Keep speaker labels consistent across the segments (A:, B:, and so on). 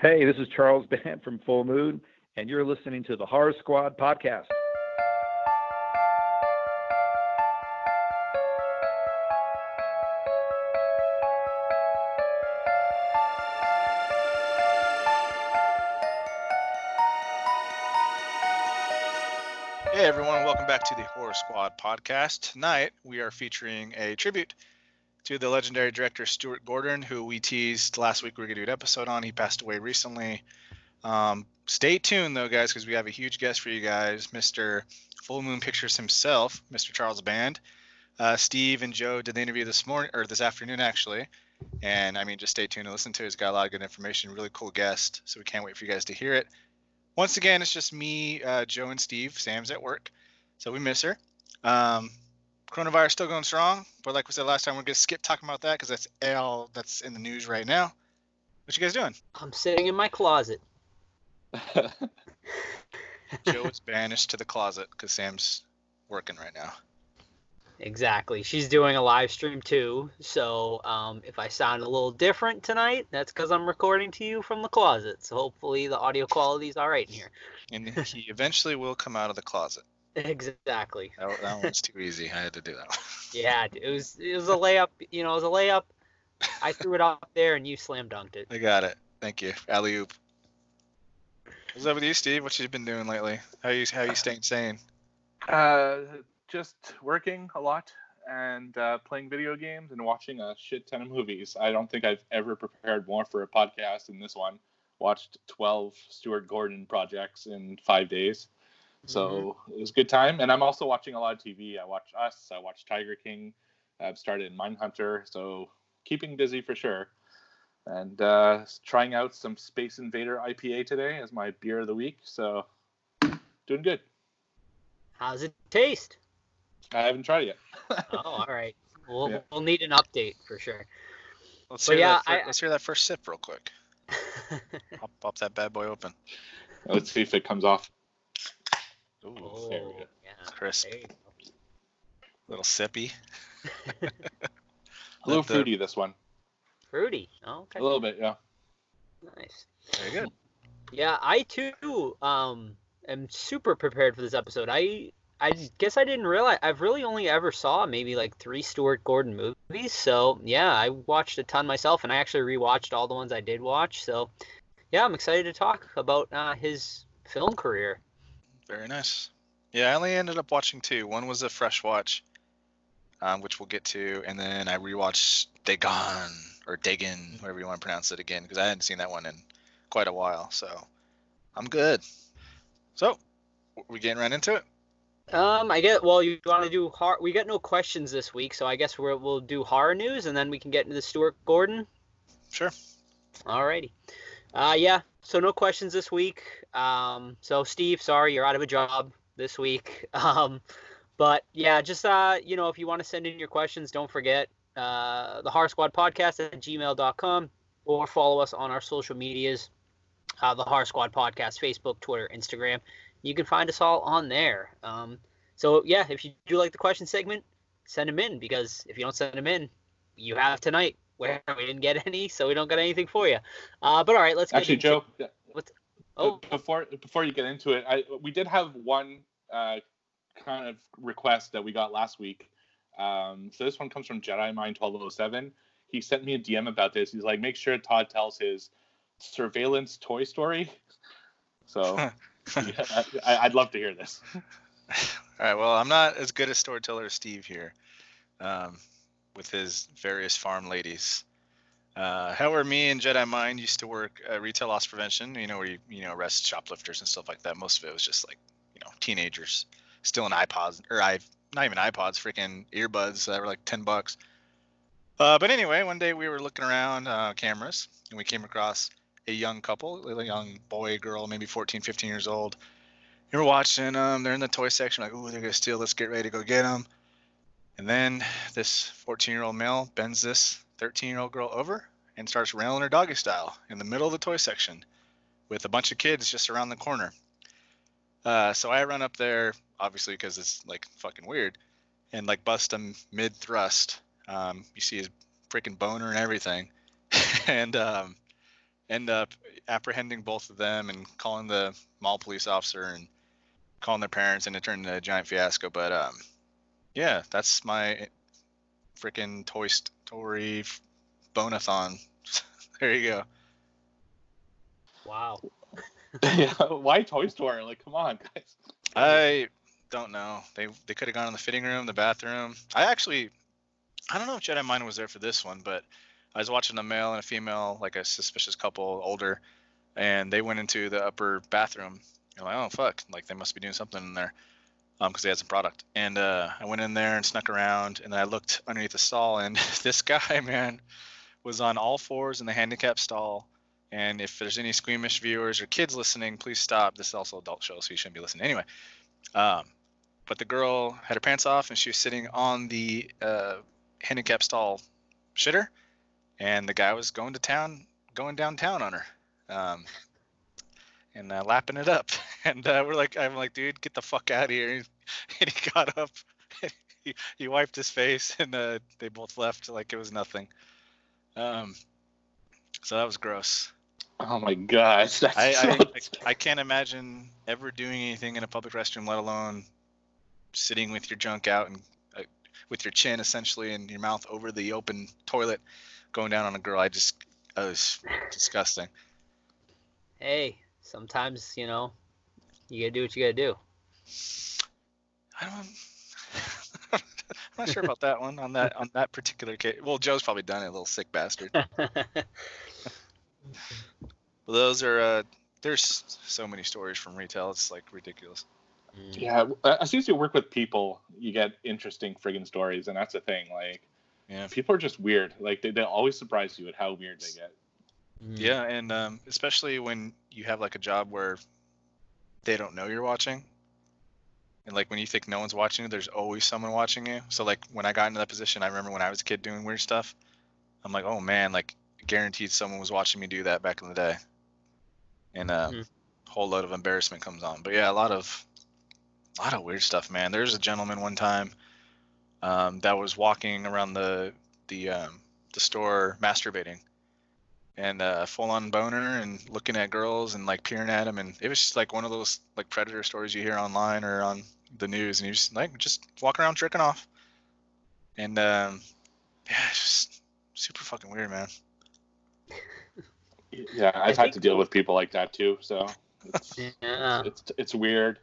A: Hey, this is Charles Band from Full Moon, and you're listening to the Horror Squad podcast.
B: Hey everyone, welcome back to the Horror Squad podcast. Tonight we are featuring a tribute to the legendary director Stuart Gordon, who we teased last week We are going to do an episode on. He passed away recently. Um, stay tuned though, guys, because we have a huge guest for you guys, Mr. Full Moon Pictures himself, Mr. Charles Band. Uh, Steve and Joe did the interview this morning or this afternoon actually, and I mean just stay tuned and listen to it. He's got a lot of good information, really cool guest, so we can't wait for you guys to hear it. Once again, it's just me, uh, Joe, and Steve. Sam's at work, so we miss her. Um, coronavirus still going strong, but like we said last time, we're gonna skip talking about that because that's all that's in the news right now. What you guys doing?
C: I'm sitting in my closet.
B: Joe is banished to the closet because Sam's working right now.
C: Exactly. She's doing a live stream too. So um, if I sound a little different tonight, that's because I'm recording to you from the closet. So hopefully the audio quality is all right in here.
B: And he eventually will come out of the closet.
C: Exactly.
B: That, that one's too easy. I had to do that one.
C: Yeah, it was it was a layup. You know, it was a layup. I threw it up there and you slam dunked it.
B: I got it. Thank you. Alley oop. What's up with you, Steve? What you been doing lately? How you how you staying sane?
D: Uh, just working a lot and uh, playing video games and watching a shit ton of movies. I don't think I've ever prepared more for a podcast than this one. Watched 12 Stuart Gordon projects in five days. So it was a good time. And I'm also watching a lot of TV. I watch Us, I watch Tiger King. I've started in Mindhunter. So keeping busy for sure. And uh, trying out some Space Invader IPA today as my beer of the week. So doing good.
C: How's it taste?
D: I haven't tried it yet.
C: Oh, all right. We'll
D: Yeah.
C: we'll need an update for sure.
B: Let's
C: But
B: hear
C: yeah,
B: that. Fir-
C: I-
B: let's hear that first sip real quick. Pop, pop that bad boy open.
D: Let's see if it comes off.
B: Ooh,
C: oh,
D: there we go.
C: yeah.
B: crisp.
C: there you go.
B: Little sippy.
D: A little
B: the-
D: fruity, this one.
C: Fruity. Oh, okay.
D: A little bit, yeah.
C: Nice.
B: Very good.
C: Yeah, I too um am super prepared for this episode. I I guess I didn't realize I've really only ever saw maybe like three Stuart Gordon movies. So yeah, I watched a ton myself, and I actually rewatched all the ones I did watch. So yeah, I'm excited to talk about uh, his film career.
B: Very nice. Yeah, I only ended up watching two. One was a fresh watch, um, which we'll get to, and then I rewatched Dagon or Dagon, whatever you want to pronounce it again, because I hadn't seen that one in quite a while. So I'm good. So we getting right into it.
C: Um, I get well. You want to do hor- We got no questions this week, so I guess we're, we'll do horror news, and then we can get into the Stuart Gordon.
B: Sure.
C: Alrighty. Uh, yeah. So no questions this week. Um, so Steve, sorry you're out of a job this week. Um, but yeah, just uh, you know, if you want to send in your questions, don't forget uh, the Horror Squad podcast at gmail.com or follow us on our social medias, uh, the Horror Squad podcast, Facebook, Twitter, Instagram. You can find us all on there. Um, so yeah, if you do like the question segment, send them in because if you don't send them in, you have tonight where we didn't get any, so we don't got anything for you. Uh, but all right, let's get
D: Actually,
C: into-
D: Joe,
C: Oh,
D: before before you get into it, I we did have one uh, kind of request that we got last week. Um, so this one comes from Jedi Mind 1207. He sent me a DM about this. He's like, make sure Todd tells his surveillance toy story. So yeah, I, I'd love to hear this.
B: All right. Well, I'm not as good a storyteller as Steve here, um, with his various farm ladies. Uh, however, me and Jedi Mind used to work uh, retail loss prevention. You know, where you you know arrest shoplifters and stuff like that. Most of it was just like you know teenagers stealing iPods or i not even iPods, freaking earbuds that were like ten bucks. Uh, but anyway, one day we were looking around uh, cameras and we came across a young couple, a young boy, girl, maybe 14, 15 years old. And we're watching them. They're in the toy section, like, ooh, they're gonna steal. Let's get ready to go get them. And then this 14-year-old male bends this 13-year-old girl over and starts railing her doggy style in the middle of the toy section, with a bunch of kids just around the corner. Uh, so I run up there, obviously because it's like fucking weird, and like bust him mid thrust. Um, you see his freaking boner and everything, and um, end up apprehending both of them and calling the mall police officer and calling their parents, and it turned into a giant fiasco. But um, yeah, that's my freaking Toy Story f- bonathon. there you go.
C: Wow.
D: yeah, why Toy Story? Like, come on, guys.
B: I don't know. They they could have gone in the fitting room, the bathroom. I actually, I don't know if Jedi Mind was there for this one, but I was watching a male and a female, like a suspicious couple, older, and they went into the upper bathroom. I'm like, oh fuck, like they must be doing something in there, um, because they had some product. And uh, I went in there and snuck around, and then I looked underneath the stall, and this guy, man, was on all fours in the handicap stall. And if there's any squeamish viewers or kids listening, please stop. This is also adult show, so you shouldn't be listening. Anyway, um, but the girl had her pants off and she was sitting on the uh, handicap stall shitter, and the guy was going to town, going downtown on her, um, and uh, lapping it up. And uh, we're like, I'm like, dude, get the fuck out of here. And he got up, he, he wiped his face, and uh, they both left like it was nothing. Um, so that was gross.
D: Oh my gosh,
B: I,
D: so-
B: I, I I can't imagine ever doing anything in a public restroom, let alone sitting with your junk out and uh, with your chin essentially and your mouth over the open toilet, going down on a girl. I just, I was disgusting.
C: Hey, sometimes you know, you gotta do what you gotta do.
B: I don't. I'm not sure about that one on that on that particular case. Well, Joe's probably done it, little sick bastard. But those are uh, there's so many stories from retail. It's like ridiculous.
C: Mm.
D: yeah. uh, As soon as you work with people, you get interesting friggin' stories, and that's the thing. Like,
B: Yeah.
D: people are just weird. Like, they they always surprise you at how weird they get.
C: Mm.
B: Yeah, and um, especially when you have like a job where they don't know you're watching, and like when you think no one's watching you, there's always someone watching you. So like when I got into that position, I remember when I was a kid doing weird stuff. I'm like, oh man, like guaranteed someone was watching me do that back in the day, and a
C: Mhm.
B: whole load of embarrassment comes on. But yeah, a lot of, a lot of weird stuff, man. There's a gentleman one time um, that was walking around the the um, the store masturbating and uh, full on boner and looking at girls and like peering at them and it was just like one of those like predator stories you hear online or on the news and you just like just walk around tricking off and um, yeah it's just super fucking weird man
D: Yeah, I've had to deal with people like that too. So it's
C: Yeah.
D: it's it's weird.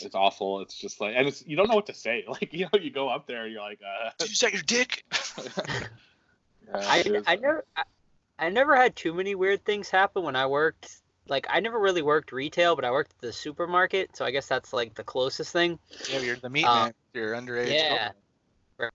D: It's awful. It's just like, and it's you don't know what to say. Like, you know, you go up there, and you're like, uh,
B: did you say your dick
D: yeah,
C: I,
D: it is-
C: I never I, I never had too many weird things happen when I worked. Like I never really worked retail, but I worked at the supermarket, so I guess that's like the closest thing.
B: yeah you're the meat
C: Uh,
B: man you're underage
C: yeah.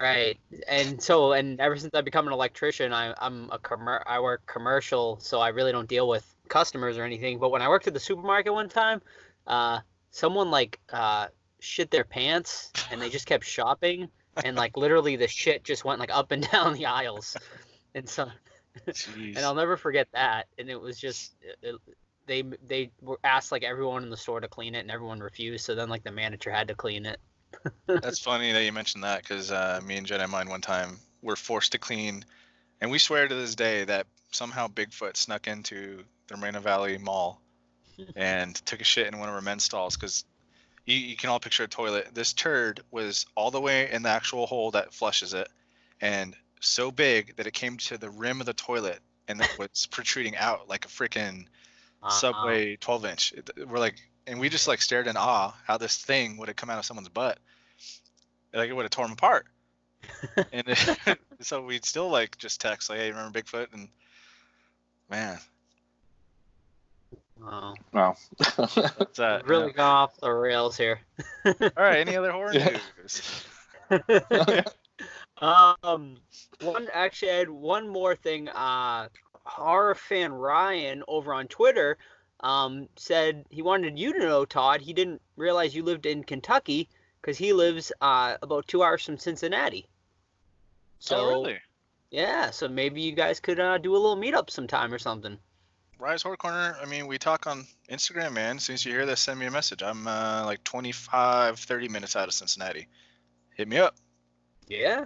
C: Right. And so and ever since I've become an electrician, I I'm a commer- I work commercial, so I really don't deal with customers or anything. But when I worked at the supermarket one time, uh someone like uh shit their pants and they just kept shopping and like literally the shit just went like up and down the aisles. And so. And I'll never forget that. And it was just it, they they were asked like everyone in the store to clean it, and everyone refused. So then like the manager had to clean it.
B: That's funny that you mentioned that because uh, me and Jedi Mind one time were forced to clean, and we swear to this day that somehow Bigfoot snuck into the Moreno Valley Mall and took a shit in one of our men's stalls because you, you can all picture a toilet. This turd was all the way in the actual hole that flushes it, and so big that it came to the rim of the toilet and it was protruding out like a freaking
C: Uh-uh.
B: Subway 12 inch. It- We're like, and we just like stared in awe how this thing would have come out of someone's butt. Like it would have torn them apart. and it, so we'd still like just text like, "Hey, remember Bigfoot?" And man,
C: Oh,
D: Wow.
B: it's uh,
C: really
B: yeah.
C: gone off the rails here.
B: All right, any other horror
D: Yeah.
B: news?
C: Um, one actually, I had one more thing. Uh, horror fan Ryan over on Twitter, um, said he wanted you to know, Todd. He didn't realize you lived in Kentucky because he lives uh about two hours from Cincinnati. So
B: oh, really?
C: yeah, so maybe you guys could uh, do a little meetup sometime or something.
B: Rise Horror Corner. I mean, we talk on Instagram, man. As soon as you hear this, send me a message. I'm uh, like 25, 30 minutes out of Cincinnati. Hit me up.
C: Yeah,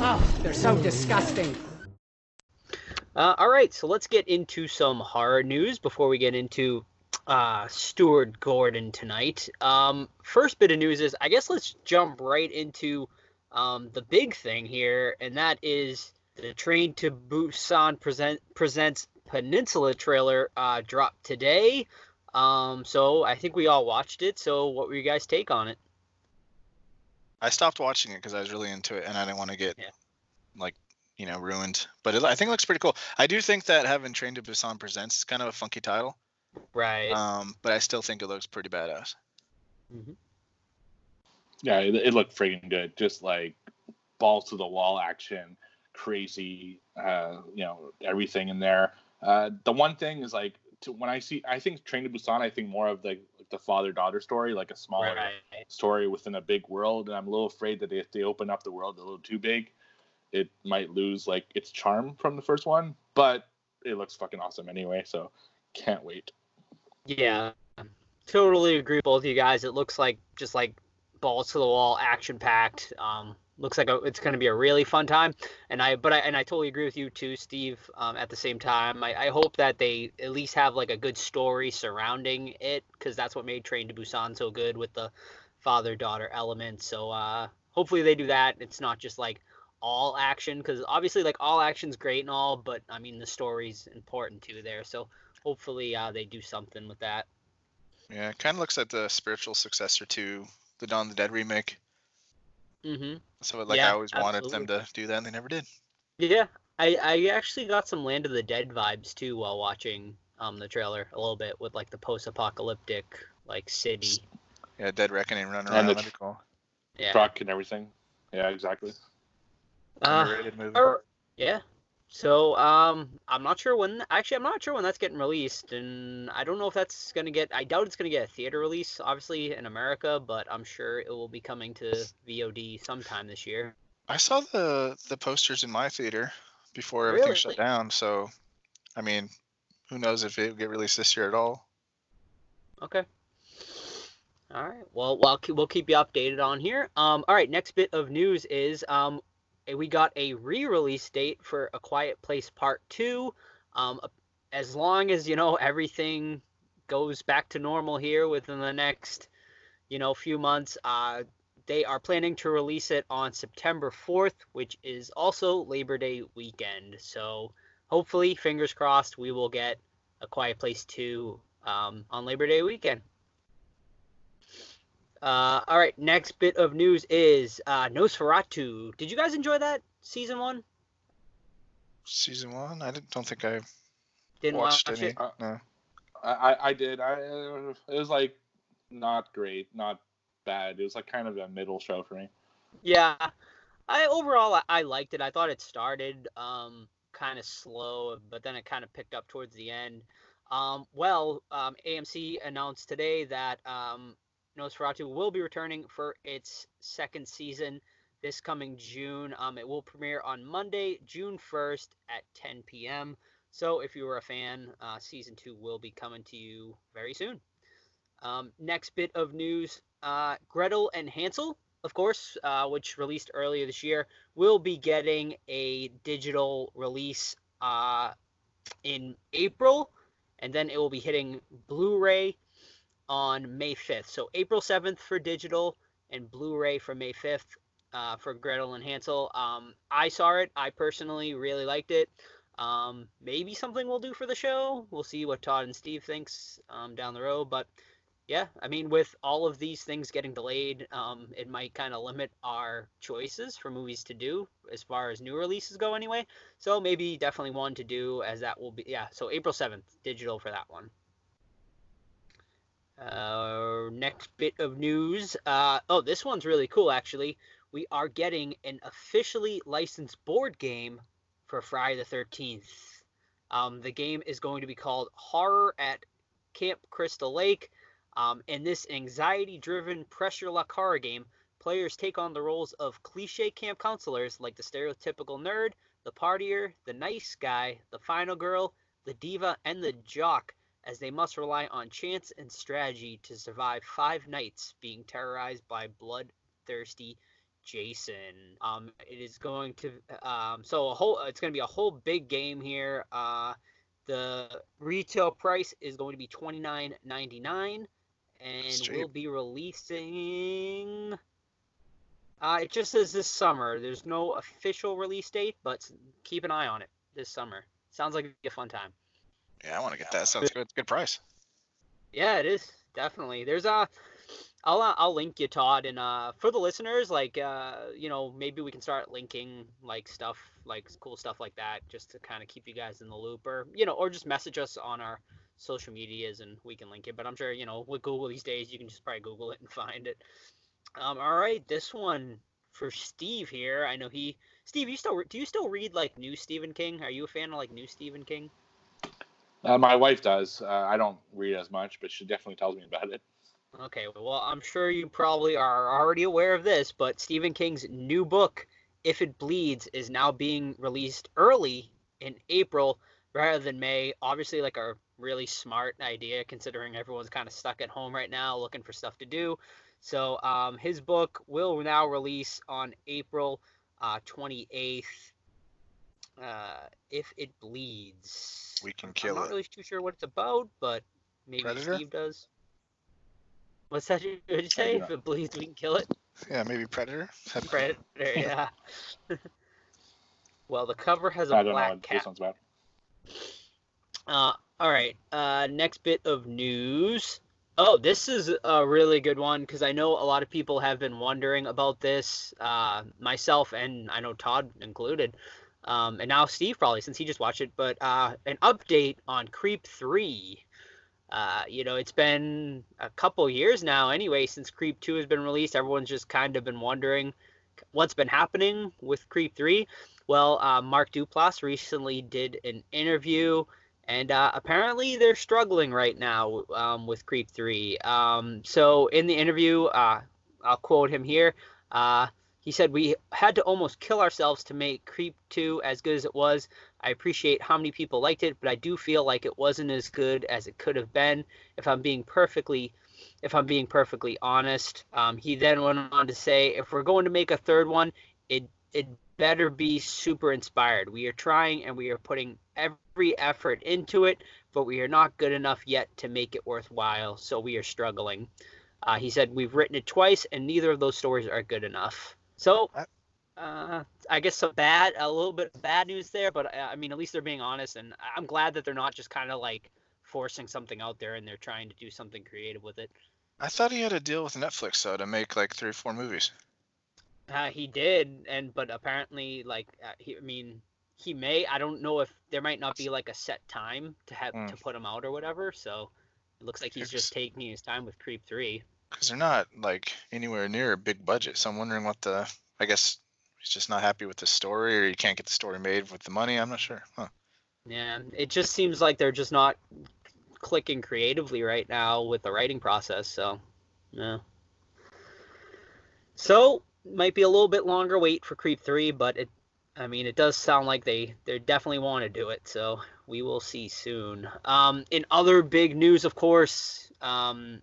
E: Oh, they're so disgusting.
C: Uh, all right, so let's get into some horror news before we get into uh, Stuart Gordon tonight. Um, first bit of news is I guess let's jump right into um, the big thing here, and that is the Train to Busan present, presents Peninsula trailer uh, dropped today. Um, so I think we all watched it. So what were you guys' take on it?
B: I stopped watching it because I was really into it and I didn't want to get
C: Yeah.
B: like you know ruined. But it, I think it looks pretty cool. I do think that having Train to Busan Presents is kind of a funky title.
C: Right.
B: Um, but I still think it looks pretty badass.
D: Yeah, it, it looked freaking good. Just like balls to the wall action, crazy. Uh, you know, everything in there. Uh, the one thing is like to, when I see, I think Train to Busan, I think more of the like the father daughter story, like a smaller
C: right.
D: story within a big world. And I'm a little afraid that if they open up the world a little too big, it might lose like its charm from the first one. But it looks fucking awesome anyway, so can't wait.
C: Yeah, totally agree with both of you guys. It looks like just like balls to the wall, action packed. Um, looks like a, it's going to be a really fun time. And I, but I, and I totally agree with you too, Steve. Um, at the same time, I, I hope that they at least have like a good story surrounding it because that's what made Train to Busan so good with the father daughter element. So uh, hopefully they do that. It's not just like all action because obviously like all action's great and all, but I mean the story's important too there. So hopefully uh, they do something with that.
B: Yeah, it kind of looks like the spiritual successor to the Dawn of the Dead remake.
C: Mm-hmm.
B: So like
C: Yeah,
B: I always wanted them to do that, and they never did.
C: Yeah, I I actually got some Land of the Dead vibes too while watching um the trailer a little bit with like the post-apocalyptic like city.
B: Yeah, Dead Reckoning running
D: And the
B: That'd cool.
C: Yeah.
D: Truck and everything. Yeah, exactly.
C: Uh,
B: Underrated movie.
C: or- yeah. So um, I'm not sure when. Actually, I'm not sure when that's getting released, and I don't know if that's gonna get. I doubt it's gonna get a theater release, obviously in America, but I'm sure it will be coming to VOD sometime this year.
B: I saw the the posters in my theater before everything shut down. So, I mean, who knows if it will get released this year at all?
C: Okay. All right. Well, well, we'll keep you updated on here. Um, all right. Next bit of news is um, we got a re-release date for A Quiet Place Part Two. Um, as long as you know everything goes back to normal here within the next, you know, few months, uh, they are planning to release it on September 4th, which is also Labor Day weekend. So hopefully, fingers crossed, we will get A Quiet Place 2 um, on Labor Day weekend. Uh, all right, next bit of news is uh, NOS4A2. Did you guys enjoy that season one?
B: Season one? I didn't, don't think I
C: Didn't
B: watched
C: watch
B: any.
C: it.
D: Uh,
B: No.
D: I, I, I did. I uh, it was like not great, not bad. It was like kind of a middle show for me.
C: Yeah, I overall I, I liked it. I thought it started um, kind of slow, but then it kind of picked up towards the end. Um, well, um, AMC announced today that um, NOS4A2 will be returning for its second season this coming June. Um, it will premiere on Monday, June 1st at 10 p.m. So if you were a fan, uh, season two will be coming to you very soon. Um, next bit of news uh, Gretel and Hansel, of course, uh, which released earlier this year, will be getting a digital release uh, in April, and then it will be hitting Blu ray on May 5th. So April 7th for digital and Blu ray for May 5th uh, for Gretel and Hansel. Um, I saw it. I personally really liked it. Um, maybe something we'll do for the show. We'll see what Todd and Steve thinks um, down the road. But yeah, I mean, with all of these things getting delayed, um, it might kind of limit our choices for movies to do as far as new releases go, anyway. So maybe definitely one to do, as that will be yeah. So April seventh, digital for that one. Uh, next bit of news. Uh, oh, this one's really cool, actually. We are getting an officially licensed board game for Friday the 13th. Um, the game is going to be called Horror at Camp Crystal Lake. Um, in this anxiety driven pressure luck horror game, players take on the roles of cliche camp counselors like the stereotypical nerd, the partier, the nice guy, the final girl, the diva, and the jock, as they must rely on chance and strategy to survive five nights being terrorized by bloodthirsty Jason. Um, it is going to um, so a whole it's going to be a whole big game here. Uh, the retail price is going to be twenty nine ninety nine, and we'll be releasing. Uh, it just says this summer. There's no official release date, but keep an eye on it this summer. Sounds like a fun time.
B: Yeah, I want to get that. Sounds good. Good price.
C: Yeah, it is definitely. There's a, I'll uh, I'll link you Todd, and uh for the listeners, like uh you know maybe we can start linking like stuff like cool stuff like that, just to kind of keep you guys in the loop, or you know, or just message us on our social medias and we can link it. But I'm sure you know with Google these days, you can just probably Google it and find it. Um, all right, this one for Steve here. I know he Steve, you still do you still read like new Stephen King? Are you a fan of like new Stephen King?
D: Uh, my wife does. Uh, I don't read as much, but she definitely tells me about it.
C: Okay, well, I'm sure you probably are already aware of this, but Stephen King's new book, If It Bleeds, is now being released early in April rather than May. Obviously, like a really smart idea considering everyone's kind of stuck at home right now looking for stuff to do. So, um, his book will now release on April uh, 28th. Uh, if it bleeds,
B: We can kill it.
C: I'm not
B: it.
C: really too sure what it's about, but maybe
B: Predator?
C: Steve does. What's that? you- What'd say? If it bleeds, we can kill it.
B: Yeah, maybe Predator.
C: Predator, yeah. well, the cover has a
D: I don't know
C: black
D: what
C: cat.
D: this one's about.
C: Uh, all right. Uh, next bit of news. Oh, this is a really good one because I know a lot of people have been wondering about this, uh, myself and I know Todd included, um, and now Steve probably since he just watched it. But uh, an update on Creep Three. Uh, you know, it's been a couple years now anyway since Creep Two has been released. Everyone's just kind of been wondering what's been happening with Creep Three. Well, uh, Mark Duplass recently did an interview and uh, apparently they're struggling right now um, with Creep 3. Um, so in the interview, uh, I'll quote him here. Uh, he said, We had to almost kill ourselves to make Creep 2 as good as it was. I appreciate how many people liked it, but I do feel like it wasn't as good as it could have been if I'm being perfectly if I'm being perfectly honest. Um, he then went on to say, if we're going to make a third one, it it better be super inspired. We are trying and we are putting every effort into it, but we are not good enough yet to make it worthwhile. So we are struggling. Uh, he said we've written it twice, and neither of those stories are good enough. So, uh, I guess some bad, a little bit of bad news there, but uh, I mean, at least they're being honest, and I'm glad that they're not just kind of like forcing something out there and they're trying to do something creative with it.
B: I thought he had a deal with Netflix though to make like three or four movies.
C: Uh, he did, and but apparently, like, uh, he, I mean, he may. I don't know if there might not be like a set time to have
B: Mm.
C: to put him out or whatever. So it looks like he's just taking his time with Creep Three.
B: Because they're not like anywhere near a big budget. So I'm wondering what the. I guess he's just not happy with the story, or he can't get the story made with the money. I'm not sure. Huh.
C: Yeah, it just seems like they're just not clicking creatively right now with the writing process. So, yeah. So might be a little bit longer wait for Creep Three, but it. I mean, it does sound like they they definitely want to do it. So we will see soon. Um, in other big news, of course, um,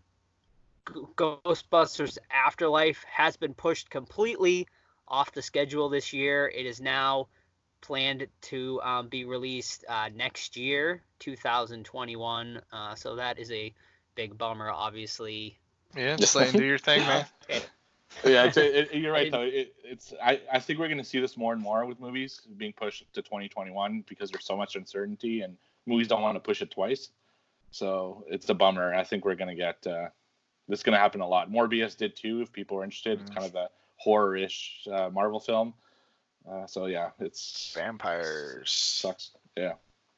C: Ghostbusters Afterlife has been pushed completely off the schedule this year. It is now planned to um, be released uh, next year, 2021. Uh, so that is a big bummer, obviously.
B: Yeah, just let him do your thing, man.
D: yeah, it's, it, you're right
C: It-
D: though. It, it's I, I think we're going to see this more and more with movies being pushed to 2021 because there's so much uncertainty and movies don't want to push it twice. So it's a bummer. I think we're going to get uh, this is going to happen a lot. Morbius did too. If people are interested, it's
B: Mm.
D: kind of a horror-ish uh, Marvel film. Uh, so yeah, it's
B: Vampires.
D: sucks. Yeah,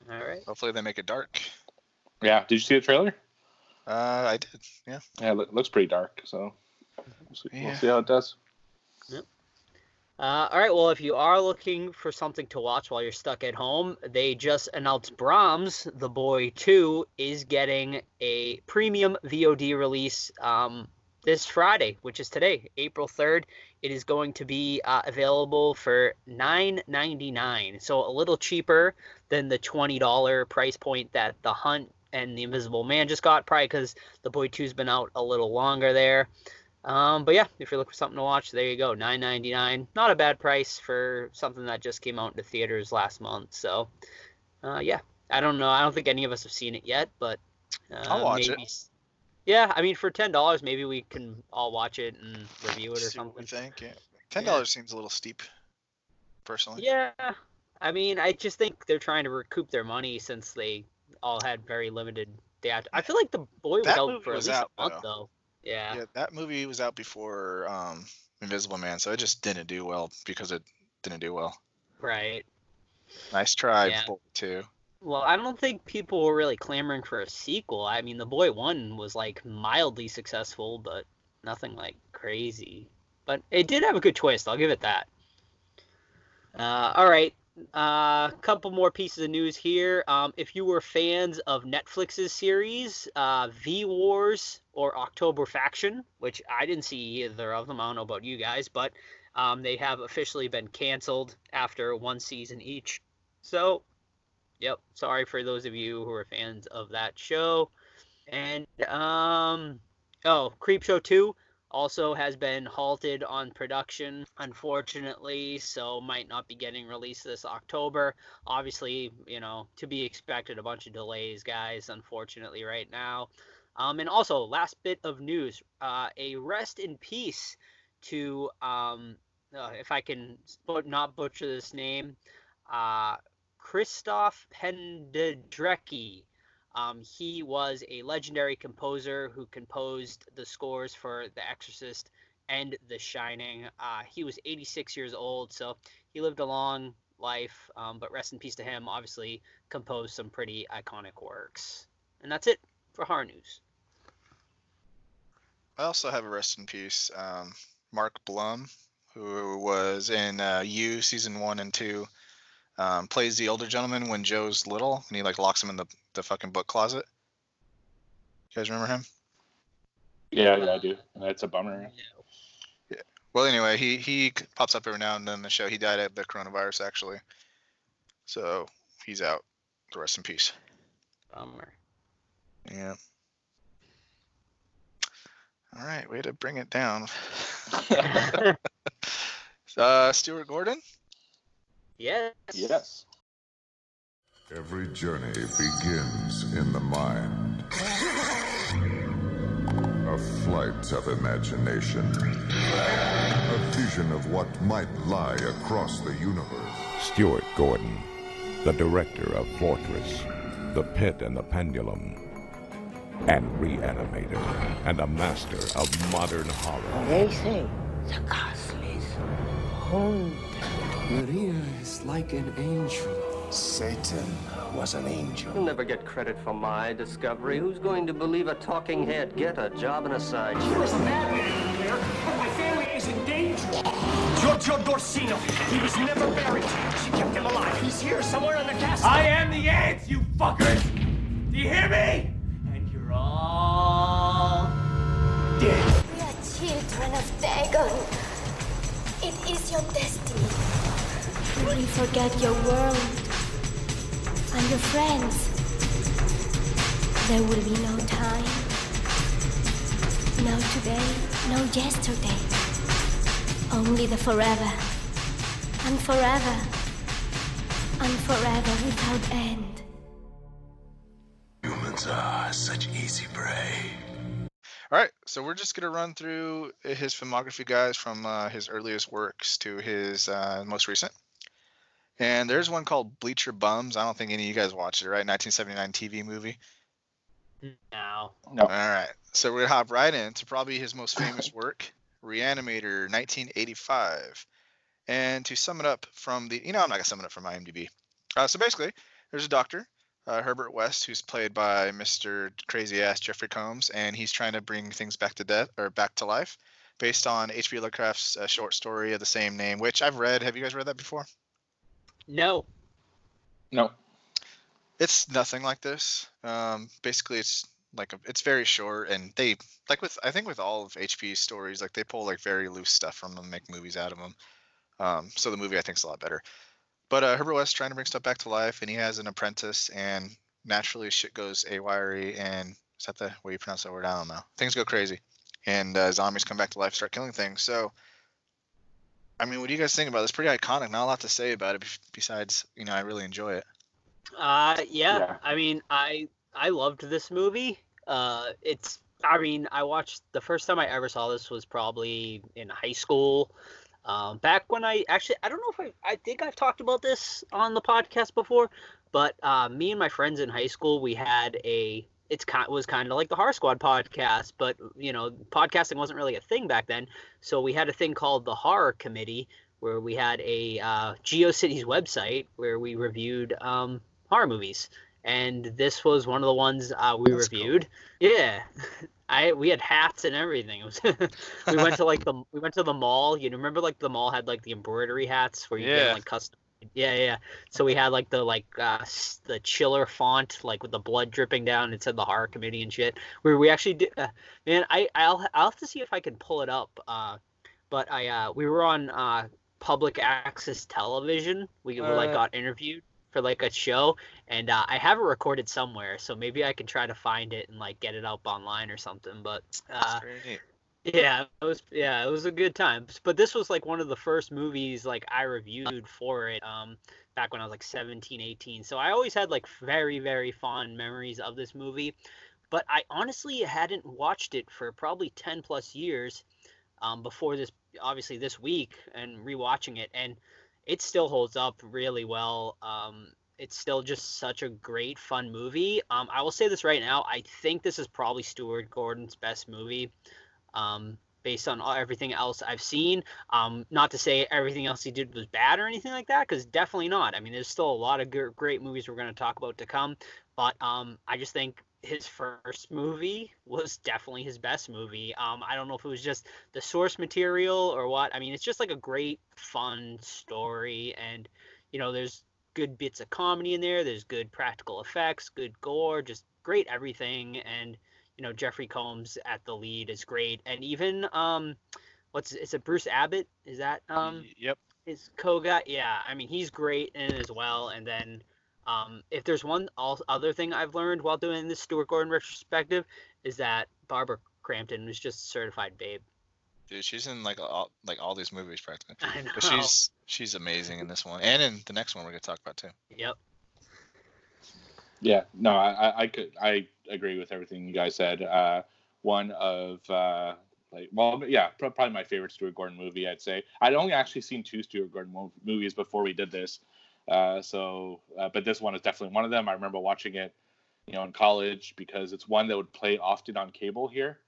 C: All right.
B: Hopefully they make it dark.
D: yeah. Did you see the trailer?
B: Uh, I did. Yeah.
D: Yeah, it looks pretty dark. So we'll see, we'll see how it does.
C: Uh, all right. Well, if you are looking for something to watch while you're stuck at home, they just announced Brahms, The Boy 2, is getting a premium VOD release um, this Friday, which is today, April 3rd. It is going to be uh, available for $9.99, so a little cheaper than the $20 price point that The Hunt and The Invisible Man just got, probably because The Boy 2's been out a little longer there. Um, but yeah, if you're looking for something to watch, there you go, nine ninety nine. Not a bad price for something that just came out into theaters last month. So, uh, yeah, I don't know. I don't think any of us have seen it yet, but uh,
B: I'll watch
C: maybe,
B: it.
C: Yeah, I mean, for ten dollars, maybe we can all watch it and review it or
B: See
C: something.
B: think. Yeah. Ten dollars seems a little steep, personally.
C: Yeah, I mean, I just think they're trying to recoup their money since they all had very limited. Theat- I feel like the boy was
B: That
C: out for at least
B: out,
C: a month
B: though.
C: though. Yeah.
B: Yeah, that movie was out before um, Invisible Man, so it just didn't do well because it didn't do well.
C: right.
B: Nice try,
C: Yeah.
B: Boy Two.
C: Well, I don't think people were really clamoring for a sequel. I mean, The Boy One was like mildly successful, but nothing like crazy. But it did have a good twist. I'll give it that. Uh, all right, a uh, couple more pieces of news here. Um, if you were fans of Netflix's series uh, V Wars or October Faction, which I didn't see either of them, I don't know about you guys, but um, they have officially been canceled after one season each. So Yep. Sorry for those of you who are fans of that show. And um oh, Creepshow 2 also has been halted on production unfortunately, so might not be getting released this October. Obviously, you know, to be expected a bunch of delays, guys, unfortunately right now. Um and also last bit of news, uh a rest in peace to um uh, if I can but not butcher this name, uh Christoph Penderecki. Um, he was a legendary composer who composed the scores for The Exorcist and The Shining. Uh, he was 86 years old, so he lived a long life, um, but rest in peace to him. Obviously, composed some pretty iconic works. And that's it for horror news.
B: I also have a rest in peace. Um, Mark Blum, who was in uh, You season one and two, um, plays the older gentleman when Joe's little, and he like locks him in the the fucking book closet. You guys remember him?
D: Yeah, yeah, I do. And that's a bummer. Yeah.
B: Well, anyway, he he pops up every now and then in the show. He died of the coronavirus actually, so he's out. So rest in peace.
C: Bummer.
B: Yeah. All right, way to bring it down. uh, Stuart Gordon.
C: Yes.
D: Yes.
F: Every journey begins in the mind. A flight of imagination. A vision of what might lie across the universe.
G: Stuart Gordon, the director of Fortress, The Pit and the Pendulum, and Reanimator, and a master of modern horror.
H: They say the castle is haunted.
I: Maria is like an angel.
J: Satan was an angel.
H: You'll never get credit for my discovery. Who's going to believe a talking head? Get a job in a sideshow.
K: There was a madman in there, but my family is in danger. Giorgio Dorsino, he was never buried. She kept him alive. He's here somewhere in the castle. I am the ants, you fuckers! Do you hear me? And you're all dead.
L: We are children of Dagon. It is your destiny. Will forget your world and your friends? There will be no time. No today, no yesterday. Only the forever. And forever. And forever without end.
J: Humans are such easy prey.
B: All right, so we're just gonna run through his filmography, guys, from uh, his earliest works to his uh, most recent. And there's one called Bleacher Bums. I don't think any of you guys watched it, right? 1979 TV movie.
C: Now.
D: No.
B: All right, so we're gonna hop right into probably his most famous work, Reanimator, 1985. And to sum it up from the, you know, I'm not gonna sum it up from IMDb. Uh, so basically, there's a doctor, uh, Herbert West, who's played by Mr. Crazy Ass Jeffrey Combs, and he's trying to bring things back to death or back to life based on H.P. Lovecraft's uh, short story of the same name, which I've read. Have you guys read that before?
C: No.
D: No.
B: It's nothing like this. Um, basically, it's like a, it's very short, and they like with I think with all of HP's stories, like they pull like very loose stuff from them, make movies out of them. Um, so the movie I think is a lot better. But uh, Herbert West trying to bring stuff back to life, and he has an apprentice, and naturally shit goes awry, and is that the way you pronounce that word? I don't know. Things go crazy, and uh, zombies come back to life, start killing things. So, I mean, what do you guys think about this? Pretty iconic. Not a lot to say about it besides, you know, I really enjoy it.
C: Uh, yeah.
D: Yeah.
C: I mean, I I loved this movie. Uh, it's. I mean, I watched the first time I ever saw this was probably in high school. Um, back when I actually, I don't know if I, I think I've talked about this on the podcast before, but uh, me and my friends in high school, we had a. It's kind was kind of like the Horror Squad podcast, but you know, podcasting wasn't really a thing back then. So we had a thing called the Horror Committee, where we had a uh, GeoCities website where we reviewed um, horror movies, and this was one of the ones uh, we
B: That's cool.
C: reviewed. Yeah, I we had hats and everything. Was we went to like the we went to the mall. You know, remember like the mall had like the embroidery hats where you
B: Yeah.
C: get like custom. Yeah, yeah. So we had like the like uh the chiller font like with the blood dripping down. It said the horror committee and shit. Where we actually did. Uh, man, I I'll I'll have to see if I can pull it up. Uh, but I uh we were on uh public access television. We were like
B: Uh.
C: got interviewed for like a show and uh, I have it recorded somewhere, so maybe I can try to find it and like get it up online or something. But uh,
B: That's very neat.
C: Yeah, it was yeah, it was a good time. But this was like one of the first movies like I reviewed for it um back when I was like 17, 18. So I always had like very very fond memories of this movie. But I honestly hadn't watched it for probably 10 plus years um before this obviously this week and rewatching it and it still holds up really well. Um it's still just such a great fun movie. Um I will say this right now, I think this is probably Stuart Gordon's best movie um, based on everything else I've seen. Um, not to say everything else he did was bad or anything like that, because definitely not. I mean, there's still a lot of gr- great movies we're going to talk about to come, but um, I just think his first movie was definitely his best movie. Um, I don't know if it was just the source material or what. I mean, it's just like a great, fun story, and you know, there's good bits of comedy in there. There's good practical effects, good gore, just great everything, and you know Jeffrey Combs at the lead is great, and even um, what's is it Bruce Abbott? Is that um
B: yep.
C: is co-guy? Yeah, I mean he's great in it as well. And then um, if there's one all, other thing I've learned while doing this Stuart Gordon retrospective is that Barbara Crampton was just certified babe.
B: Dude, she's in like all like all these movies practically.
C: I know.
B: But she's she's amazing in this one and in the next one we're gonna talk about too.
C: Yep.
D: Yeah, no, I, I, I could, I agree with everything you guys said. Uh, one of, uh, like, well, yeah, probably my favorite Stuart Gordon movie. I'd say I'd only actually seen two Stuart Gordon movies before we did this. Uh, so, uh, but this one is definitely one of them. I remember watching it, you know, in college because it's one that would play often on cable here.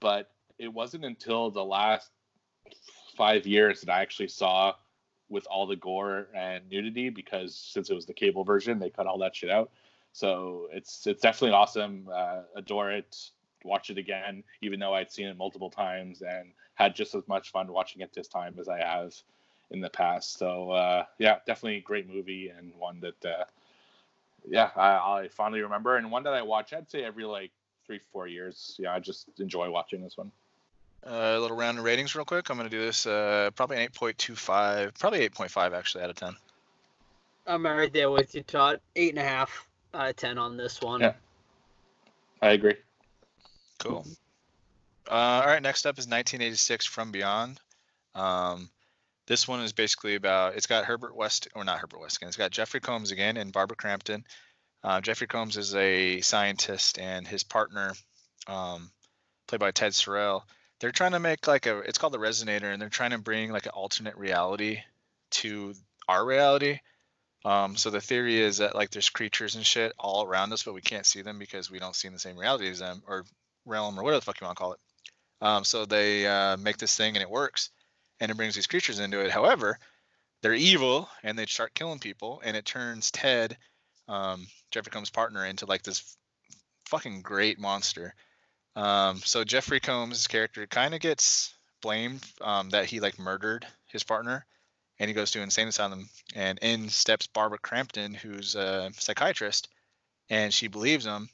D: But it wasn't until the last five years that I actually saw with all the gore and nudity because since it was the cable version, they cut all that shit out. So it's it's definitely awesome. Uh, adore it. Watch it again, even though I'd seen it multiple times and had just as much fun watching it this time as I have in the past. So uh, yeah, definitely a great movie and one that uh, yeah I, I fondly remember and one that I watch. I'd say every like three four years. Yeah, I just enjoy watching this one.
B: Uh, a little round of ratings real quick. I'm gonna do this uh, probably an 8.25, probably 8.5 actually out of 10.
C: I'm right there with you, Todd. Eight and a half out of ten on this one.
D: Yeah. I agree.
B: Cool. Uh, all right, next up is 1986 From Beyond. Um, this one is basically about. It's got Herbert West, or not Herbert West again. It's got Jeffrey Combs again and Barbara Crampton. Uh, Jeffrey Combs is a scientist, and his partner, um, played by Ted Sorel, they're trying to make like a. It's called the Resonator, and they're trying to bring like an alternate reality to our reality. Um, so the theory is that like there's creatures and shit all around us, but we can't see them because we don't see in the same reality as them or realm or whatever the fuck you want to call it. Um, so they uh, make this thing and it works, and it brings these creatures into it. However, they're evil and they start killing people, and it turns Ted, um, Jeffrey Combs' partner, into like this fucking great monster. Um, so Jeffrey Combs' character kind of gets blamed um, that he like murdered his partner, and he goes to insane asylum. And in steps Barbara Crampton, who's a psychiatrist, and she believes him.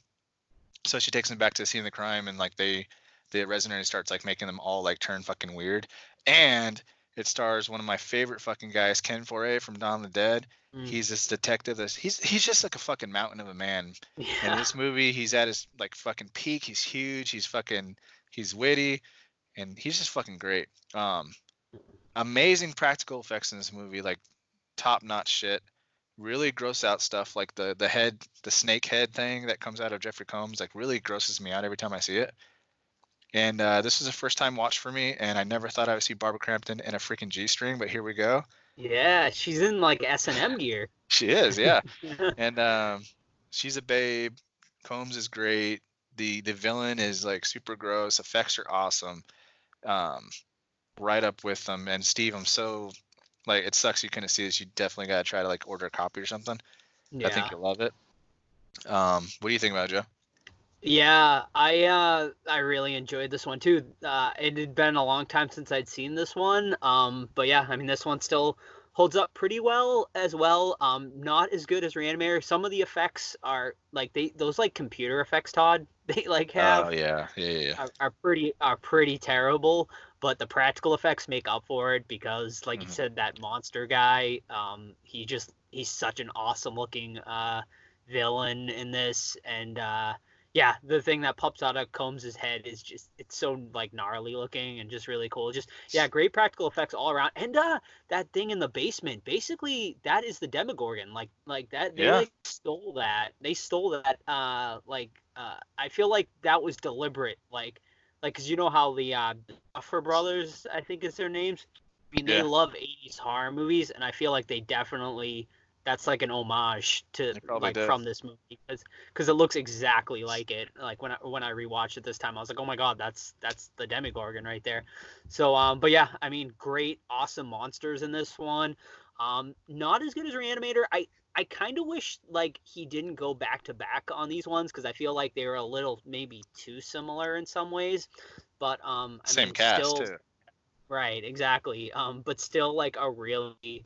B: So she takes him back to the scene of the crime, and like they, the resident starts like making them all like turn fucking weird. And it stars one of my favorite fucking guys, Ken Foree from Dawn of the Dead.
C: Mm.
B: He's this detective. That's he's he's just like a fucking mountain of a man.
C: yeah.
B: In this movie, he's at his like fucking peak. He's huge. He's fucking he's witty, and he's just fucking great. Um, amazing practical effects in this movie, like top notch shit. Really gross out stuff like the the head, the snake head thing that comes out of Jeffrey Combs, like really grosses me out every time I see it. And uh, this was a first time watch for me, and I never thought I would see Barbara Crampton in a freaking G string, but here we go.
C: Yeah, she's in like S and M gear.
B: She is, yeah. and um, she's a babe. Combs is great. The the villain is like super gross. Effects are awesome. Um, right up with them. And Steve, I'm so like it sucks you couldn't see this. You definitely gotta try to like order a copy or something.
C: Yeah.
B: I think you'll love it. Um, what do you think about it, Joe?
C: Yeah, I uh I really enjoyed this one too. Uh it had been a long time since I'd seen this one. Um but yeah, I mean this one still holds up pretty well as well. Um not as good as Reanimator. Some of the effects are like they those like computer effects Todd they like have
B: Oh yeah, yeah, yeah.
C: are, are pretty are pretty terrible, but the practical effects make up for it because like you
B: Mhm.
C: said that monster guy, um he just he's such an awesome looking uh villain in this and uh yeah, the thing that pops out of Combs's head is just it's so like gnarly looking and just really cool. Just yeah, great practical effects all around. And uh that thing in the basement, basically that is the Demogorgon. Like like that they
B: Yeah.
C: like stole that. They stole that uh like uh I feel like that was deliberate. Like like cuz you know how the uh Duffer brothers, I think is their names. I mean, they
B: Yeah.
C: love 80s horror movies and I feel like they definitely that's like an homage to like
B: did.
C: from this movie because because it looks exactly like it. Like when I when I rewatched it this time, I was like, oh my god, that's that's the Demogorgon right there. So um, but yeah, I mean, great, awesome monsters in this one. Um, not as good as Reanimator. I I kind of wish like he didn't go back to back on these ones because I feel like they were a little maybe too similar in some ways. But um, I
B: Same
C: mean,
B: cast
C: still,
B: too.
C: Right, exactly. Um, but still like a really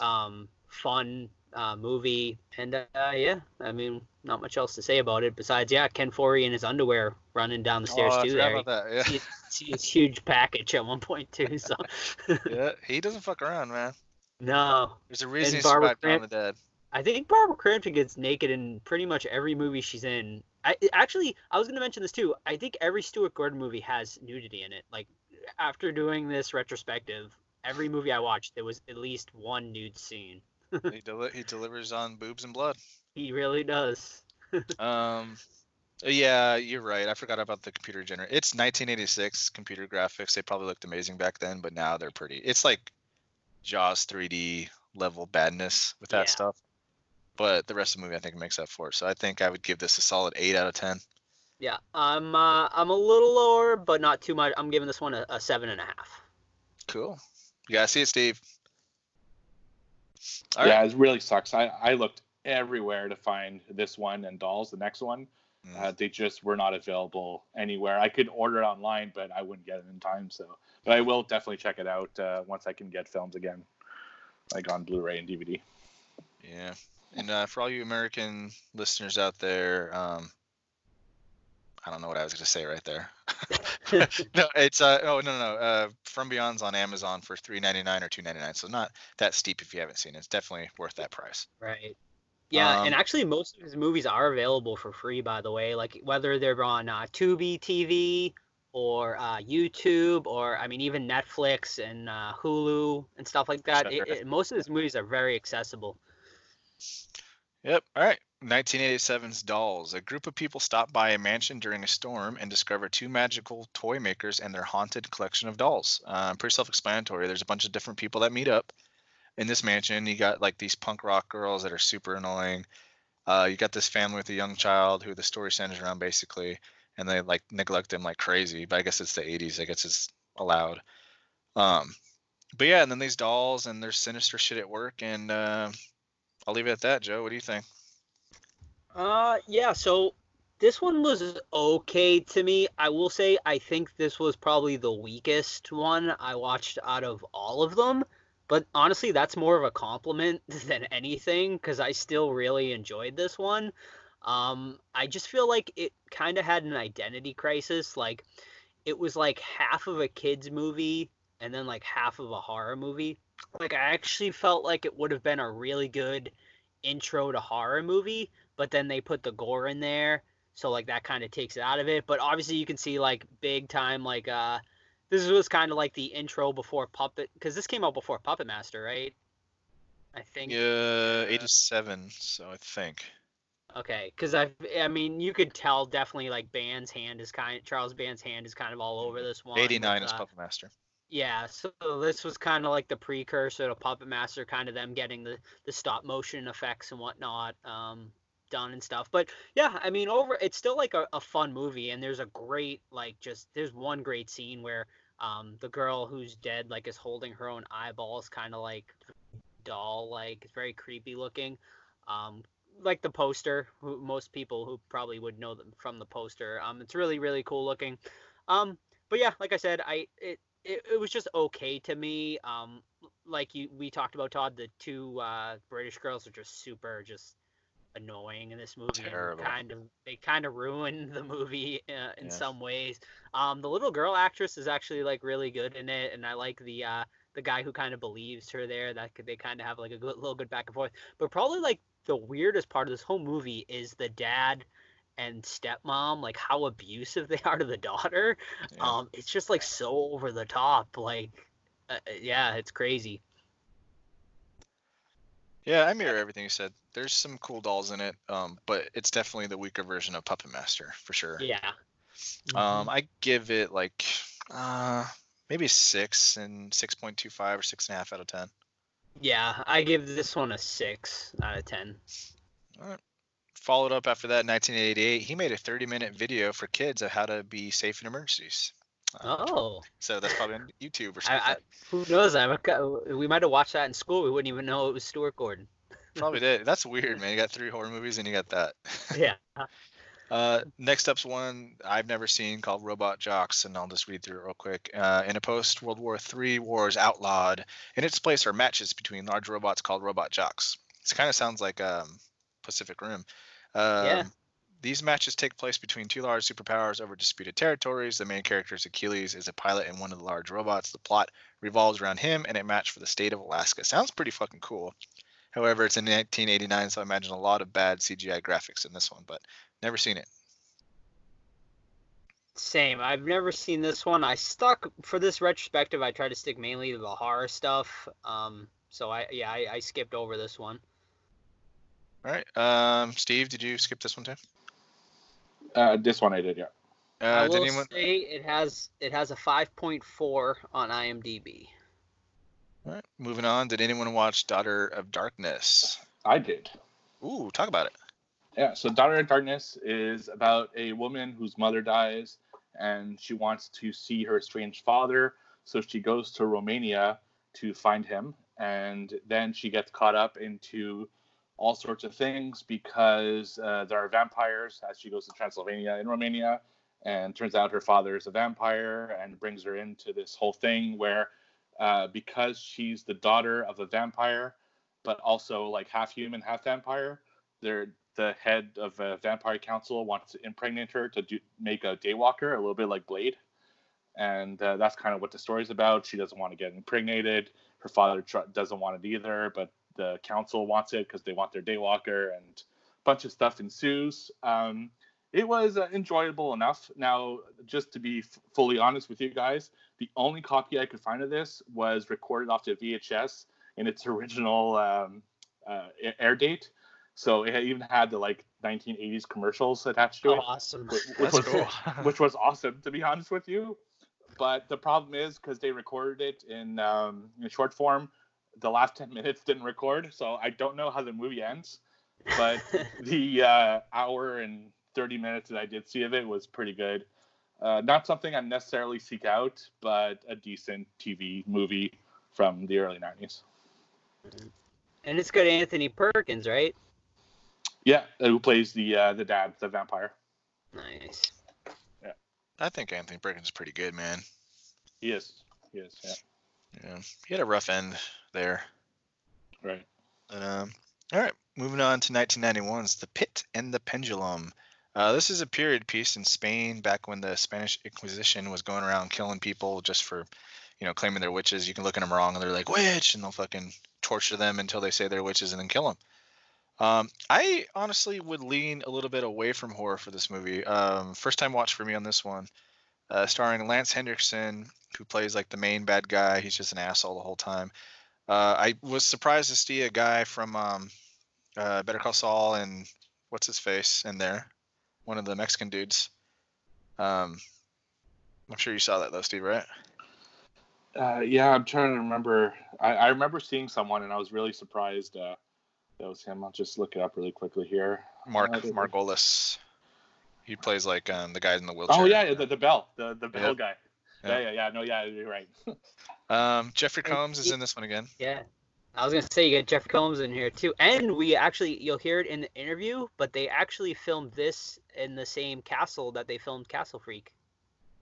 C: um fun uh movie and uh yeah, I mean not much else to say about it besides yeah, Ken Foree in his underwear running down the stairs
B: oh,
C: too there.
B: about that. Yeah.
C: See his huge package at one point too. So
B: yeah, he doesn't fuck around, man.
C: no.
B: There's a reason
C: And
B: he
C: Barbara
B: survived Dawn of the Dead.
C: I think Barbara Crampton gets naked in pretty much every movie she's in. I actually I was gonna mention this too. I think every Stuart Gordon movie has nudity in it. Like after doing this retrospective, every movie I watched there was at least one nude scene.
B: he, deli- he delivers on boobs and blood.
C: He really does.
B: Um, yeah, you're right. I forgot about the computer gener. It's 1986 computer graphics. They probably looked amazing back then, but now they're pretty. It's like Jaws 3D level badness with that
C: Yeah.
B: stuff. But the rest of the movie, I think, makes up for it. So I think I would give this a solid eight out of ten.
C: Yeah, I'm uh, I'm a little lower, but not too much. I'm giving this one a, a seven and a half.
B: Cool. You gotta see it, Steve. All
D: yeah,
B: right.
D: it really sucks. I, I looked everywhere to find this one and Dolls, the next one.
B: Mm.
D: Uh, they just were not available anywhere. I could order it online, but I wouldn't get it in time. So, but I will definitely check it out uh, once I can get films again, like on Blu-ray and DVD.
B: Yeah. And uh, for all you American listeners out there, um, I don't know what I was going to say right there. no, it's uh oh no no uh From Beyond's on Amazon for three ninety nine or two ninety nine, so not that steep if you haven't seen it. It's definitely worth that price.
C: Right. Yeah, and
B: Um,
C: actually, most of his movies are available for free, by the way. Like whether they're on uh, Tubi TV or uh, YouTube, or I mean, even Netflix and uh, Hulu and stuff like that. It, it, most of his movies are very accessible.
B: Yep. All right. 1987's Dolls. A group of people stop by a mansion during a storm and discover two magical toy makers and their haunted collection of dolls. Uh, pretty self-explanatory. There's a bunch of different people that meet up in this mansion. You got like these punk rock girls that are super annoying. Uh, you got this family with a young child who the story centers around basically, and they like neglect them like crazy. But I guess it's the 80s. I guess it's allowed. Um, but yeah, and then these dolls and there's sinister shit at work, and uh, I'll leave it at that. Joe, what do you think?
C: Uh, yeah. So this one was okay to me. I will say I think this was probably the weakest one I watched out of all of them. But honestly, that's more of a compliment than anything because I still really enjoyed this one. Um, I just feel like it kind of had an identity crisis. Like it was like half of a kids movie and then like half of a horror movie. Like I actually felt like it would have been a really good intro to horror movie, but then they put the gore in there, so like that kind of takes it out of it. But obviously you can see like big time like uh this was kind of like the intro before Puppet because this came out before Puppet Master, right? I think.
B: Yeah, 87. So I think.
C: Okay, because I, I mean, you could tell definitely like Band's hand is kind, Charles Band's hand is kind of all over this one.
B: 89
C: with,
B: is
C: uh,
B: Puppet Master.
C: Yeah, so this was kind of like the precursor to Puppet Master, kind of them getting the the stop motion effects and whatnot um, done and stuff. But yeah, I mean, over it's still like a, a fun movie, and there's a great like just there's one great scene where um, the girl who's dead like is holding her own eyeballs, kind of like doll, like it's very creepy looking. Um, like the poster, who most people who probably would know them from the poster. Um, it's really really cool looking. Um, but yeah, like I said, I it it, it was just okay to me. Um, like you we talked about Todd, the two uh, British girls are just super just annoying in this movie.
B: Terrible.
C: Kind of they kind of ruin the movie uh, in
B: Yeah.
C: some ways. Um, the little girl actress is actually like really good in it, and I like the uh, the guy who kind of believes her there. That could, they kind of have like a good, little good back and forth. But probably like the weirdest part of this whole movie is the dad and stepmom, like how abusive they are to the daughter. Um, it's just like so over the top. Like, uh, yeah, it's crazy.
B: Yeah, I mirror everything you said. There's some cool dolls in it, um, but it's definitely the weaker version of Puppet Master for sure.
C: Yeah.
B: Um, I give it like uh maybe six and six point two five or six and a half out of ten.
C: Yeah, I give this one a six out of ten.
B: All right. Followed up after that, in 1988, he made a 30-minute video for kids of how to be safe in emergencies.
C: Oh,
B: So that's probably on YouTube or something.
C: I, who knows? I we might have watched that in school. We wouldn't even know it was Stuart Gordon.
B: Probably did. That's weird, man. You got three horror movies and you got that.
C: Yeah.
B: Uh, next up's one I've never seen called Robot Jox, and I'll just read through it real quick. Uh, in a post World War III wars outlawed, in its place are matches between large robots called Robot Jox. This kind of sounds like um, Pacific Rim. Um,
C: Yeah.
B: These matches take place between two large superpowers over disputed territories. The main character is Achilles, is a pilot in one of the large robots. The plot revolves around him and a match for the state of Alaska. Sounds pretty fucking cool. However, it's in 1989, so I imagine a lot of bad CGI graphics in this one, but never seen it.
C: Same. I've never seen this one. I stuck for this retrospective. I tried to stick mainly to the horror stuff. Um, so I yeah I, I skipped over this one.
B: All right. Um, Steve, did you skip this one too?
D: Uh, this one I did, yeah.
C: I
B: Uh, did
C: will
B: anyone?
C: say it has it has a 5.4 on IMDb.
B: All right. Moving on. Did anyone watch Daughter of Darkness?
D: I did.
B: Ooh, talk about it.
D: Yeah, so Daughter of Darkness is about a woman whose mother dies and she wants to see her estranged father. So she goes to Romania to find him. And then she gets caught up into all sorts of things because uh, there are vampires as she goes to Transylvania in Romania. And turns out her father is a vampire and brings her into this whole thing where, uh, because she's the daughter of a vampire, but also like half human, half vampire, they're the head of a vampire council wants to impregnate her to do, make a daywalker, a little bit like Blade, and uh, that's kind of what the story's about. She doesn't want to get impregnated. Her father tr- doesn't want it either, but the council wants it because they want their daywalker, and a bunch of stuff ensues. Um, it was uh, enjoyable enough. Now, just to be f- fully honest with you guys, the only copy I could find of this was recorded off the VHS in its original um, uh, air date. So it even had the like 1980s commercials attached to it.
C: Awesome.
D: Which, which
B: That's
D: was
B: cool.
D: which was awesome to be honest with you. But the problem is because they recorded it in um, in short form, the last 10 minutes didn't record, so I don't know how the movie ends. But the uh, hour and 30 minutes that I did see of it was pretty good. Uh, not something I necessarily seek out, but a decent TV movie from the early 90s.
C: And it's got Anthony Perkins, right?
D: Yeah, who plays the uh, the dad, the vampire.
C: Nice. Yeah.
B: I think Anthony Perkins is pretty good, man.
D: He is. He is. Yeah.
B: Yeah, he had a rough end there.
D: Right.
B: But, um, all right, moving on to 1991's The Pit and the Pendulum. Uh, this is a period piece in Spain back when the Spanish Inquisition was going around killing people just for, you know, claiming they're witches. You can look at them wrong and they're like, witch, and they'll fucking torture them until they say they're witches and then kill them. Um, I honestly would lean a little bit away from horror for this movie. Um, first time watch for me on this one, uh, starring Lance Henriksen, who plays like the main bad guy. He's just an asshole the whole time. Uh, I was surprised to see a guy from um, uh, Better Call Saul and what's his face in there, one of the Mexican dudes. Um, I'm sure you saw that though, Steve, right?
D: Uh, yeah, I'm trying to remember. I, I remember seeing someone, and I was really surprised. Uh, that was him. I'll just look it up really quickly here.
B: Mark
D: Uh,
B: Margolis. He plays like um, the guy in the wheelchair.
D: Oh yeah, the, the bell, the the bell
B: Yeah.
D: guy.
B: Yeah.
D: Yeah, yeah, yeah. No, yeah, you're right.
B: Um, Jeffrey Combs is in this one again.
C: Yeah. I was gonna say you get Jeffrey Combs in here too, and we actually you'll hear it in the interview, but they actually filmed this in the same castle that they filmed Castle Freak.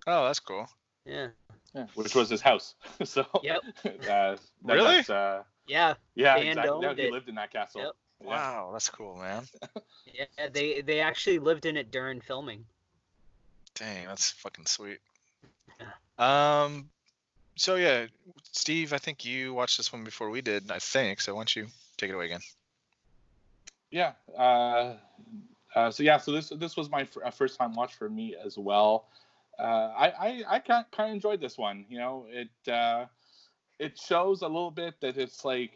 B: Oh, that's cool.
C: Yeah.
D: yeah, which was his house. so.
C: Yep.
D: Uh, that-
B: Really?
D: that's, uh,
C: Yeah.
D: yeah, exactly. Yeah, he
C: it.
D: lived in that castle.
C: Yep.
D: Yeah.
B: Wow, that's cool, man.
C: Yeah. They they actually lived in it during filming.
B: Dang, that's fucking sweet. Um, so yeah, Steve, I think you watched this one before we did. I think so. Why don't you take it away again?
D: Yeah. Uh, uh, so yeah, so this this was my fir- uh, first time watch for me as well. Uh, I I, I kind kind of enjoyed this one. You know, it uh, it shows a little bit that it's like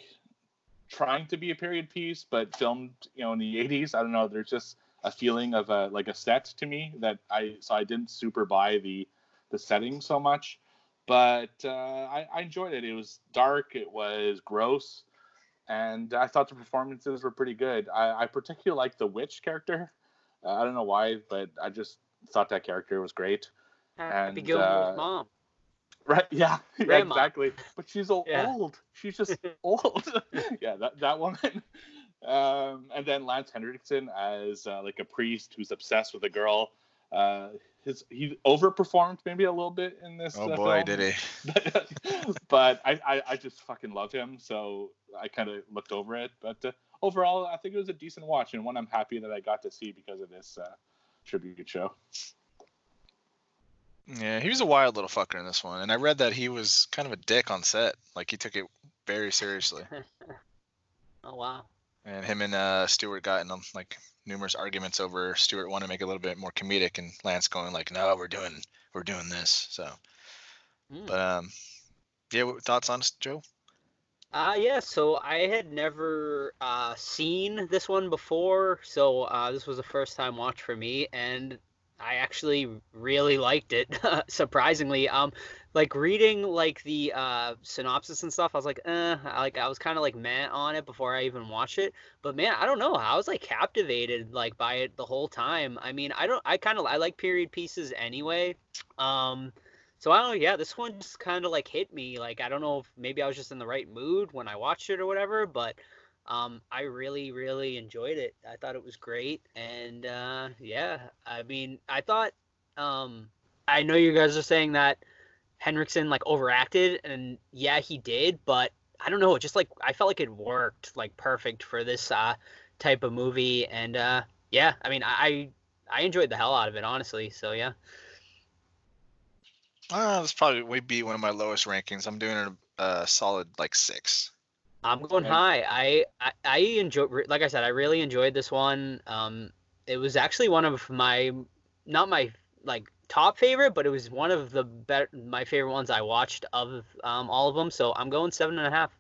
D: trying to be a period piece, but filmed you know in the '80s. I don't know. There's just a feeling of a like a set to me that I so I didn't super buy the the setting so much, but uh, I, I enjoyed it. It was dark. It was gross and I thought the performances were pretty good. I, I particularly like the witch character. Uh, I don't know why, but I just thought that character was great.
C: Happy
D: And,
C: Gilmore's
D: uh,
C: mom.
D: Right? Yeah, yeah exactly. But she's o-
C: Yeah.
D: old. She's just old. yeah, that that woman. Um, and then Lance Henriksen as uh, like a priest who's obsessed with a girl. Uh, his he overperformed maybe a little bit in this.
B: Oh
D: uh,
B: boy,
D: film
B: did he!
D: but I, I, I just fucking love him, so I kind of looked over it. But uh, overall, I think it was a decent watch and one I'm happy that I got to see because of this uh, tribute show.
B: Yeah, he was a wild little fucker in this one, and I read that he was kind of a dick on set. Like he took it very seriously,
C: Oh wow.
B: and him and uh, Stuart got in um, like numerous arguments over Stuart wanted to make it a little bit more comedic, and Lance going like, "No, we're doing we're doing this." So,
C: Hmm.
B: but um, yeah, what thoughts on it, Joe?
C: Uh yeah, so I had never uh seen this one before, so uh this was a first time watch for me and I actually really liked it surprisingly. Um like reading like the uh synopsis and stuff, I was like, eh, I- like I was kind of like meh on it before I even watched it. But man, I don't know, I was like captivated like by it the whole time. I mean, I don't I kind of I like period pieces anyway. Um so I don't yeah, this one just kind of like hit me. Like I don't know if maybe I was just in the right mood when I watched it or whatever, but um, I really, really enjoyed it. I thought it was great, and uh, yeah, I mean, I thought, um, I know you guys are saying that Henriksen like overacted, and yeah, he did, but I don't know, it just like I felt like it worked like perfect for this uh, type of movie, and uh, yeah, I mean, I I enjoyed the hell out of it, honestly. So yeah.
B: Uh, this probably would be one of my lowest rankings. I'm doing a, a solid like six.
C: I'm going high. I I, I enjoy like I said, I really enjoyed this one. Um, it was actually one of my not my like top favorite, but it was one of the better my favorite ones I watched of um all of them. So I'm going seven and a half.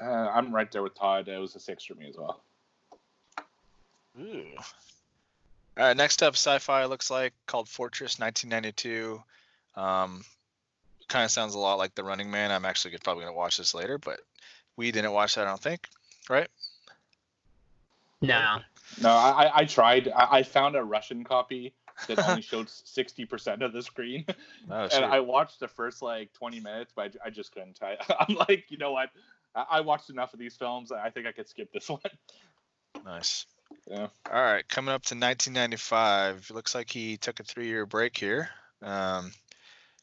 D: Uh, I'm right there with Todd. It was a six for me as well.
B: Ooh. All right, next up, sci-fi looks like called Fortress 1992. Um, kind of sounds a lot like The Running Man. I'm actually gonna- probably gonna watch this later, but we didn't watch that, I don't think, right?
C: No.
D: No, I, I- I tried. I, I found a Russian copy that only showed 60% of the screen.
B: Oh,
D: and. I watched the first like 20 minutes, but I just couldn't. I, I'm like, you know what? I, I watched enough of these films. I think I could skip this one.
B: Nice.
D: Yeah.
B: All right, coming up to 1995. Looks like he took a three-year break here. Um,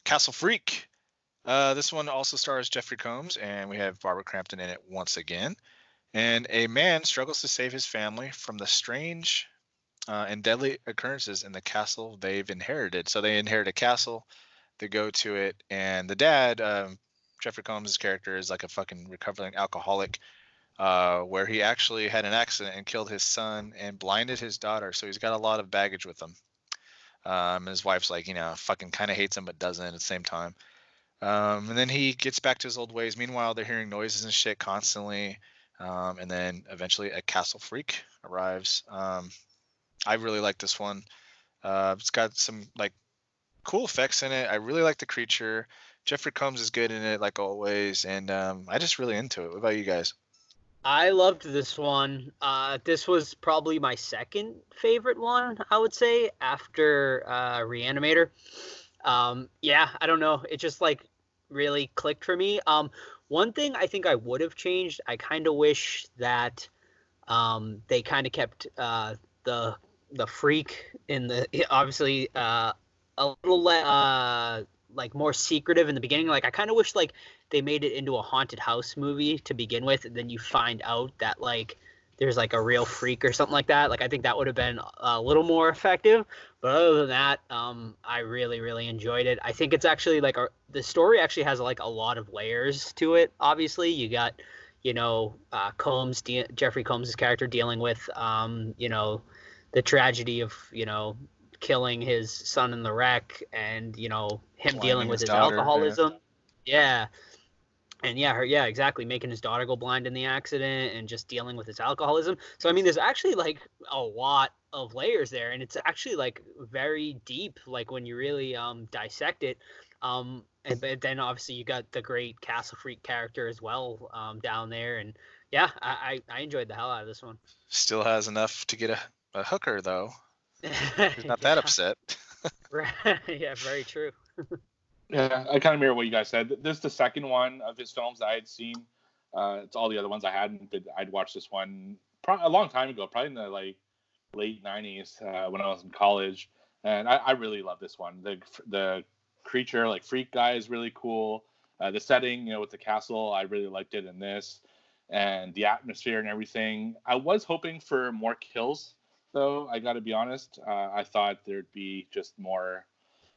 B: Castle Freak. Uh, this one also stars Jeffrey Combs, and we have Barbara Crampton in it once again. And a man struggles to save his family from the strange uh, and deadly occurrences in the castle they've inherited. So they inherit a castle, they go to it, and the dad, um, Jeffrey Combs' character, is like a fucking recovering alcoholic uh, where he actually had an accident and killed his son and blinded his daughter. So he's got a lot of baggage with him. Um, his wife's like, you know, fucking kind of hates him but doesn't at the same time. Um, and then he gets back to his old ways. Meanwhile, they're hearing noises and shit constantly. Um, and then eventually a castle freak arrives. Um, I really like this one. Uh, it's got some like cool effects in it. I really like the creature. Jeffrey Combs is good in it, like always, and um, I just really into it. What about you guys?
C: I loved this one. Uh, this was probably my second favorite one, I would say, after uh, Reanimator. Um, yeah, I don't know. It just like really clicked for me. Um, one thing I think I would have changed. I kind of wish that um, they kind of kept uh, the the freak in the obviously uh, a little le- uh, like more secretive in the beginning. Like I kind of wish like they made it into a haunted house movie to begin with, and then you find out that like there's like a real freak or something like that. Like I think that would have been a little more effective. But other than that, um, I really really enjoyed it. I think it's actually like a, the story actually has like a lot of layers to it. Obviously, you got you know uh, Combs, de- Jeffrey Combs' character dealing with um, you know the tragedy of you know killing his son in the wreck and you know him
B: Blinding
C: dealing with
B: his
C: his,
B: daughter, yeah.
C: alcoholism yeah and yeah her yeah exactly making his daughter go blind in the accident and just dealing with his alcoholism so i mean there's actually like a lot of layers there and it's actually like very deep like when you really um dissect it um and but then obviously you got the great castle freak character as well um down there and yeah i i, I enjoyed the hell out of this one
B: Still has enough to get a, a hooker though. He's not that upset.
C: Yeah, very true.
D: Yeah, I kind of mirror what you guys said. This is the second one of his films that I had seen. Uh, it's all the other ones I hadn't, but I'd watched this one pro- a long time ago, probably in the like late '90s uh, when I was in college, and I, I really love this one. The the creature, like freak guy, is really cool. Uh, the setting, you know, with the castle, I really liked it in this, and the atmosphere and everything. I was hoping for more kills, though. I got to be honest. Uh, I thought there'd be just more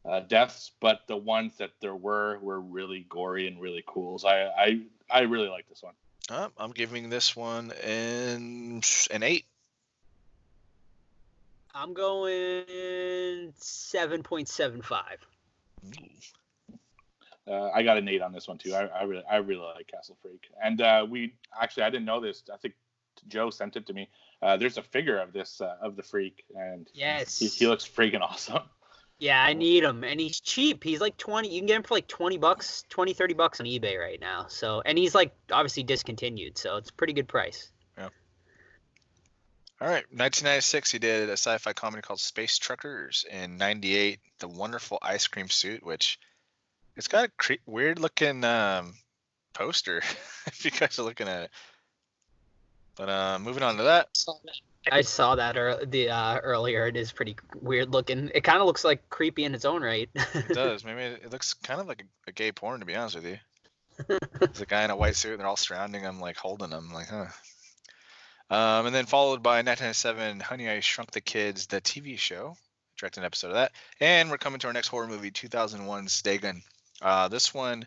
D: uh, deaths, but the ones that there were were really gory and really cool. So I I, I really like this one.
B: Uh, I'm giving this one an an eight.
C: I'm going seven point seven five.
D: Uh, I got an eight on this one too. I, I really I really like Castle Freak, and uh, we actually I didn't know this. I think Joe sent it to me. Uh, there's a figure of this uh, of the freak, and
C: Yes.
D: he, he looks freaking awesome.
C: Yeah, I need him, and he's cheap. He's like twenty. You can get him for like twenty bucks, 20, 30 bucks on eBay right now. So, and he's like obviously discontinued, so it's a pretty good price. Yeah.
B: All right, 1996, he did a sci-fi comedy called Space Truckers. In '98, The Wonderful Ice Cream Suit, which it's got a cre- weird-looking um, poster. if you guys are looking at it. But uh, moving on to that.
C: I saw that ear- the uh, earlier. It is pretty weird looking. It kind of looks like creepy in its own right.
B: It does. Maybe it, it looks kind of like a, a gay porn, to be honest with you. There's a guy in a white suit, and they're all surrounding him, like holding him, like, huh. Um, and then followed by 1997, Honey, I Shrunk the Kids, the TV show. Directed an episode of that. And we're coming to our next horror movie, 2001's Dagon. Uh, this one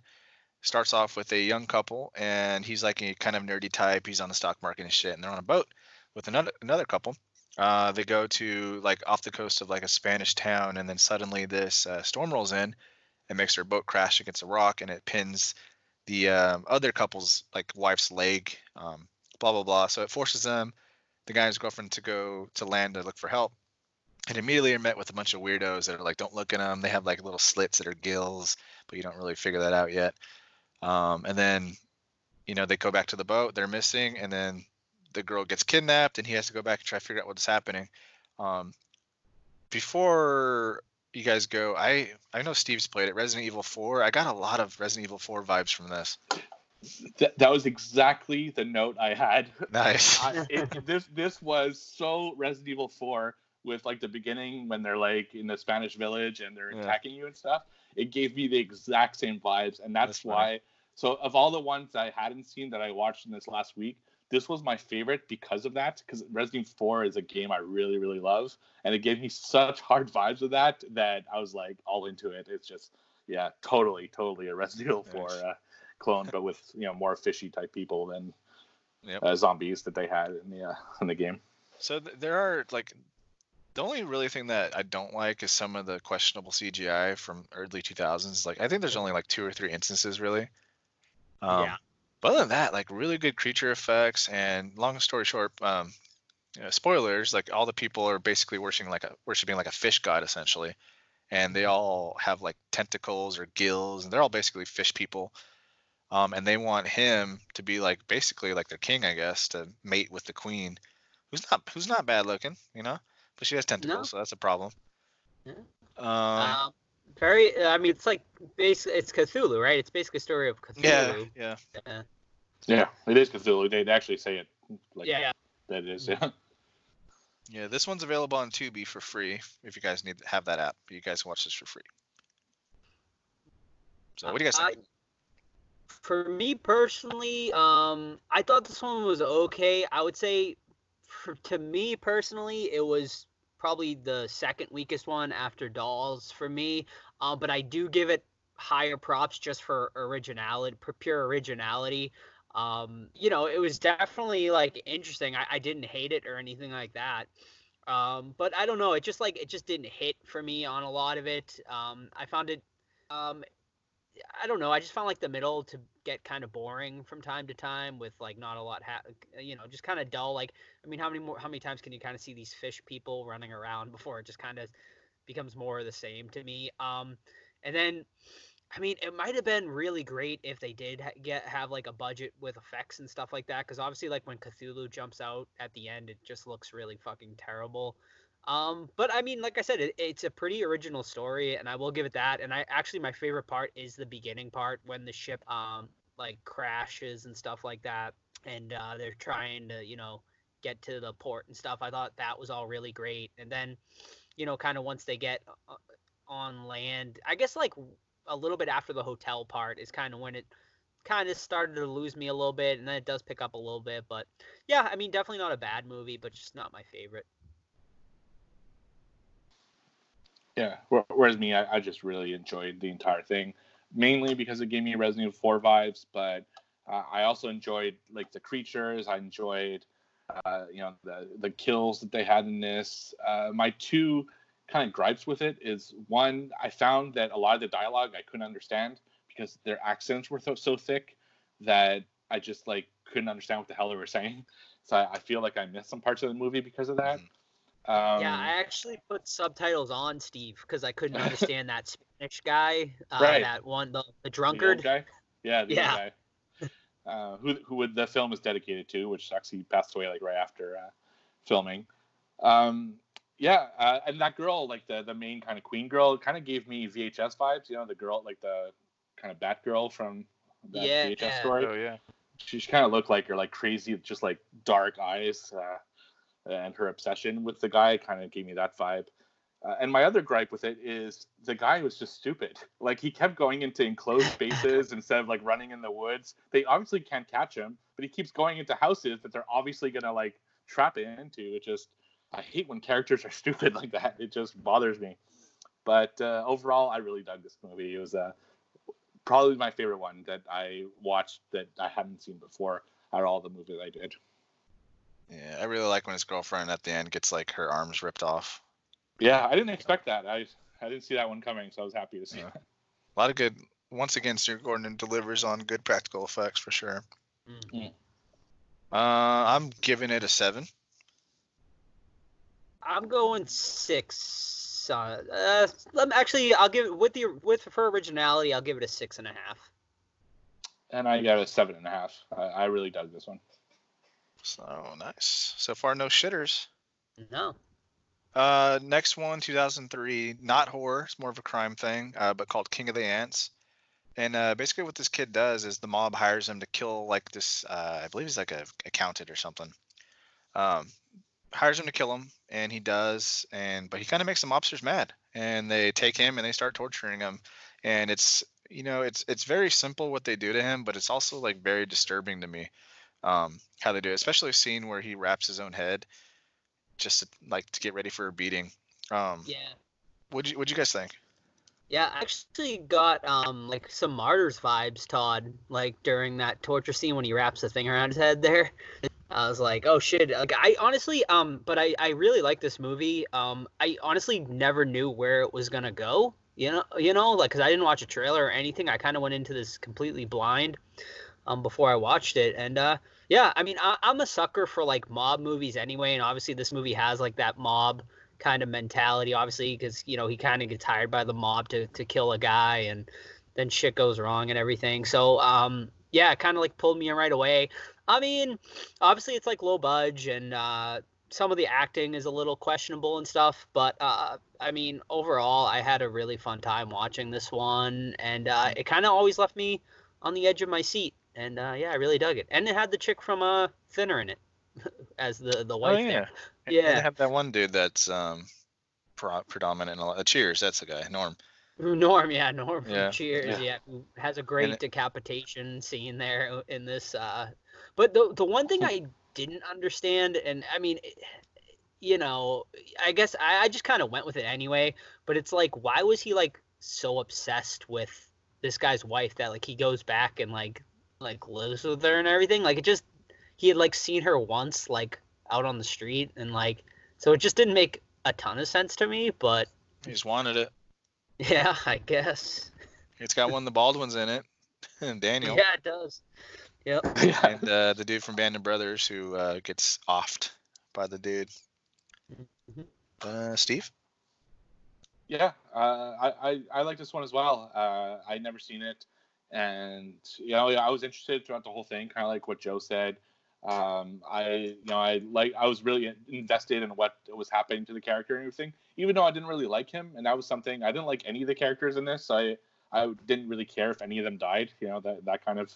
B: starts off with a young couple, and he's like a kind of nerdy type. He's on the stock market and shit, and they're on a boat with another another couple. Uh, they go to like off the coast of like a Spanish town, and then suddenly this uh, storm rolls in and makes their boat crash against a rock, and it pins the um, other couple's like wife's leg. Um, blah blah blah. So it forces them, the guy and his girlfriend, to go to land to look for help. And immediately are met with a bunch of weirdos that are like, "Don't look at them." They have like little slits that are gills, but you don't really figure that out yet. Um, and then, you know, they go back to the boat. They're missing, and then the girl gets kidnapped, and he has to go back and try to figure out what's happening. Um, before you guys go, I I know Steve's played it. Resident Evil 4. I got a lot of Resident Evil 4 vibes from this.
D: Th- that was exactly the note I had.
B: Nice.
D: I, it, this this was so Resident Evil 4 with like the beginning when they're like in the Spanish village and they're
B: Yeah.
D: attacking you and stuff. It gave me the exact same vibes, and that's,
B: That's
D: why. So of all the ones I hadn't seen that I watched in this last week, this was my favorite because of that. Because Resident Evil 4 is a game I really really love, and it gave me such hard vibes of that that I was like all into it. It's just yeah, totally totally a Resident Evil 4 uh, clone, but with you know more fishy type people than
B: Yep.
D: uh, zombies that they had in the uh, in the game.
B: So th- there are like the only really thing that I don't like is some of the questionable CGI from early 2000s. Like I think there's only like two or three instances really. Um,
C: Yeah.
B: But other than that, like really good creature effects and long story short, um, you know, spoilers. Like all the people are basically worshiping like a worshiping like a fish god essentially, and they all have like tentacles or gills, and they're all basically fish people. Um, and they want him to be like basically like their king, I guess, to mate with the queen who's not who's not bad looking, you know, but she has tentacles, so that's a problem.
C: Yeah.
B: Um,
C: Um, very. I mean, it's like base. It's Cthulhu, right? It's basically a story of Cthulhu.
B: yeah.
C: Yeah.
D: Yeah, it is Cthulhu. They actually say it like
C: yeah.
D: that. It is. Yeah.
B: Yeah, this one's available on Tubi for free if you guys need to have that app. You guys can watch this for free. So what do you guys think?
C: I- for me personally, um, I thought this one was okay. I would say, for, to me personally, it was probably the second weakest one after Dolls for me. Uh, but I do give it higher props just for originality, pure originality. Um, you know, it was definitely like interesting. I, I didn't hate it or anything like that. Um, but I don't know. It just like it just didn't hit for me on a lot of it. Um, I found it. Um, I don't know. I just found like the middle to get kind of boring from time to time with like not a lot, ha- you know, just kind of dull. Like, I mean, how many more, how many times can you kind of see these fish people running around before it just kind of becomes more of the same to me? Um, and then, I mean, it might have been really great if they did ha- get have like a budget with effects and stuff like that, because obviously, like when Cthulhu jumps out at the end, it just looks really fucking terrible. Um, but I mean, like I said, it, it's a pretty original story, and I will give it that. And I actually, my favorite part is the beginning part when the ship um like crashes and stuff like that, and uh, they're trying to you know get to the port and stuff. I thought that was all really great. And then, you know, kind of once they get uh, on land, I guess like a little bit after the hotel part is kind of when it kind of started to lose me a little bit, and then it does pick up a little bit. But yeah, I mean, definitely not a bad movie, but just not my favorite.
D: Yeah. Whereas me, I, I just really enjoyed the entire thing, mainly because it gave me Resident Evil 4 vibes. But uh, I also enjoyed like the creatures. I enjoyed, uh, you know, the the kills that they had in this. Uh, my two kind of gripes with it is one, I found that a lot of the dialogue I couldn't understand because their accents were so, so thick that I just like couldn't understand what the hell they were saying. So I, I feel like I missed some parts of the movie because of that. Um,
C: yeah, I actually put subtitles on Steve because I couldn't understand that Spanish guy, uh,
D: Right.
C: that one, the, the
D: The
C: drunkard.
D: guy? Yeah, the
C: Yeah.
D: guy. Uh, who who the film is dedicated to, which actually passed away like right after uh, filming. Um, yeah, uh, and that girl, like the the main kind of queen girl, kind of gave me VHS vibes. You know, the girl like the kind of Batgirl from that
C: Yeah.
D: VHS story.
B: Oh yeah.
D: She, she kind of looked like her, like crazy, just like dark eyes, uh, and her obsession with the guy kind of gave me that vibe. Uh, and my other gripe with it is the guy was just stupid. Like he kept going into enclosed spaces instead of like running in the woods. They obviously can't catch him, but he keeps going into houses that they're obviously gonna like trap into. It just I hate when characters are stupid like that. It just bothers me. But uh, overall, I really dug this movie. It was uh, probably my favorite one that I watched that I hadn't seen before out of all the movies I did.
B: Yeah, I really like when his girlfriend at the end gets like her arms ripped off.
D: Yeah, I didn't expect that. I I didn't see that one coming, so I was happy to see
B: Yeah.
D: that.
B: A lot of good. Once again, Stuart Gordon delivers on good practical effects for sure.
C: Mm.
B: Uh, I'm giving it a seven.
C: I'm going six. Uh, uh, actually, I'll give it with the with for originality. I'll give it a six and a half.
D: And I got a seven and a half. I, I really dug this one.
B: So nice. So far, no shitters.
C: No.
B: Uh, next one, 2003, not horror. It's more of a crime thing, uh, but called King of the Ants. And uh, basically, what this kid does is the mob hires him to kill like this. Uh, I believe he's like a accountant or something. Um, hires him to kill him, and he does. And but he kind of makes the mobsters mad, and they take him and they start torturing him. And it's you know it's it's very simple what they do to him, but it's also like very disturbing to me um, how they do it, especially a scene where he wraps his own head just to, like to get ready for a beating. Um,
C: Yeah.
B: What'd you What'd you guys think?
C: Yeah, I actually got um like some martyrs vibes, Todd, like during that torture scene when he wraps the thing around his head there. I was like, oh shit. Like I honestly um but I I really like this movie. Um I honestly never knew where it was going to go. You know, you know, like cuz I didn't watch a trailer or anything. I kind of went into this completely blind um before I watched it and uh yeah, I mean, I, I'm a sucker for like mob movies anyway, and obviously this movie has like that mob kind of mentality, obviously, because you know he kind of gets hired by the mob to to kill a guy, and then shit goes wrong and everything. So, um, yeah, it kind of like pulled me in right away. I mean, obviously it's like low budge, and uh, some of the acting is a little questionable and stuff, but uh, I mean, overall, I had a really fun time watching this one, and uh, it kind of always left me on the edge of my seat. And uh, yeah, I really dug it. And it had the chick from uh, Thinner in it as the the wife
B: oh yeah,
C: there.
B: And- and
C: Yeah.
B: They have that one dude that's um, pro- predominant. In a lot. Uh, Cheers, that's the guy, Norm.
C: Norm, yeah, Norm from
B: Yeah,
C: Cheers,
B: yeah.
C: yeah. who has a great
B: it-
C: decapitation scene there in this. Uh, but the the one thing I didn't understand, and I mean, it- you know, I guess I, I just kind of went with it anyway. But it's like, why was he like so obsessed with this guy's wife that like he goes back and like like lives with her and everything? Like it just he had like seen her once like out on the street and like so it just didn't make a ton of sense to me. But
B: He just wanted it.
C: yeah, I guess.
B: It's got one of the Baldwins in it, and Daniel.
C: Yeah, it does. Yep.
B: And uh, the dude from Band of Brothers who uh, gets offed by the dude. Uh, Steve?
D: Yeah, uh, I, I I like this one as well. Uh, I never seen it, and you know I was interested throughout the whole thing, kind of like what Joe said. Um, I you know I like I was really invested in what was happening to the character and everything, even though I didn't really like him, and that was something I didn't like any of the characters in this. So I I didn't really care if any of them died. You know that that kind of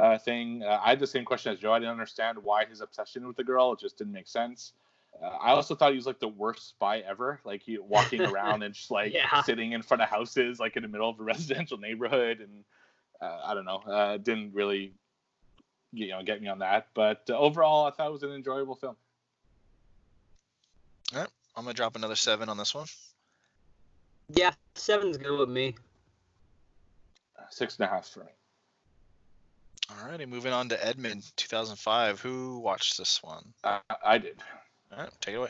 D: uh, thing. Uh, I had the same question as Joe. I didn't understand why his obsession with the girl. It just didn't make sense. Uh, I also thought he was like the worst spy ever. Like he walking around and just like
C: Yeah.
D: sitting in front of houses, like in the middle of a residential neighborhood, and uh, I don't know. Uh, didn't really, you know, get me on that. But uh, overall, I thought it was an enjoyable film.
B: All right, I'm gonna drop another seven on this one.
C: Yeah, seven's good with me.
D: Six and a half for me.
B: All righty, moving on to Edmond, 2005. Who watched this one?
D: Uh, I did.
B: All right, take it away.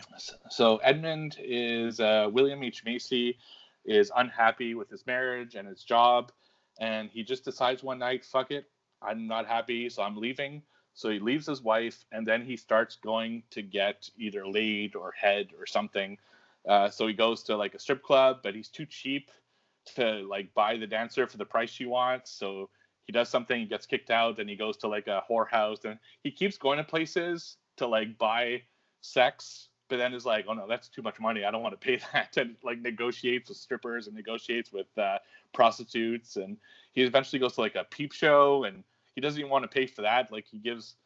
D: So Edmond is uh, William H Macy is unhappy with his marriage and his job, and he just decides one night, "Fuck it, I'm not happy, so I'm leaving." So he leaves his wife, and then he starts going to get either laid or head or something. Uh, so he goes to like a strip club, but he's too cheap to like buy the dancer for the price she wants. So he does something, he gets kicked out, then he goes to like a whorehouse, and he keeps going to places to like buy sex, but then is like, oh no, that's too much money. I don't want to pay that. And like negotiates with strippers and negotiates with uh, prostitutes, and he eventually goes to like a peep show, and he doesn't even want to pay for that. Like he gives,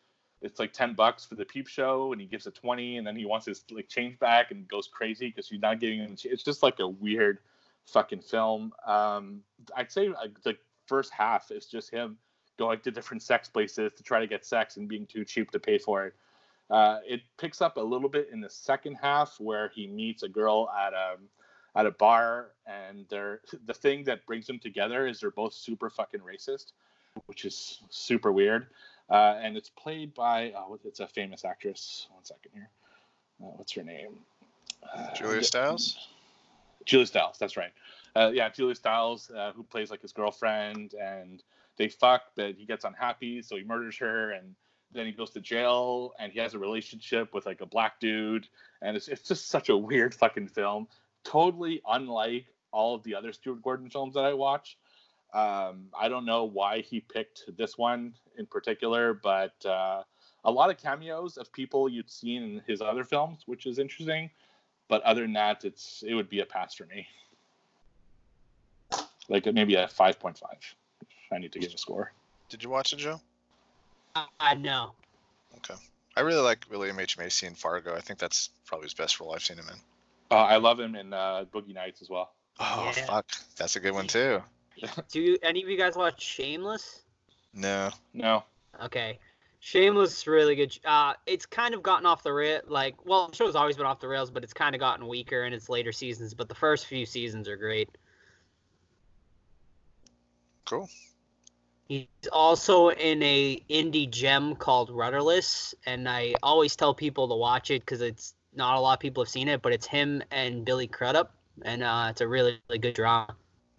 D: it's like ten bucks for the peep show, and he gives it twenty, and then he wants his like change back and goes crazy because he's not giving him. It's just like a weird fucking film. Um, I'd say like, the first half is just him going to different sex places to try to get sex and being too cheap to pay for it. Uh, it picks up a little bit in the second half where he meets a girl at a at a bar, and they're the thing that brings them together is they're both super fucking racist, which is super weird. Uh, and it's played by oh, it's a famous actress. One second here. Uh, what's her name? Uh,
B: Julia Stiles?
D: Julia Stiles, that's right. Uh, yeah, Julia Stiles, uh, who plays like his girlfriend, and they fuck, but he gets unhappy, so he murders her, and then he goes to jail, and he has a relationship with like a black dude, and it's it's just such a weird fucking film, totally unlike all of the other Stuart Gordon films that I watch. Um, I don't know why he picked this one in particular, but uh, a lot of cameos of people you'd seen in his other films, which is interesting. But other than that, it's it would be a pass for me. Like maybe a five point five. I need to give a score.
B: Did you watch it, Joe?
C: I know.
B: Okay. I really like William H Macy in Fargo. I think that's probably his best role I've seen him in.
D: Uh, I love him in uh, Boogie Nights as well.
B: Oh
C: Yeah.
B: fuck, that's a good one too.
C: Do you, any of you guys watch Shameless?
B: No.
D: No.
C: Okay. Shameless is really good. Uh, it's kind of gotten off the rail. Like, well, the show's always been off the rails, but it's kind of gotten weaker in its later seasons. But the first few seasons are great.
B: Cool.
C: He's also in a indie gem called Rudderless, and I always tell people to watch it because it's not a lot of people have seen it, but it's him and Billy Crudup, and uh, it's a really, really good drama.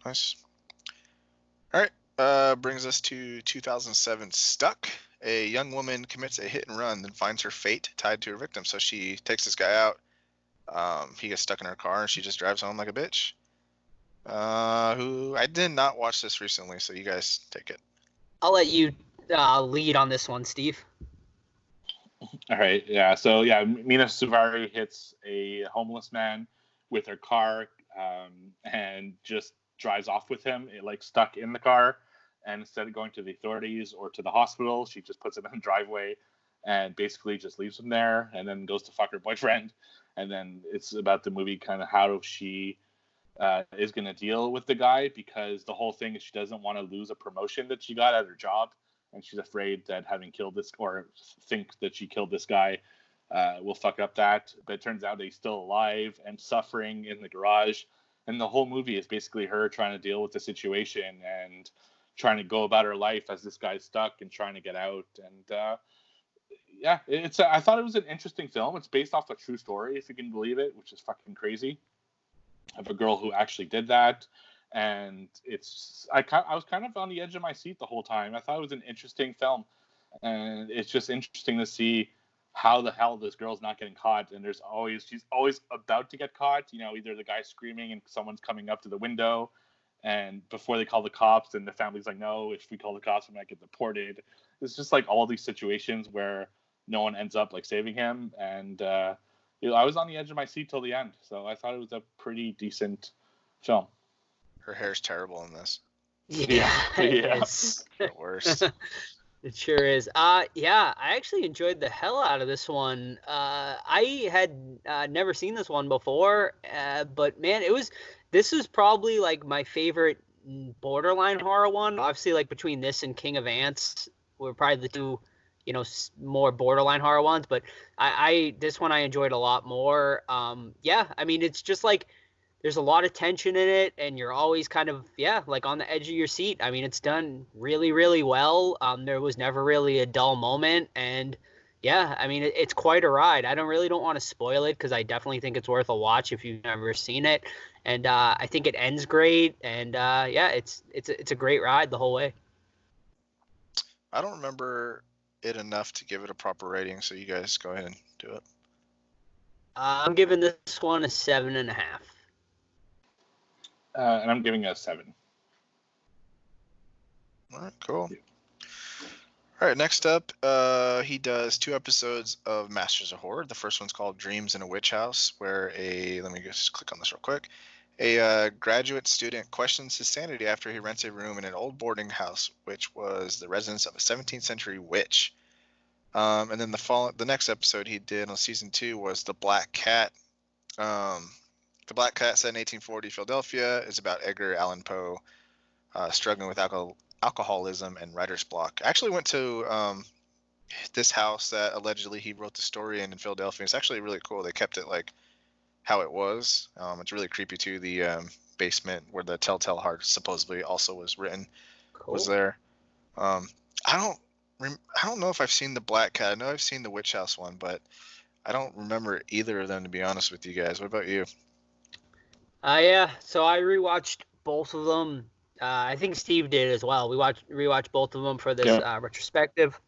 B: Nice. All right. Uh, brings us to 2007 Stuck. A young woman commits a hit and run, then finds her fate tied to her victim. So she takes this guy out. Um, he gets stuck in her car, and she just drives home like a bitch. Uh, who I did not watch this recently, so you guys take it.
C: I'll let you uh, lead on this one, Steve.
D: All right, yeah. So yeah, Mena Suvari hits a homeless man with her car um, and just drives off with him, it, like stuck in the car. And instead of going to the authorities or to the hospital, she just puts him in the driveway and basically just leaves him there, and then goes to fuck her boyfriend. And then it's about the movie, kind of how she uh, is going to deal with the guy because the whole thing is she doesn't want to lose a promotion that she got at her job and she's afraid that having killed this or think that she killed this guy uh, will fuck up that. But it turns out he's still alive and suffering in the garage. And the whole movie is basically her trying to deal with the situation and trying to go about her life as this guy's stuck and trying to get out. And uh, yeah, it's a, I thought it was an interesting film. It's based off a true story, if you can believe it, which is fucking crazy. Of a girl who actually did that and it's I I was kind of on the edge of my seat the whole time. I thought it was an interesting film, and it's just interesting to see how the hell this girl's not getting caught. And there's always she's always about to get caught. You know, either the guy's screaming and someone's coming up to the window, and before they call the cops, and the family's like, no, if we call the cops, we might get deported. It's just like all these situations where no one ends up like saving him, and uh, you know, I was on the edge of my seat till the end. So I thought it was a pretty decent film.
B: Her hair's terrible in this.
C: Yeah, it
D: Yeah.
C: is.
B: The worst.
C: It sure is. Uh yeah, I actually enjoyed the hell out of this one. Uh I had uh, never seen this one before, uh, but man, it was this is probably like my favorite borderline horror one. Obviously like between this and King of Ants were probably the two, you know, more borderline horror ones, but I, I this one I enjoyed a lot more. Um yeah, I mean it's just like there's a lot of tension in it and you're always kind of yeah like on the edge of your seat. I mean it's done really really well. Um, there was never really a dull moment and yeah i mean it, it's quite a ride. I don't really don't want to spoil it because i definitely think it's worth a watch if you've never seen it. And uh, i think it ends great and uh, yeah it's it's a- it's a great ride the whole way.
B: I don't remember it enough to give it a proper rating, so you guys go ahead and do it.
C: uh, i'm giving this one a seven and a half
D: Uh, and I'm giving a seven.
B: All right, cool. All right, next up, uh, he does two episodes of Masters of Horror. The first one's called Dreams in a Witch House, where a let me just click on this real quick. A uh, graduate student questions his sanity after he rents a room in an old boarding house, which was the residence of a 17th century witch. Um, and then the fall, the next episode he did on season two was the Black Cat. Um, the Black Cat set in 1840 Philadelphia is about Edgar Allan Poe uh, struggling with alcohol, alcoholism and writer's block. I actually went to um, this house that allegedly he wrote the story in in Philadelphia. It's actually really cool. They kept it like how it was. Um, it's really creepy too. The um, basement where the Telltale Heart supposedly also was written was there. Um, I don't. Rem- I don't know if I've seen the Black Cat. I know I've seen the Witch House one, but I don't remember either of them to be honest with you guys. What about you?
C: Uh, yeah. So I rewatched both of them. Uh, I think Steve did as well. We watched rewatched both of them for this
D: Yeah.
C: uh, retrospective.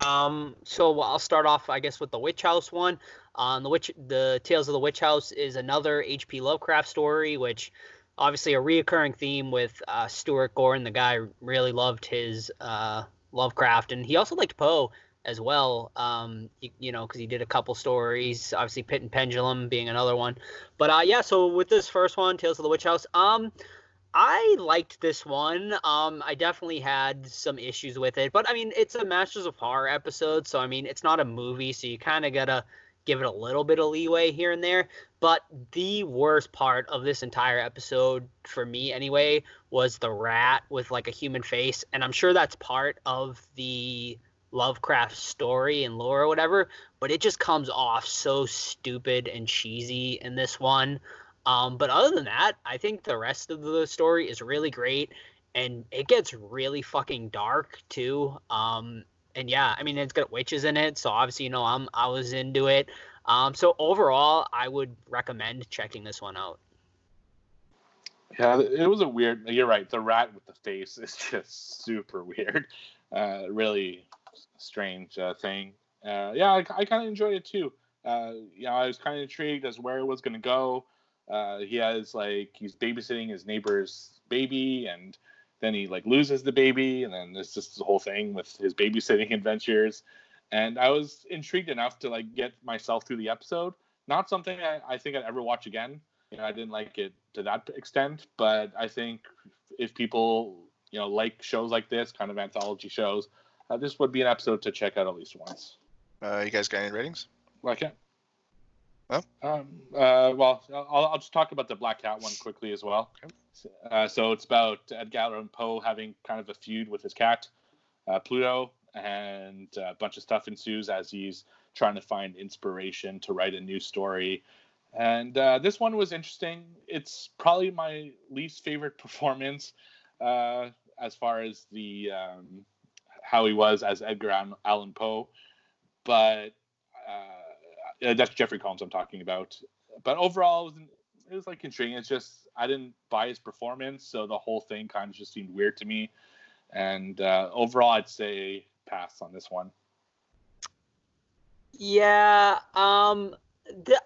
C: Um, so I'll start off, I guess, with the Witch House one. Um, the witch, the Tales of the Witch House is another H.P. Lovecraft story, which obviously a reoccurring theme with uh, Stuart Gordon. The guy really loved his uh, Lovecraft, and he also liked Poe as well. Um, you, you know, because he did a couple stories. Obviously, Pit and Pendulum being another one. But uh, yeah, so with this first one, Tales of the Witch House, um, I liked this one. Um, I definitely had some issues with it, but I mean, it's a Masters of Horror episode, so I mean, it's not a movie, so you kind of gotta give it a little bit of leeway here and there. But the worst part of this entire episode, for me anyway, was the rat with like a human face, and I'm sure that's part of the Lovecraft story and lore or whatever, but it just comes off so stupid and cheesy in this one. Um, but other than that, I think the rest of the story is really great, and it gets really fucking dark too. Um, and yeah, I mean it's got witches in it, so obviously you know I'm I was into it. Um, so overall, I would recommend checking this one out.
D: Yeah, it was a weird. You're right. The rat with the face is just super weird. Uh, really strange uh, thing. Uh, yeah, I, I kind of enjoyed it too. Uh, you know, I was kind of intrigued as where it was going to go. Uh, he has like he's babysitting his neighbor's baby, and then he like loses the baby, and then there's just the whole thing with his babysitting adventures. And I was intrigued enough to like get myself through the episode. Not something I, I think I'd ever watch again. You know, I didn't like it to that extent, but I think if people you know like shows like this, kind of anthology shows, uh, this would be an episode to check out at least once.
B: Uh, you guys got any ratings?
D: I can.
B: Well,
D: um, uh, well, I'll, I'll just talk about the Black Cat one quickly as well. Uh, so it's about Edgar Allan Poe having kind of a feud with his cat, uh, Pluto, and a bunch of stuff ensues as he's trying to find inspiration to write a new story. And uh, this one was interesting. It's probably my least favorite performance uh, as far as the um, how he was as Edgar Allan Poe, but uh, that's Jeffrey Combs I'm talking about. But overall, it was, it was like intriguing. It's just I didn't buy his performance, so the whole thing kind of just seemed weird to me. And uh, overall, I'd say pass on this one.
C: Yeah, um,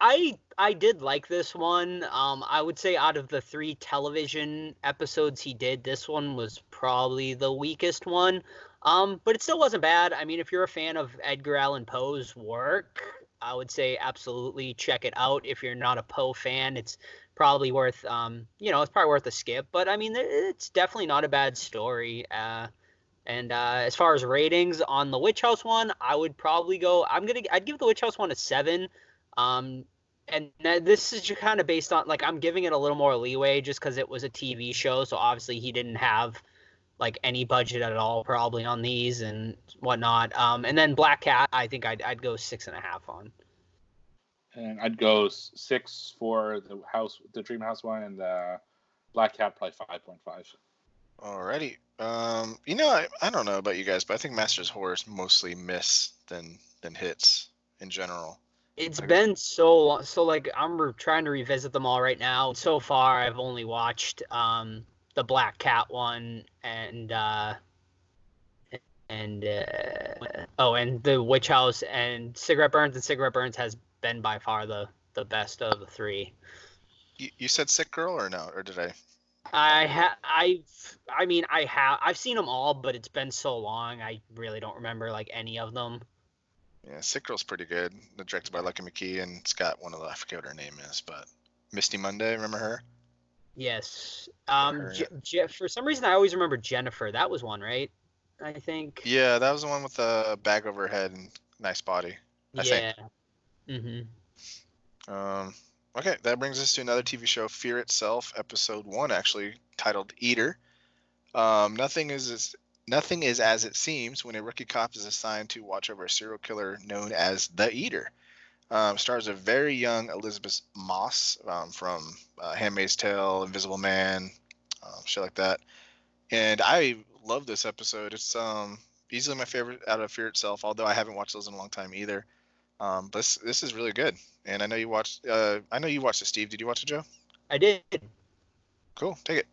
C: I I did like this one. Um, I would say out of the three television episodes he did, this one was probably the weakest one. Um, but it still wasn't bad. I mean, if you're a fan of Edgar Allan Poe's work, I would say absolutely check it out. If you're not a Poe fan, it's probably worth um, you know, it's probably worth a skip. But I mean, it's definitely not a bad story. Uh, and uh, as far as ratings on the Witch House one, I would probably go. I'm gonna. I'd give the Witch House one a seven. Um, and this is just kind of based on like I'm giving it a little more leeway just because it was a TV show, so obviously he didn't have like any budget at all probably on these and whatnot. Um, and then Black Cat, I think I'd I'd go six and a half on.
D: And I'd go six for the house, the Dream House one, and the Black Cat probably five point five.
B: Alrighty. Um, you know, I, I don't know about you guys, but I think Masters Horrors mostly miss than than hits in general.
C: It's like, been so long. So like I'm re- trying to revisit them all right now. So far, I've only watched um the Black Cat one and uh and uh, oh and the Witch House and Cigarette Burns and Cigarette Burns has been by far the the best of the three.
B: You, you said Sick Girl or no? Or did I?
C: I have I I mean I have I've seen them all, but it's been so long I really don't remember like any of them.
B: Yeah, Sick Girl's pretty good. Directed by Lucky McKee, and it's got one of the I forget what her name is, but Misty Mundae. Remember her?
C: Yes. Um. Her, Je- for some reason, I always remember Jennifer. That was one, right? I think.
B: Yeah, that was the one with the bag over her head and nice body. I
C: yeah. Mhm.
B: Um. Okay, that brings us to another TV show, Fear Itself, episode one, actually titled Eater. Um, nothing is as, nothing is as it seems when a rookie cop is assigned to watch over a serial killer known as the Eater. Um, stars a very young Elisabeth Moss um, from uh, Handmaid's Tale, Invisible Man, um, shit like that. And I love this episode. It's um, easily my favorite out of Fear Itself, although I haven't watched those in a long time either. Um, but this, this is really good. And I know you watched. Uh, I know you watched it, Steve. Did you watch it, Joe?
C: I did.
B: Cool. Take it.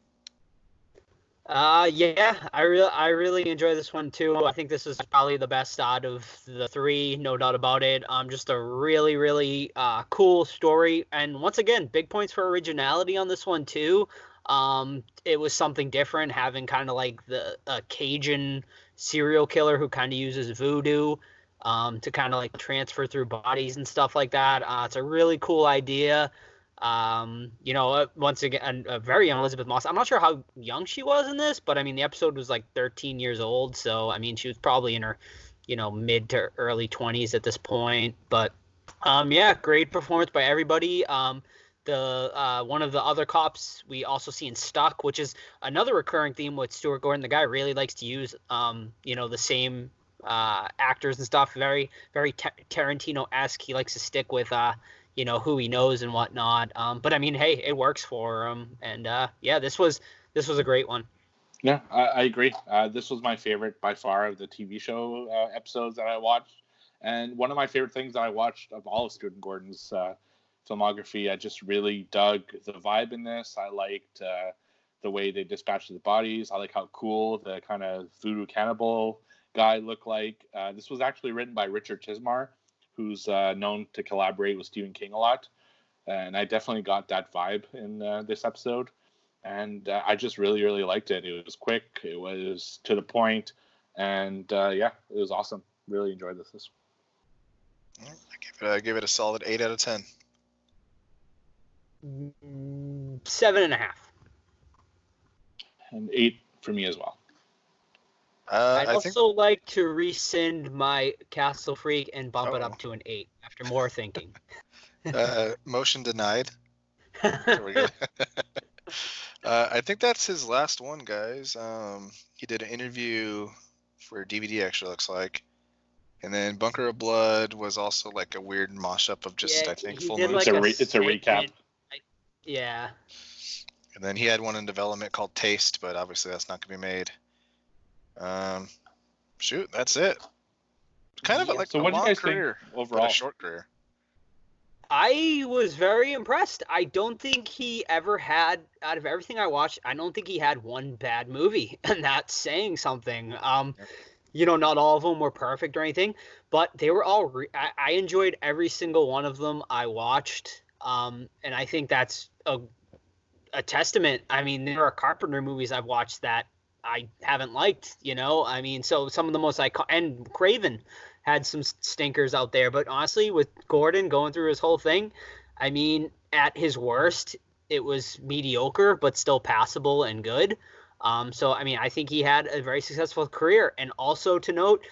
C: Uh, yeah, I really, I really enjoy this one too. I think this is probably the best out of the three, no doubt about it. Um, just a really, really uh, cool story, and once again, big points for originality on this one too. Um, it was something different, having kind of like the a Cajun serial killer who kind of uses voodoo um, to kind of like transfer through bodies and stuff like that. Uh, it's a really cool idea. Um, you know, once again, a very young Elisabeth Moss. I'm not sure how young she was in this, but I mean, the episode was like 13 years old, so I mean, she was probably in her, you know, mid to early 20s at this point. But um, yeah, great performance by everybody. Um, the uh, one of the other cops we also see in Stuck, which is another recurring theme with Stuart Gordon. The guy really likes to use, um, you know, the same uh, actors and stuff. Very, very Tarantino esque. He likes to stick with, uh, you know, who he knows and whatnot. Um, but I mean, hey, it works for him. And uh, yeah, this was this was a great one.
D: Yeah, I, I agree. Uh, this was my favorite by far of the TV show uh, episodes that I watched, and one of my favorite things that I watched of all of Stuart Gordon's uh, filmography. I just really dug the vibe in this. I liked uh, the way they dispatched the bodies. I like how cool the kind of voodoo cannibal guy looked like. Uh, this was actually written by Richard Chizmar, who's uh, known to collaborate with Stephen King a lot. And I definitely got that vibe in uh, this episode. And uh, I just really, really liked it. It was quick, it was to the point, and uh, yeah, it was awesome. Really enjoyed this. this.
B: I give it, I give it a solid eight out of ten.
C: Seven and a half.
D: And eight for me as well.
C: Uh, I'd I also think... like to rescind my Castle Freak and bump oh. it up to an eight after more thinking.
B: uh, motion denied. uh, I think that's his last one, guys. Um, he did an interview for DVD, actually, looks like. And then Bunker of Blood was also like a weird mashup of just,
C: yeah,
B: I think,
C: full moon.
D: Like it's, a re- it's a recap.
C: Yeah.
B: And then he had one in development called Taste, but obviously that's not going to be made. Um, shoot, that's it. Kind of yeah. like
D: so.
B: A
D: what do you guys
B: career,
D: think overall?
B: a short career.
C: I was very impressed. I don't think he ever had, out of everything I watched, I don't think he had one bad movie, and that's saying something. Um, you know, not all of them were perfect or anything, but they were all. Re- I, I enjoyed every single one of them I watched. Um, and I think that's a a testament. I mean, there are Carpenter movies I've watched that I haven't liked. You know, I mean, so some of the most iconic and Craven had some stinkers out there, but honestly, with Gordon going through his whole thing, I mean, at his worst, it was mediocre but still passable and good. Um, so I mean, I think he had a very successful career. And also to note,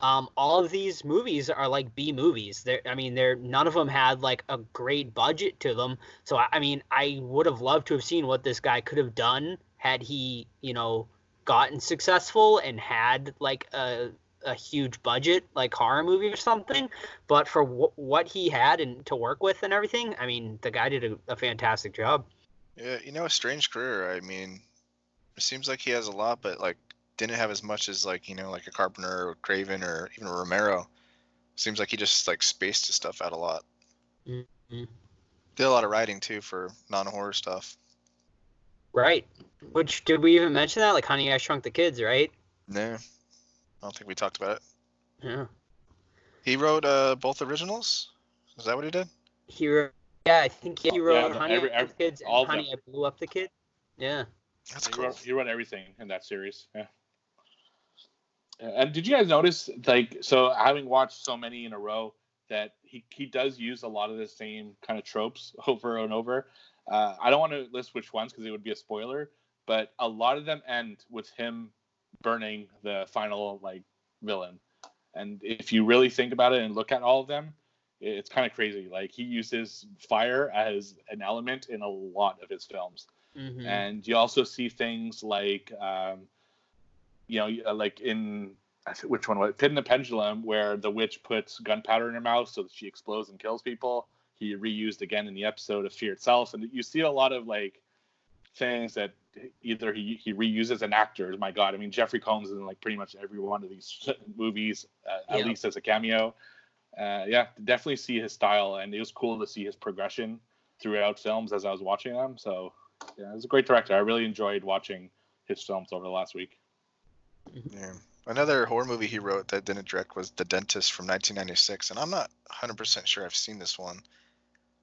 C: um, all of these movies are like B movies. They're, I mean, they're none of them had like a great budget to them. So I, I mean, I would have loved to have seen what this guy could have done had he, you know, gotten successful and had like a a huge budget like horror movie or something. But for w- what he had and to work with and everything, I mean, the guy did a, a fantastic job.
B: Yeah, you know, a strange career. I mean, it seems like he has a lot, but like didn't have as much as like you know like a Carpenter or Craven or even Romero. Seems like he just like spaced his stuff out a lot.
C: Mm-hmm.
B: Did a lot of writing too for non-horror stuff.
C: Right. Which did we even mention that? Like Honey, I Shrunk the Kids, right?
B: No, I don't think we talked about it.
C: Yeah.
B: He wrote uh, both originals. Is that what he did?
C: He wrote. Yeah, I think he wrote
D: Yeah,
C: Honey,
D: every-
C: I Shrunk the Kids
D: all
C: and
D: of
C: Honey, I Blew Up the Kid. Yeah.
B: That's
D: he
B: cool.
D: Wrote, he wrote everything in that series. Yeah. And did you guys notice, like, so having watched so many in a row, that he he does use a lot of the same kind of tropes over and over. Uh, I don't want to list which ones because it would be a spoiler, but a lot of them end with him burning the final like villain. And if you really think about it and look at all of them, it's kind of crazy. Like he uses fire as an element in a lot of his films.
C: Mhm.
D: And you also see things like, um, you know, like in which one was it? Pit in the Pendulum, where the witch puts gunpowder in her mouth so that she explodes and kills people. He reused again in the episode of Fear itself, and you see a lot of like things that either he, he reuses an actor. My God, I mean Jeffrey Combs is in like pretty much every one of these movies, uh, at
C: Yeah.
D: least as a cameo. Uh, yeah, definitely see his style, and it was cool to see his progression throughout films as I was watching them. So yeah, he's a great director. I really enjoyed watching his films over the last week.
B: Yeah. Another horror movie he wrote that didn't direct was The Dentist from 1996, and I'm not 100% sure I've seen this one.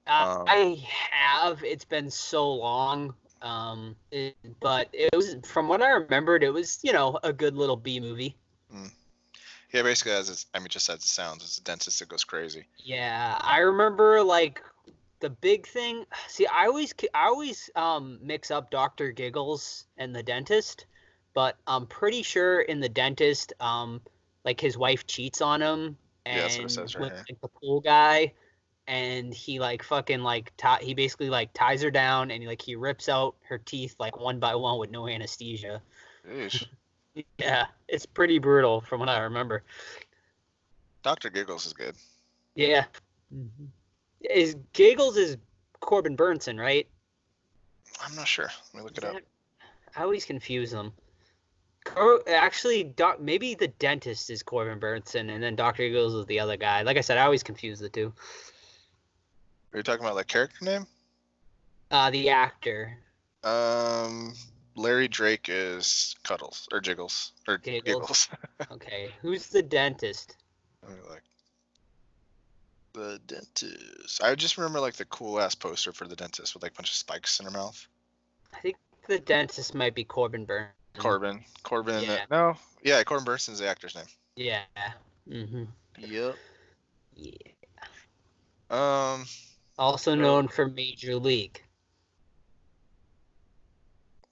C: Uh,
B: Um,
C: I have. It's been so long. Um, it, but it was from what I remembered, it was you know a good little B movie.
B: Yeah, basically, as it's, I mean, just as it sounds, it's a dentist that goes crazy.
C: Yeah, I remember like the big thing. See, I always I always um mix up Doctor Giggles and the dentist, but I'm pretty sure in the dentist, um, like his wife cheats on him, and
B: Yeah, that's what it says right
C: with, like, the pool guy, and he like fucking like tie, he basically like ties her down and like he rips out her teeth like one by one with no anesthesia. Yeah, it's pretty brutal from what I remember.
B: Dr. Giggles is good.
C: Yeah. Mm-hmm. Is Giggles is Corbin Bernsen, right?
B: I'm not sure. Let me look it up.
C: I always confuse them. Cor- actually, doc, maybe the dentist is Corbin Bernsen, and then Doctor Giggles is the other guy. Like I said, I always confuse the two.
B: Are you talking about like character name?
C: Uh, the actor.
B: Um, Larry Drake is Cuddles or Jiggles or
C: Giggles.
B: Giggles.
C: Okay, who's the dentist?
B: Look. The dentist. I just remember like the cool ass poster for the dentist with like a bunch of spikes in her mouth.
C: I think the dentist might be Corbin Burns.
B: Corbin. Corbin.
C: Yeah.
B: no. Yeah, Corbin Bernsen is the actor's name.
C: Yeah. Mm-hmm.
B: Yep.
C: Yeah.
B: Um,
C: Also known for Major League.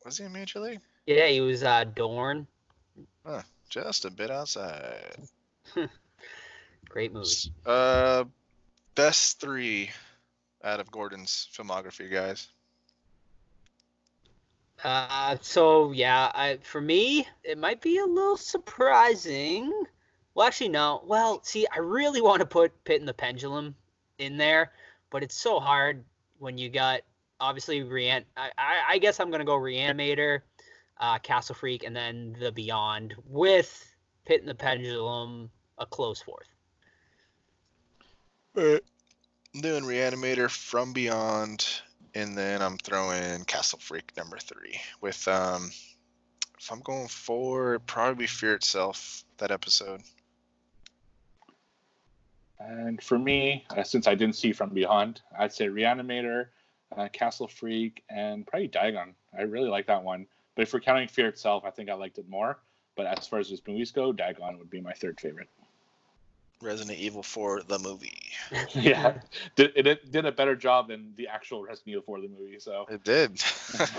B: was he in Major League?
C: Yeah, he was uh, Dorn.
B: Huh, just a bit outside.
C: Great movie.
B: Uh, best three out of Gordon's filmography, guys.
C: Uh, so yeah, I for me it might be a little surprising. Well, actually, no. Well, see, I really want to put Pit and the Pendulum in there, but it's so hard when you got obviously Rean. I, I, guess I'm gonna go Reanimator, uh, Castle Freak, and then The Beyond with Pit and the Pendulum a close fourth.
B: I'm doing Reanimator from Beyond, and then I'm throwing Castle Freak number three. With um, if I'm going it'd probably Fear itself. That episode.
D: And for me, uh, since I didn't see From Beyond, I'd say Reanimator, uh, Castle Freak, and probably Dagon. I really like that one. But if we're counting Fear itself, I think I liked it more. But as far as those movies go, Dagon would be my third favorite.
B: Resident Evil 4, the movie.
D: yeah, did, it, it did a better job than the actual Resident Evil 4 the movie. So
B: It did.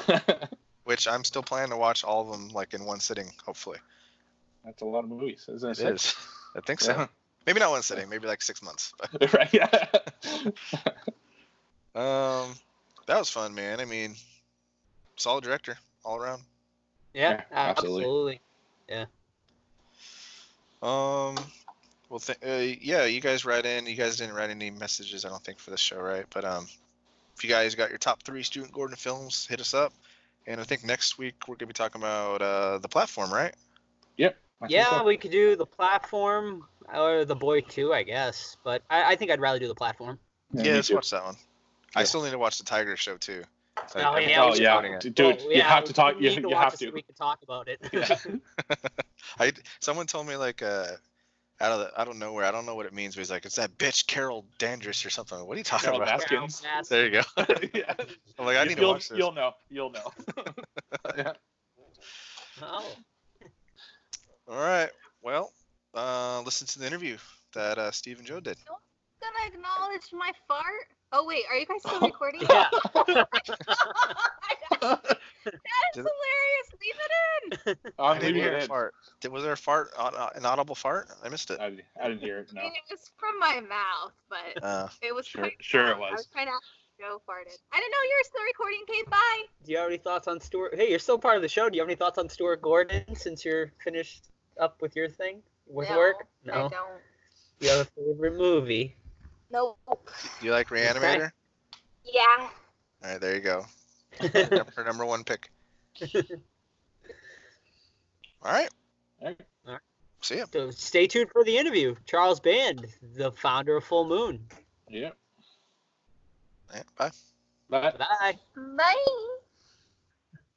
B: Which I'm still planning to watch all of them like in one sitting, hopefully.
D: that's a lot of movies, isn't it?
B: It is. I think so.
D: Yeah.
B: Maybe not one sitting, maybe like six months.
D: Right? Yeah.
B: um, that was fun, man. I mean, solid director all around.
C: Yeah,
D: Yeah, absolutely.
C: absolutely. Yeah.
B: Um, well, th- uh, yeah, you guys write in. You guys didn't write any messages, I don't think, for this show, right? But um, if you guys got your top three Stuart Gordon films, hit us up. And I think next week we're gonna be talking about uh, the platform, right?
D: Yep. I
C: Yeah,
D: so.
C: we could do the platform or the boy too, I guess. But I, I think I'd rather do the platform.
B: Yeah,
D: me
B: let's
D: too.
B: watch that one. I still need to watch the Tiger Show too. So
C: Oh,
B: I-
C: yeah,
D: Oh yeah,
B: doing it.
D: D- dude,
C: Well,
D: you
C: yeah,
D: have to talk.
C: we
D: You,
C: need to
D: you
C: watch
D: have
C: it so
D: to.
C: we can talk about it.
D: Yeah.
B: I someone told me like uh out of the out of nowhere, I don't know what it means, but he's like, it's that bitch Carol Dandridge or something. What are you talking
D: Carol
B: about?
D: Baskins.
B: There you go.
D: yeah.
B: I'm like, I need to
D: you'll,
B: watch this.
D: You'll know. You'll know. yeah.
C: Oh.
B: All right. Well, uh, listen to the interview that uh, Steve and Joe did.
M: gonna acknowledge my fart. Oh wait, are you guys still recording?
C: Yeah.
M: That's
B: Did-
M: hilarious. Leave it in.
B: I
D: I'm
B: didn't
D: leaving
B: hear
D: it
B: a
D: in.
B: fart. Did, was there a fart? An, an audible fart? I missed it.
D: I, I didn't hear it.
M: I mean, it was from my mouth, but
B: Uh,
M: it was
D: Sure-
M: quite
D: sure it
M: loud. I
D: was.
M: was trying to ask Joe farted. I didn't know you were still recording. Okay, bye.
C: Do you have any thoughts on Stuart? Hey, you're still part of the show. Do you have any thoughts on Stuart Gordon since you're finished up with your thing with
M: no,
C: work?
M: I
C: No.
M: don't.
C: You have a favorite movie?
M: Nope.
B: you like Reanimator?
M: Yeah.
B: All right, there you go. Number, her number one pick. All right.
D: All
C: right.
B: See ya.
C: So stay tuned for the interview. Charles Band, the founder of Full Moon.
D: Yeah.
B: Yeah, bye.
D: But
C: Bye.
M: Bye.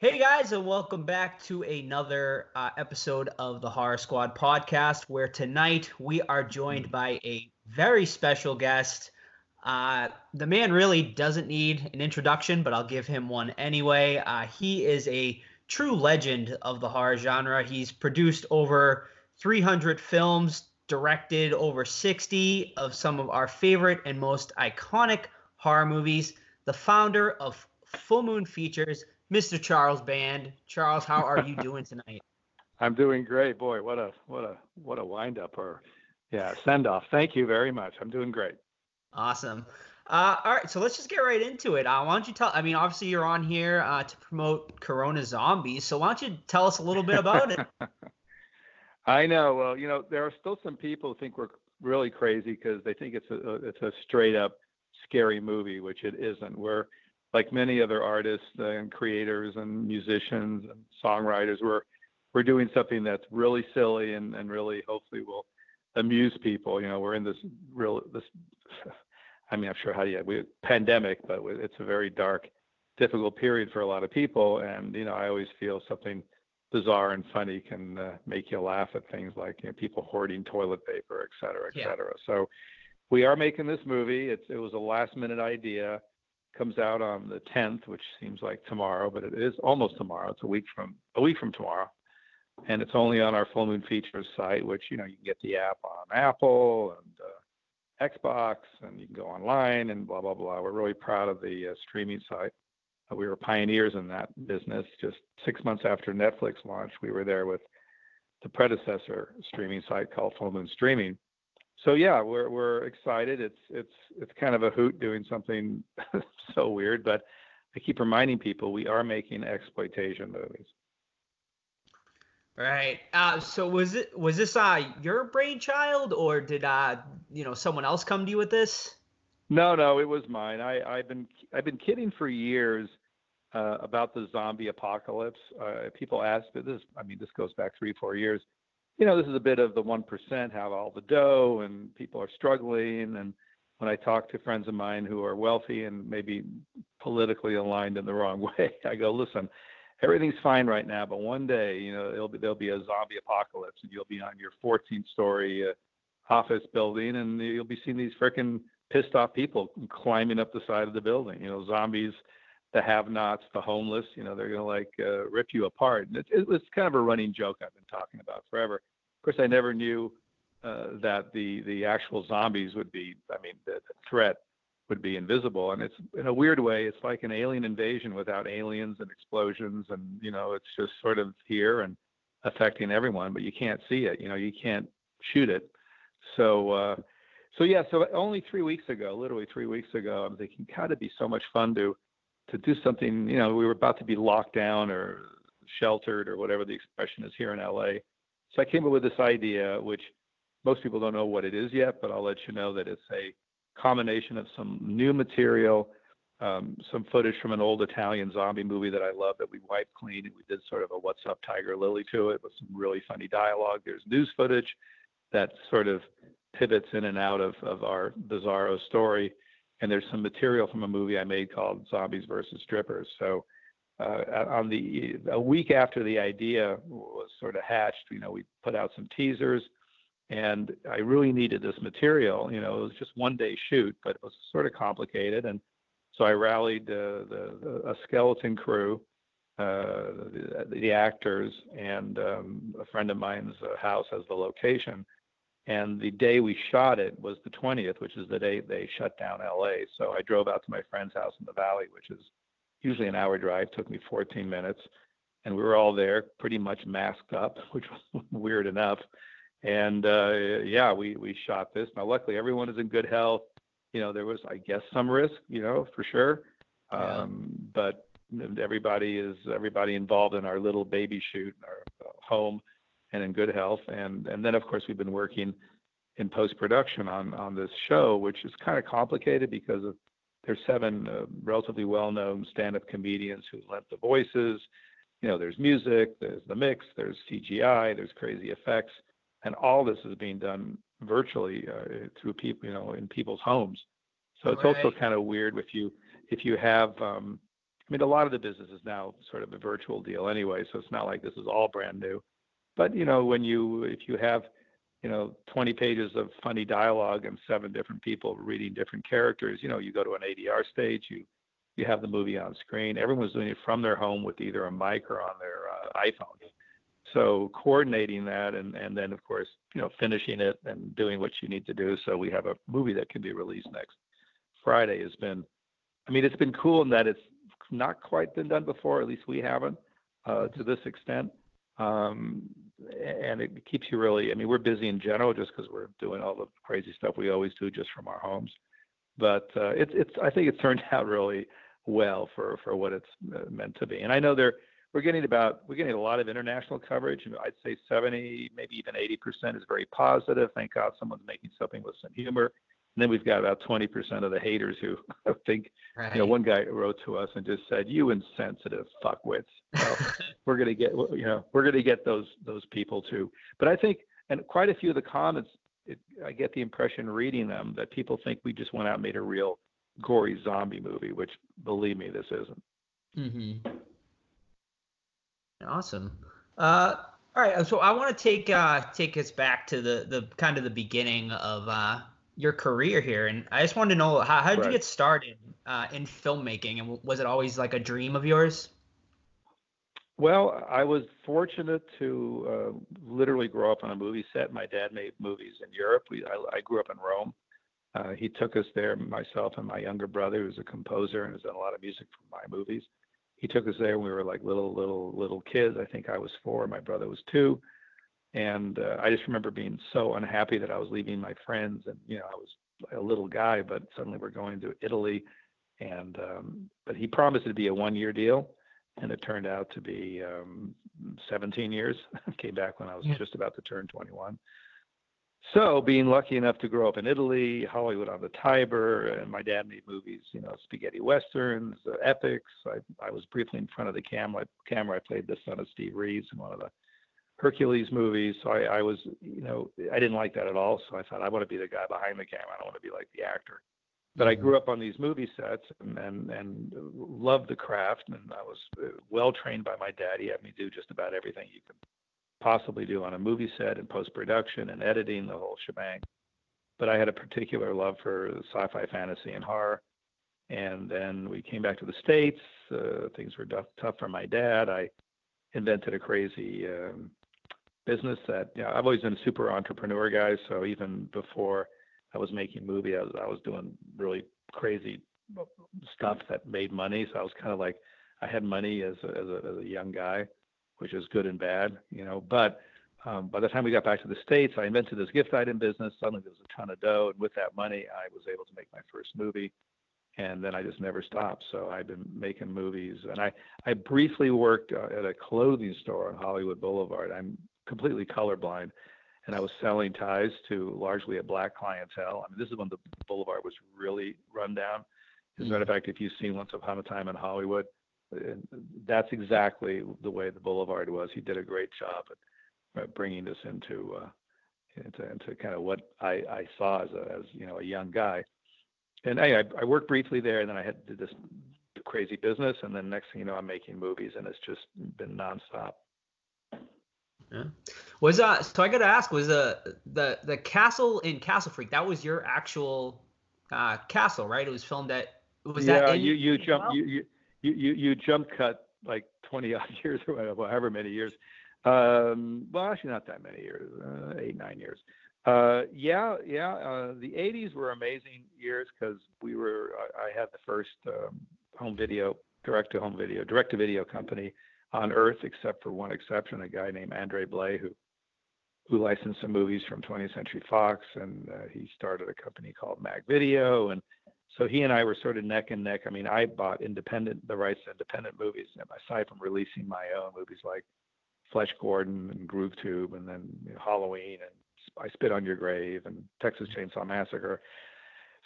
N: Hey guys, and welcome back to another uh, episode of the Horror Squad podcast. Where tonight we are joined by a very special guest. Uh, the man really doesn't need an introduction, but I'll give him one anyway. Uh, he is a true legend of the horror genre. He's produced over 300 films, directed over 60 of some of our favorite and most iconic horror movies, the founder of Full Moon Features, Mr. Charles Band. Charles, how are you doing tonight?
A: I'm doing great, boy. What a what a what a wind up or yeah send off. Thank you very much. I'm doing great.
N: Awesome. Uh, all right, so let's just get right into it. Uh, why don't you tell? I mean, obviously you're on here uh, to promote Corona Zombies, so why don't you tell us a little bit about it?
A: I know. Well, you know, there are still some people who think we're really crazy because they think it's a it's a straight up scary movie, which it isn't. We're like many other artists and creators and musicians and songwriters. We're we're doing something that's really silly and and really hopefully will amuse people. You know, we're in this real this. I mean, I'm sure how do you we pandemic, but it's a very dark, difficult period for a lot of people. And you know, I always feel something bizarre and funny can uh, make you laugh at things like you know, people hoarding toilet paper, et cetera, et yeah. cetera. So we are making this movie. It's it was a last minute idea. Comes out on the 10th, which seems like tomorrow, but it is almost tomorrow. It's a week from a week from tomorrow, and it's only on our Full Moon Features site, which you know you can get the app on Apple and uh, Xbox, and you can go online and blah blah blah. We're really proud of the uh, streaming site. Uh, we were pioneers in that business. Just six months after Netflix launched, we were there with the predecessor streaming site called Full Moon Streaming. So yeah, we're we're excited. It's it's it's kind of a hoot doing something so weird, but I keep reminding people we are making exploitation movies.
N: Right. Uh, so was it was this uh your brainchild or did uh you know someone else come to you with this?
A: No, no, it was mine. I, I've been I've been kidding for years uh, about the zombie apocalypse. Uh, people ask, but this I mean this goes back three four years. You know, this is a bit of the one percent have all the dough and people are struggling. And when I talk to friends of mine who are wealthy and maybe politically aligned in the wrong way, I go, listen, everything's fine right now, but one day, you know, it'll be there'll be a zombie apocalypse and you'll be on your 14 story uh, office building and you'll be seeing these freaking pissed off people climbing up the side of the building. You know, zombies, the have-nots, the homeless. You know, they're gonna like uh, rip you apart. And it, it was kind of a running joke I've been talking about forever. Of course, I never knew uh, that the the actual zombies would be. I mean, the, the threat would be invisible. And it's in a weird way, it's like an alien invasion without aliens and explosions, and you know, it's just sort of here and affecting everyone, but you can't see it. You know, you can't shoot it. So. Uh, so yeah, so only three weeks ago, literally three weeks ago, I'm thinking, God, it'd be so much fun to to do something. You know, we were about to be locked down or sheltered or whatever the expression is here in LA. So I came up with this idea, which most people don't know what it is yet, but I'll let you know that it's a combination of some new material, um, some footage from an old Italian zombie movie that I love that we wiped clean. And we did sort of a "What's Up, Tiger Lily" to it with some really funny dialogue. There's news footage that sort of pivots in and out of, of our bizarro story. And there's some material from a movie I made called Zombies versus Strippers. So uh, on the a week after the idea was sort of hatched, you know, we put out some teasers, and I really needed this material. You know, it was just one day shoot, but it was sort of complicated, and so I rallied uh, the, the, a skeleton crew, uh, the, the, actors, and um, a friend of mine's uh, house as the location and the day we shot it was the 20th, which is the day they shut down LA. So I drove out to my friend's house in the valley, which is usually an hour drive, took me 14 minutes. And we were all there pretty much masked up, which was weird enough. And uh, yeah, we, we shot this. Now, luckily, everyone is in good health. You know, there was, I guess, some risk, you know, for sure. Yeah. Um, but everybody is everybody involved in our little baby shoot in our uh, home and in good health. And and then of course we've been working in post production on on this show, which is kind of complicated because of there's seven uh, relatively well known stand up comedians who lent the voices. You know, there's music, there's the mix, there's CGI, there's crazy effects, and all this is being done virtually uh, through people, you know, in people's homes. So it's right. also kind of weird if you if you have um, I mean, a lot of the business is now sort of a virtual deal anyway, so it's not like this is all brand new. But you know, when you if you have you know 20 pages of funny dialogue and seven different people reading different characters, you know, you go to an ADR stage, you you have the movie on screen. Everyone's doing it from their home with either a mic or on their uh, iPhone. So coordinating that and and then of course you know finishing it and doing what you need to do so we have a movie that can be released next Friday has been, I mean, it's been cool in that it's not quite been done before. At least we haven't uh, to this extent. Um, and it keeps you really. I mean, we're busy in general just because we're doing all the crazy stuff we always do just from our homes. But uh, it's it's. I think it's turned out really well for for what it's uh, meant to be. And I know they're we're getting about we're getting a lot of international coverage. I'd say 70, maybe even 80 percent is very positive. Thank God someone's making something with some humor. And then we've got about 20 percent of the haters who think, right. you know, one guy wrote to us and just said, "You insensitive fuckwits." Well, we're gonna get, you know, we're gonna get those those people too. But I think, and quite a few of the comments, it, I get the impression reading them that people think we just went out and made a real gory zombie movie, which believe me, this isn't.
N: Mm-hmm. Awesome. Uh, all right, so I want to take uh, take us back to the the kind of the beginning of uh, your career here, and I just wanted to know how how did right. you get started uh, in filmmaking, and was it always like a dream of yours?
A: Well, I was fortunate to uh, literally grow up on a movie set. My dad made movies in Europe. We, I, I grew up in Rome. Uh, he took us there, myself and my younger brother, who's a composer and has done a lot of music for my movies he took us there when we were like little little little kids. I think I was four, my brother was two, and uh, I just remember being so unhappy that I was leaving my friends, and you know I was a little guy, but suddenly we're going to Italy, and um, but he promised it to be a one year deal, and it turned out to be um, 17 years. Came back when I was yeah. just about to turn 21. So, being lucky enough to grow up in Italy, Hollywood on the Tiber, and my dad made movies, you know, spaghetti westerns, uh, epics. I, I was briefly in front of the camera. Camera, I played the son of Steve Reeves in one of the Hercules movies. So I, I was, you know, I didn't like that at all. So I thought I want to be the guy behind the camera. I don't want to be like the actor. But I mm-hmm. grew up on these movie sets and and, and loved the craft. And I was uh, well trained by my dad. He had me do just about everything you could possibly do on a movie set and post production and editing, the whole shebang. But I had a particular love for sci fi, fantasy, and horror. And then we came back to the States. Uh, things were tough, tough for my dad. I invented a crazy um, business that you know, I've always been a super entrepreneur guy. So even before I was making movie, I was, I was doing really crazy stuff that made money. So I was kind of like I had money as a, as a, as a young guy which is good and bad, you know. But um, by the time we got back to the states, I invented this gift item business. Suddenly there was a ton of dough, and with that money, I was able to make my first movie. And then I just never stopped. So I've been making movies, and I I briefly worked uh, at a clothing store on Hollywood Boulevard. I'm completely colorblind, and I was selling ties to largely a black clientele. I mean, this is when the Boulevard was really run down. As a matter of fact, if you've seen Once Upon a Time in Hollywood, that's exactly the way the Boulevard was. He did a great job at bringing this into uh, into, into kind of what I, I saw as a as you know a young guy. And I, I worked briefly there, and then I had did this crazy business, and then next thing you know, I'm making movies, and it's just been nonstop.
N: Yeah. Was uh so I got to ask was the the the castle in Castle Freak that was your actual uh castle right? It was filmed at was
A: yeah,
N: that
A: you you jump you, you you, you, you jump cut like 20 odd years or whatever, however many years. Um, well, actually, not that many years, uh, eight, nine years. Uh, yeah, yeah. Uh, the 80s were amazing years because we were, I, I, had the first um, home video, direct to home video, direct to video company on earth, except for one exception, a guy named Andre Blay, who who licensed some movies from 20th Century Fox, and uh, he started a company called Mag Video, and so he and I were sort of neck and neck. I mean, I bought independent the rights to independent movies, and aside from releasing my own movies like Flesh Gordon and Groove Tube, and then you know, Halloween and I Spit on Your Grave and Texas Chainsaw Massacre.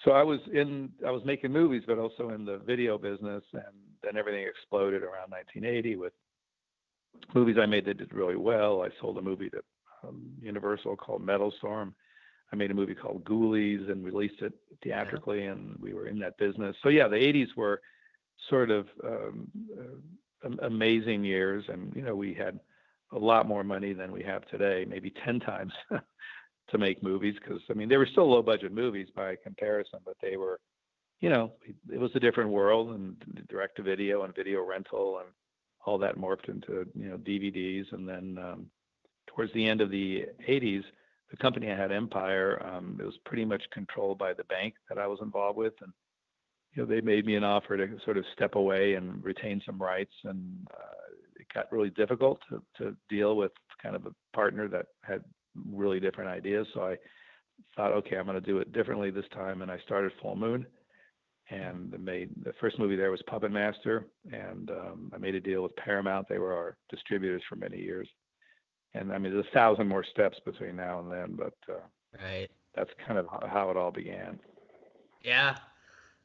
A: So I was in, I was making movies, but also in the video business, and then everything exploded around 1980 with movies I made that did really well. I sold a movie to um, Universal called Metal Storm I made a movie called Ghoulies and released it theatrically, yeah. and we were in that business. So yeah, the '80s were sort of um, uh, amazing years, and you know we had a lot more money than we have today, maybe ten times to make movies. Because I mean, they were still low budget movies by comparison, but they were, you know, it was a different world, and direct to video and video rental and all that morphed into you know DVDs, and then um, towards the end of the '80s the company I had, Empire, um, it was pretty much controlled by the bank that I was involved with, and you know, they made me an offer to sort of step away and retain some rights, and uh, it got really difficult to, to deal with kind of a partner that had really different ideas. So I thought, okay, I'm going to do it differently this time, and I started Full Moon, and made the first movie there was Puppet Master, and um, I made a deal with Paramount. They were our distributors for many years, and I mean, there's a thousand more steps between now and then, but uh,
N: right,
A: that's kind of how it all began.
N: Yeah.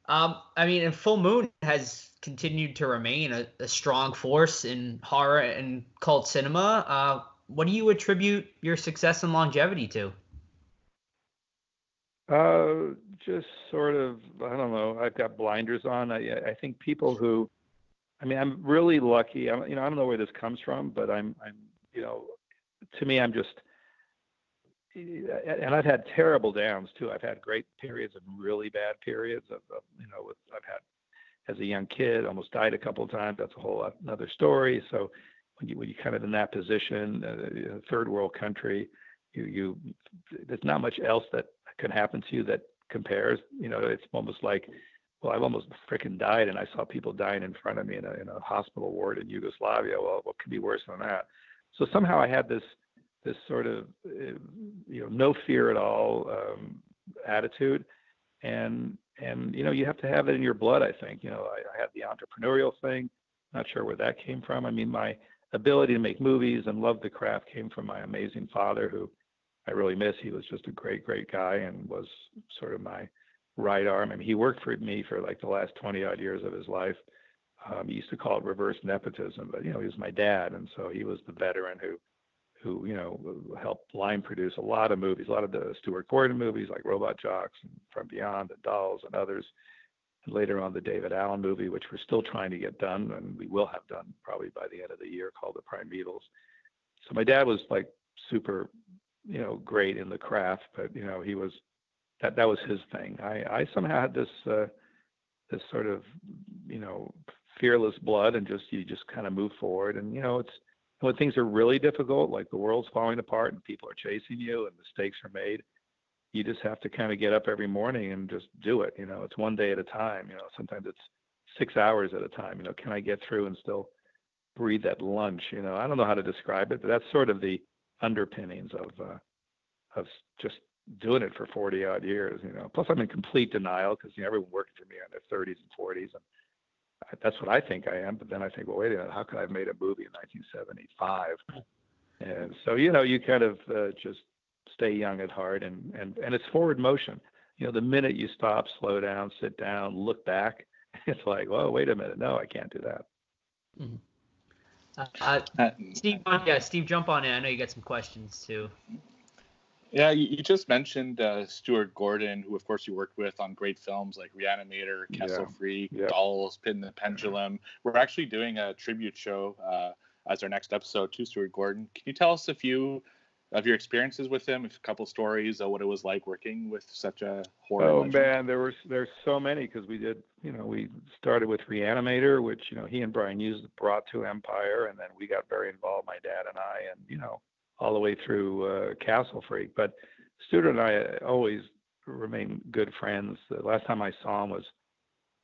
N: Um, I mean, and Full Moon has continued to remain a, a strong force in horror and cult cinema. Uh, what do you attribute your success and longevity to?
A: Uh, just sort of, I don't know. I've got blinders on. I, I think people who, I mean, I'm really lucky. I'm, you know, I don't know where this comes from, but I'm, I'm, you know, to me, I'm just, and I've had terrible downs too. I've had great periods and really bad periods. Of, of you know, with, I've had as a young kid, almost died a couple of times. That's a whole another story. So when you when you kind of in that position, uh, third world country, you you there's not much else that can happen to you that compares. You know, it's almost like, well, I've almost freaking died, and I saw people dying in front of me in a in a hospital ward in Yugoslavia. Well, what could be worse than that? So somehow I had this this sort of uh, you know no fear at all um, attitude, and and you know you have to have it in your blood. I think you know I, I had the entrepreneurial thing. Not sure where that came from. I mean my ability to make movies and love the craft came from my amazing father who I really miss. He was just a great, great guy and was sort of my right arm. I mean, he worked for me for like the last 20 odd years of his life. Um, he used to call it reverse nepotism, but you know, he was my dad, and so he was the veteran who, who you know, helped line produce a lot of movies, a lot of the Stuart Gordon movies like Robot Jox and From Beyond and Dolls and others. And later on, the David Allen movie, which we're still trying to get done, and we will have done probably by the end of the year, called The Primevals. So my dad was like super you know great in the craft, but you know he was that that was his thing. I I somehow had this uh, this sort of you know fearless blood and just you just kind of move forward and you know it's when things are really difficult like the world's falling apart and people are chasing you and mistakes are made you just have to kind of get up every morning and just do it you know it's one day at a time you know sometimes it's six hours at a time you know can i get through and still breathe that lunch you know i don't know how to describe it but that's sort of the underpinnings of uh, of just doing it for 40 odd years. You know, plus I'm in complete denial because you know everyone working for me in their 30s and 40s, and I, that's what I think I am. But then I think, well, wait a minute, how could I have made a movie in 1975? And so you know, you kind of uh, just stay young at heart, and and and it's forward motion. You know, the minute you stop, slow down, sit down, look back, it's like, well, wait a minute, no, I can't do that.
N: Mm-hmm. Uh, uh, Steve, yeah, Steve, jump on in. I know you got some questions too.
D: Yeah, you, just mentioned uh, Stuart Gordon, who of course you worked with on great films like Reanimator, Castle yeah. Freak, yeah. Dolls, Pit and the Pendulum. We're actually doing a tribute show uh, as our next episode to Stuart Gordon. Can you tell us a few of your experiences with him, a couple stories of what it was like working with such a horror.
A: Oh legend. man, there were there's so many because we did, you know, we started with Reanimator, which you know he and Brian Yuzna brought to Empire, and then we got very involved, my dad and I, and you know, all the way through uh, Castle Freak. But Stuart and I always remain good friends. The last time I saw him was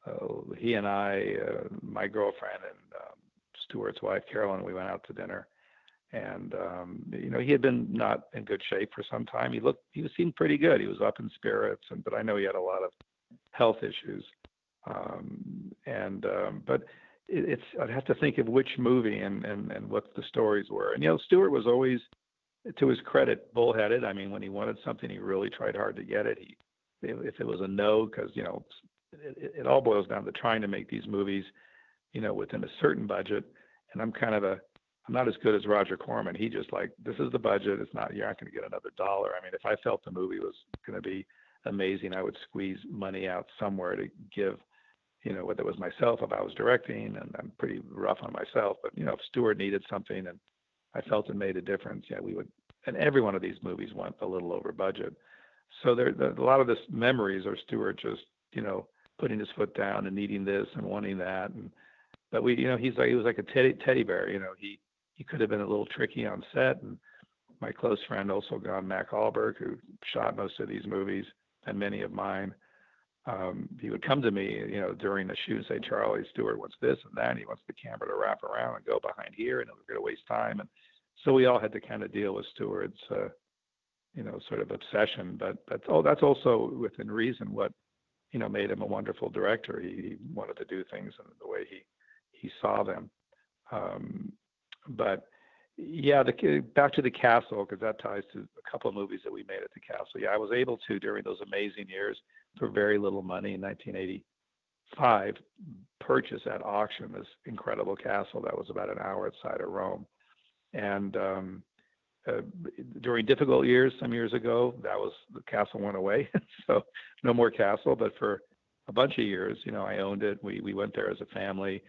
A: uh, he and I, uh, my girlfriend and um, Stuart's wife Carolyn. We went out to dinner and um, you know he had been not in good shape for some time. He looked he was seemed pretty good. He was up in spirits, and but I know he had a lot of health issues. Um, and um, but it, it's I'd have to think of which movie and and and what the stories were. And you know Stuart was always, to his credit, bullheaded. I mean, when he wanted something, he really tried hard to get it. He if it was a no, because you know it, it all boils down to trying to make these movies, you know, within a certain budget. And I'm kind of a I'm not as good as Roger Corman. He just like, this is the budget. It's not, you're not going to get another dollar. I mean, if I felt the movie was going to be amazing, I would squeeze money out somewhere to give, you know, whether it was myself, if I was directing, and I'm pretty rough on myself, but, you know, if Stuart needed something and I felt it made a difference, yeah, we would, and every one of these movies went a little over budget. So there, the, a lot of this memories are Stuart just, you know, putting his foot down and needing this and wanting that. And, but we, you know, he's like, he was like a teddy, teddy bear, you know, he, he could have been a little tricky on set. And my close friend, also gone Mac Ahlberg, who shot most of these movies and many of mine. um, he would come to me, you know, during the shoot and say, Charlie Stuart wants this and that. And he wants the camera to wrap around and go behind here, and we're going to waste time. And so we all had to kind of deal with Stuart's, uh, you know, sort of obsession. But that's oh, that's also within reason what, you know, made him a wonderful director. He, he wanted to do things in the way he he saw them. Um, but yeah, the back to the castle because that ties to a couple of movies that we made at the castle. Yeah, I was able to during those amazing years for very little money in 1985 purchase at auction this incredible castle that was about an hour outside of Rome. And um, uh, during difficult years, some years ago, that was the castle went away, so no more castle. But for a bunch of years, you know, I owned it. We we went there as a family.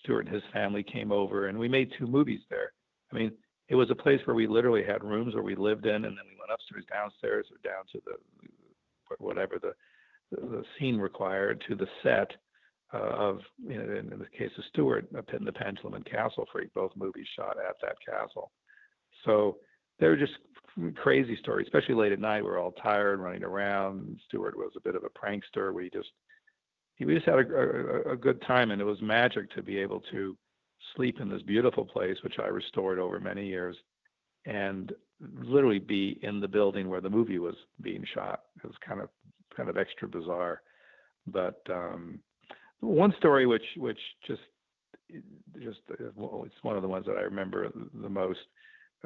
A: Stuart and his family came over, and we made two movies there I mean, it was a place where we literally had rooms where we lived in, and then we went upstairs, downstairs, or down to the whatever the the scene required to the set uh, of, you know, in, in the case of Stuart, A Pit and the Pendulum and Castle Freak, both movies shot at that castle. So they were just crazy stories, especially late at night. We are all tired, running around. Stuart was a bit of a prankster. We just we just had a, a, a good time, and it was magic to be able to sleep in this beautiful place, which I restored over many years, and literally be in the building where the movie was being shot. It was kind of kind of extra bizarre. But um, one story which which just just well, it's one of the ones that I remember the most.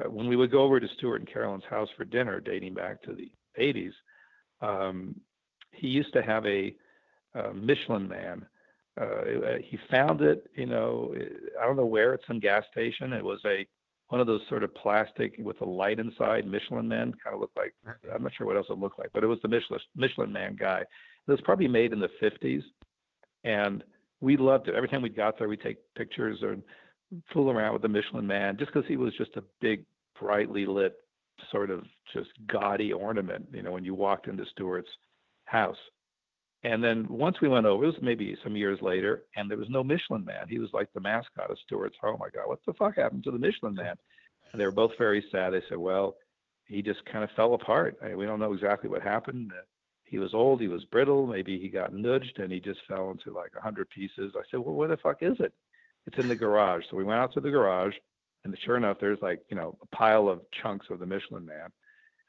A: Uh, when we would go over to Stuart and Carolyn's house for dinner, dating back to the 80s, um, he used to have a, a Michelin Man uh, uh, he found it, you know, I don't know where. It's some gas station. It was a one of those sort of plastic with a light inside Michelin Man. Kind of looked like I'm not sure what else it looked like, but it was the Michelin Michelin Man guy. It was probably made in the 50s, and we loved it. Every time we got there, we take pictures or fool around with the Michelin Man, just because he was just a big, brightly lit, sort of just gaudy ornament. You know, when you walked into Stuart's house, and then once we went over, it was maybe some years later, and there was no Michelin Man. He was like the mascot of Stuart's Oh my God, what the fuck happened to the Michelin Man? And they were both very sad. They said, well, he just kind of fell apart. I, we don't know exactly what happened. Uh, he was old. He was brittle. Maybe he got nudged and he just fell into like a hundred pieces. I said, well, where the fuck is it? It's in the garage. So we went out to the garage, and sure enough, there's like you know a pile of chunks of the Michelin Man.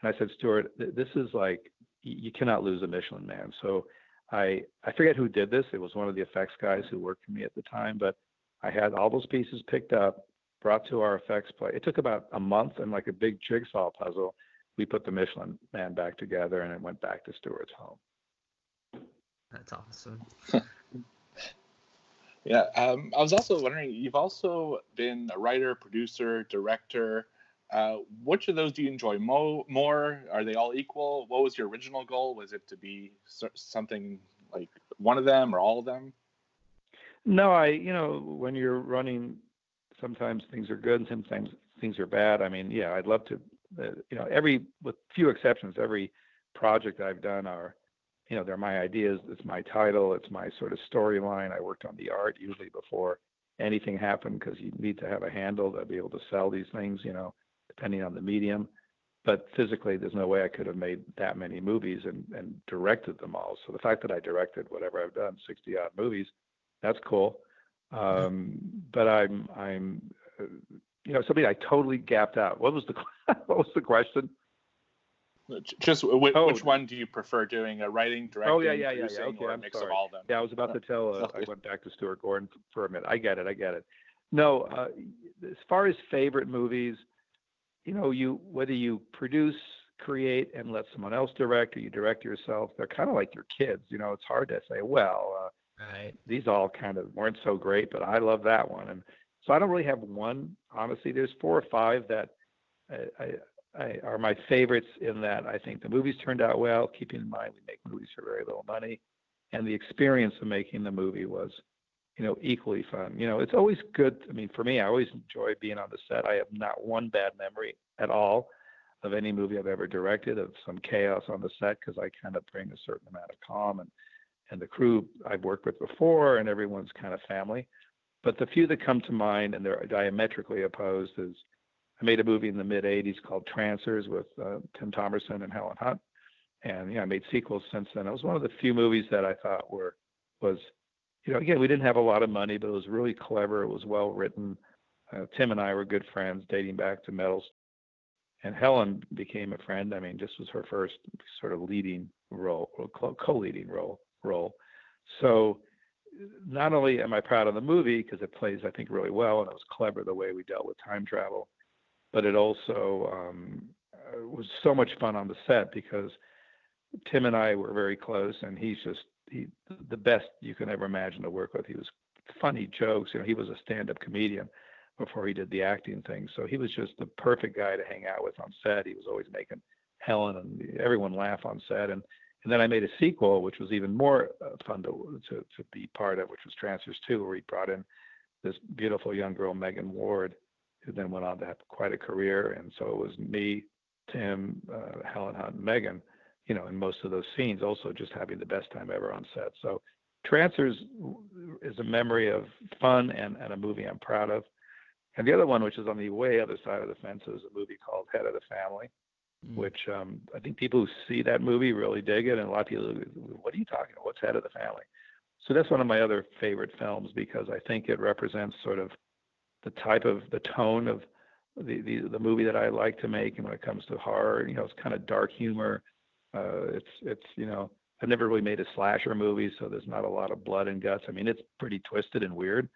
A: And I said, Stuart, this is like you cannot lose a Michelin Man. So I I forget who did this. It was one of the effects guys who worked for me at the time, but I had all those pieces picked up, brought to our effects play. It took about a month and like a big jigsaw puzzle. We put the Michelin Man back together, and it went back to Stuart's home.
N: That's awesome.
D: yeah, um, I was also wondering. You've also been a writer, producer, director. Uh, which of those do you enjoy mo- more? Are they all equal? What was your original goal? Was it to be something like one of them or all of them?
A: No, I, you know, when you're running, sometimes things are good and sometimes things are bad. I mean, yeah, I'd love to, uh, you know, every, with few exceptions, every project I've done are, you know, they're my ideas. It's my title. It's my sort of storyline. I worked on the art usually before anything happened because you need to have a handle to be able to sell these things, you know depending on the medium. But physically, there's no way I could have made that many movies and, and directed them all. So the fact that I directed whatever I've done, 60 odd movies, that's cool. Um, but I'm, I'm, uh, you know, something I totally gapped out. What was the, what was the question?
D: Just which, oh. which one do you prefer doing? A writing, directing,
A: oh yeah, yeah, yeah, yeah.
D: Okay, or
A: I'm
D: mix
A: sorry.
D: of all of them?
A: Yeah, I was about to tell. Uh, I went back to Stuart Gordon for a minute. I get it. I get it. No, uh, as far as favorite movies, you know, you whether you produce, create, and let someone else direct, or you direct yourself, they're kind of like your kids. You know, it's hard to say, well, uh,
N: right.
A: these all kind of weren't so great, but I love that one. And so I don't really have one. Honestly, there's four or five that I, I, I are my favorites in that I think the movies turned out well. Keeping in mind we make movies for very little money, and the experience of making the movie was you know, equally fun. You know, it's always good. I mean, for me, I always enjoy being on the set. I have not one bad memory at all of any movie I've ever directed of some chaos on the set because I kind of bring a certain amount of calm and and the crew I've worked with before and everyone's kind of family. But the few that come to mind and they're diametrically opposed is I made a movie in the mid '80s called Trancers with uh, Tim Thomerson and Helen Hunt, and you know, I made sequels since then. It was one of the few movies that I thought were was, you know, again, we didn't have a lot of money, but it was really clever. It was well written. Uh, Tim and I were good friends dating back to Metals, and Helen became a friend. I mean, this was her first sort of leading role, or co-leading role role. So not only am I proud of the movie because it plays, I think, really well, and it was clever the way we dealt with time travel, but it also um, uh, was so much fun on the set because Tim and I were very close, and he's just he the best you can ever imagine to work with. He was funny jokes, you know. He was a stand-up comedian before he did the acting thing, so he was just the perfect guy to hang out with on set. He was always making Helen and everyone laugh on set, and and then I made a sequel, which was even more uh, fun to, to, to be part of, which was Trancers 2, where he brought in this beautiful young girl, Megan Ward, who then went on to have quite a career. And so it was me, Tim, uh, Helen Hunt, and Megan, you know, in most of those scenes, also just having the best time ever on set. So Trancers is a memory of fun and, and a movie I'm proud of. And the other one, which is on the way other side of the fence, is a movie called Head of the Family, mm. which um, I think people who see that movie really dig it, and a lot of people, what are you talking about? What's Head of the Family? So that's one of my other favorite films because I think it represents sort of the type of the tone of the, the, the movie that I like to make. And when it comes to horror, you know, it's kind of dark humor. Uh, it's it's you know I've never really made a slasher movie, so there's not a lot of blood and guts. I mean, it's pretty twisted and weird,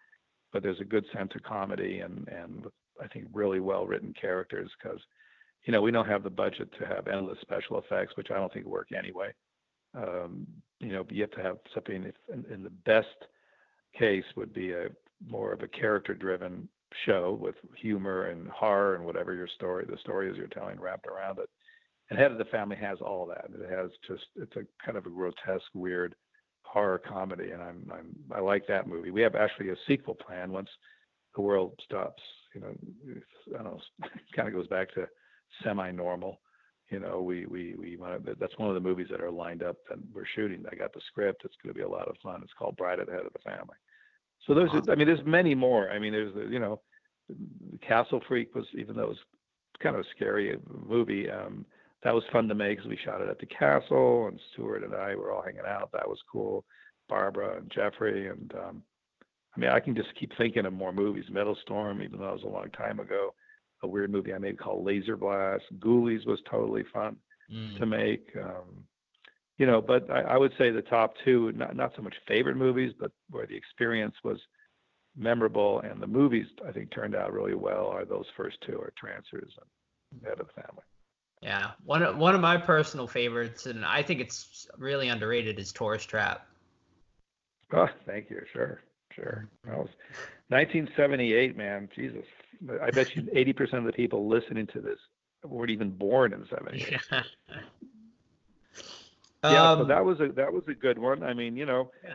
A: but there's a good sense of comedy and and I think really well written characters because you know, we don't have the budget to have endless special effects, which I don't think work anyway. Um, you know, you have to have something. In, in the best case, would be a more of a character-driven show with humor and horror and whatever your story, the story is you're telling wrapped around it. And Head of the Family has all that. It has just it's a kind of a grotesque, weird horror comedy, and I'm I'm I like that movie. We have actually a sequel plan once the world stops. You know, I don't know. Kind of goes back to semi-normal. You know, we we we want to, that's one of the movies that are lined up that we're shooting. I got the script. It's going to be a lot of fun. It's called Bride of the Head of the Family. So there's. I mean, there's many more. I mean, there's, you know, Castle Freak was, even though it was kind of a scary movie, um, that was fun to make because we shot it at the castle, and Stuart and I were all hanging out. That was cool. Barbara and Jeffrey, and um, I mean, I can just keep thinking of more movies. Metal Storm, even though it was a long time ago a weird movie I made called Laser Blast. Ghoulies was totally fun mm. to make. Um, you know, but I, I, would say the top two, not not so much favorite movies, but where the experience was memorable and the movies I think turned out really well are those first two are Trancers and Head of the Family.
N: Yeah, one of, one of my personal favorites, and I think it's really underrated, is Tourist Trap.
A: Oh, thank you. Sure, sure. That was 1978, man. Jesus, I bet you 80% of the people listening to this weren't even born in 78. Yeah. yeah, um, so that was a that was a good one. I mean, you know, yeah.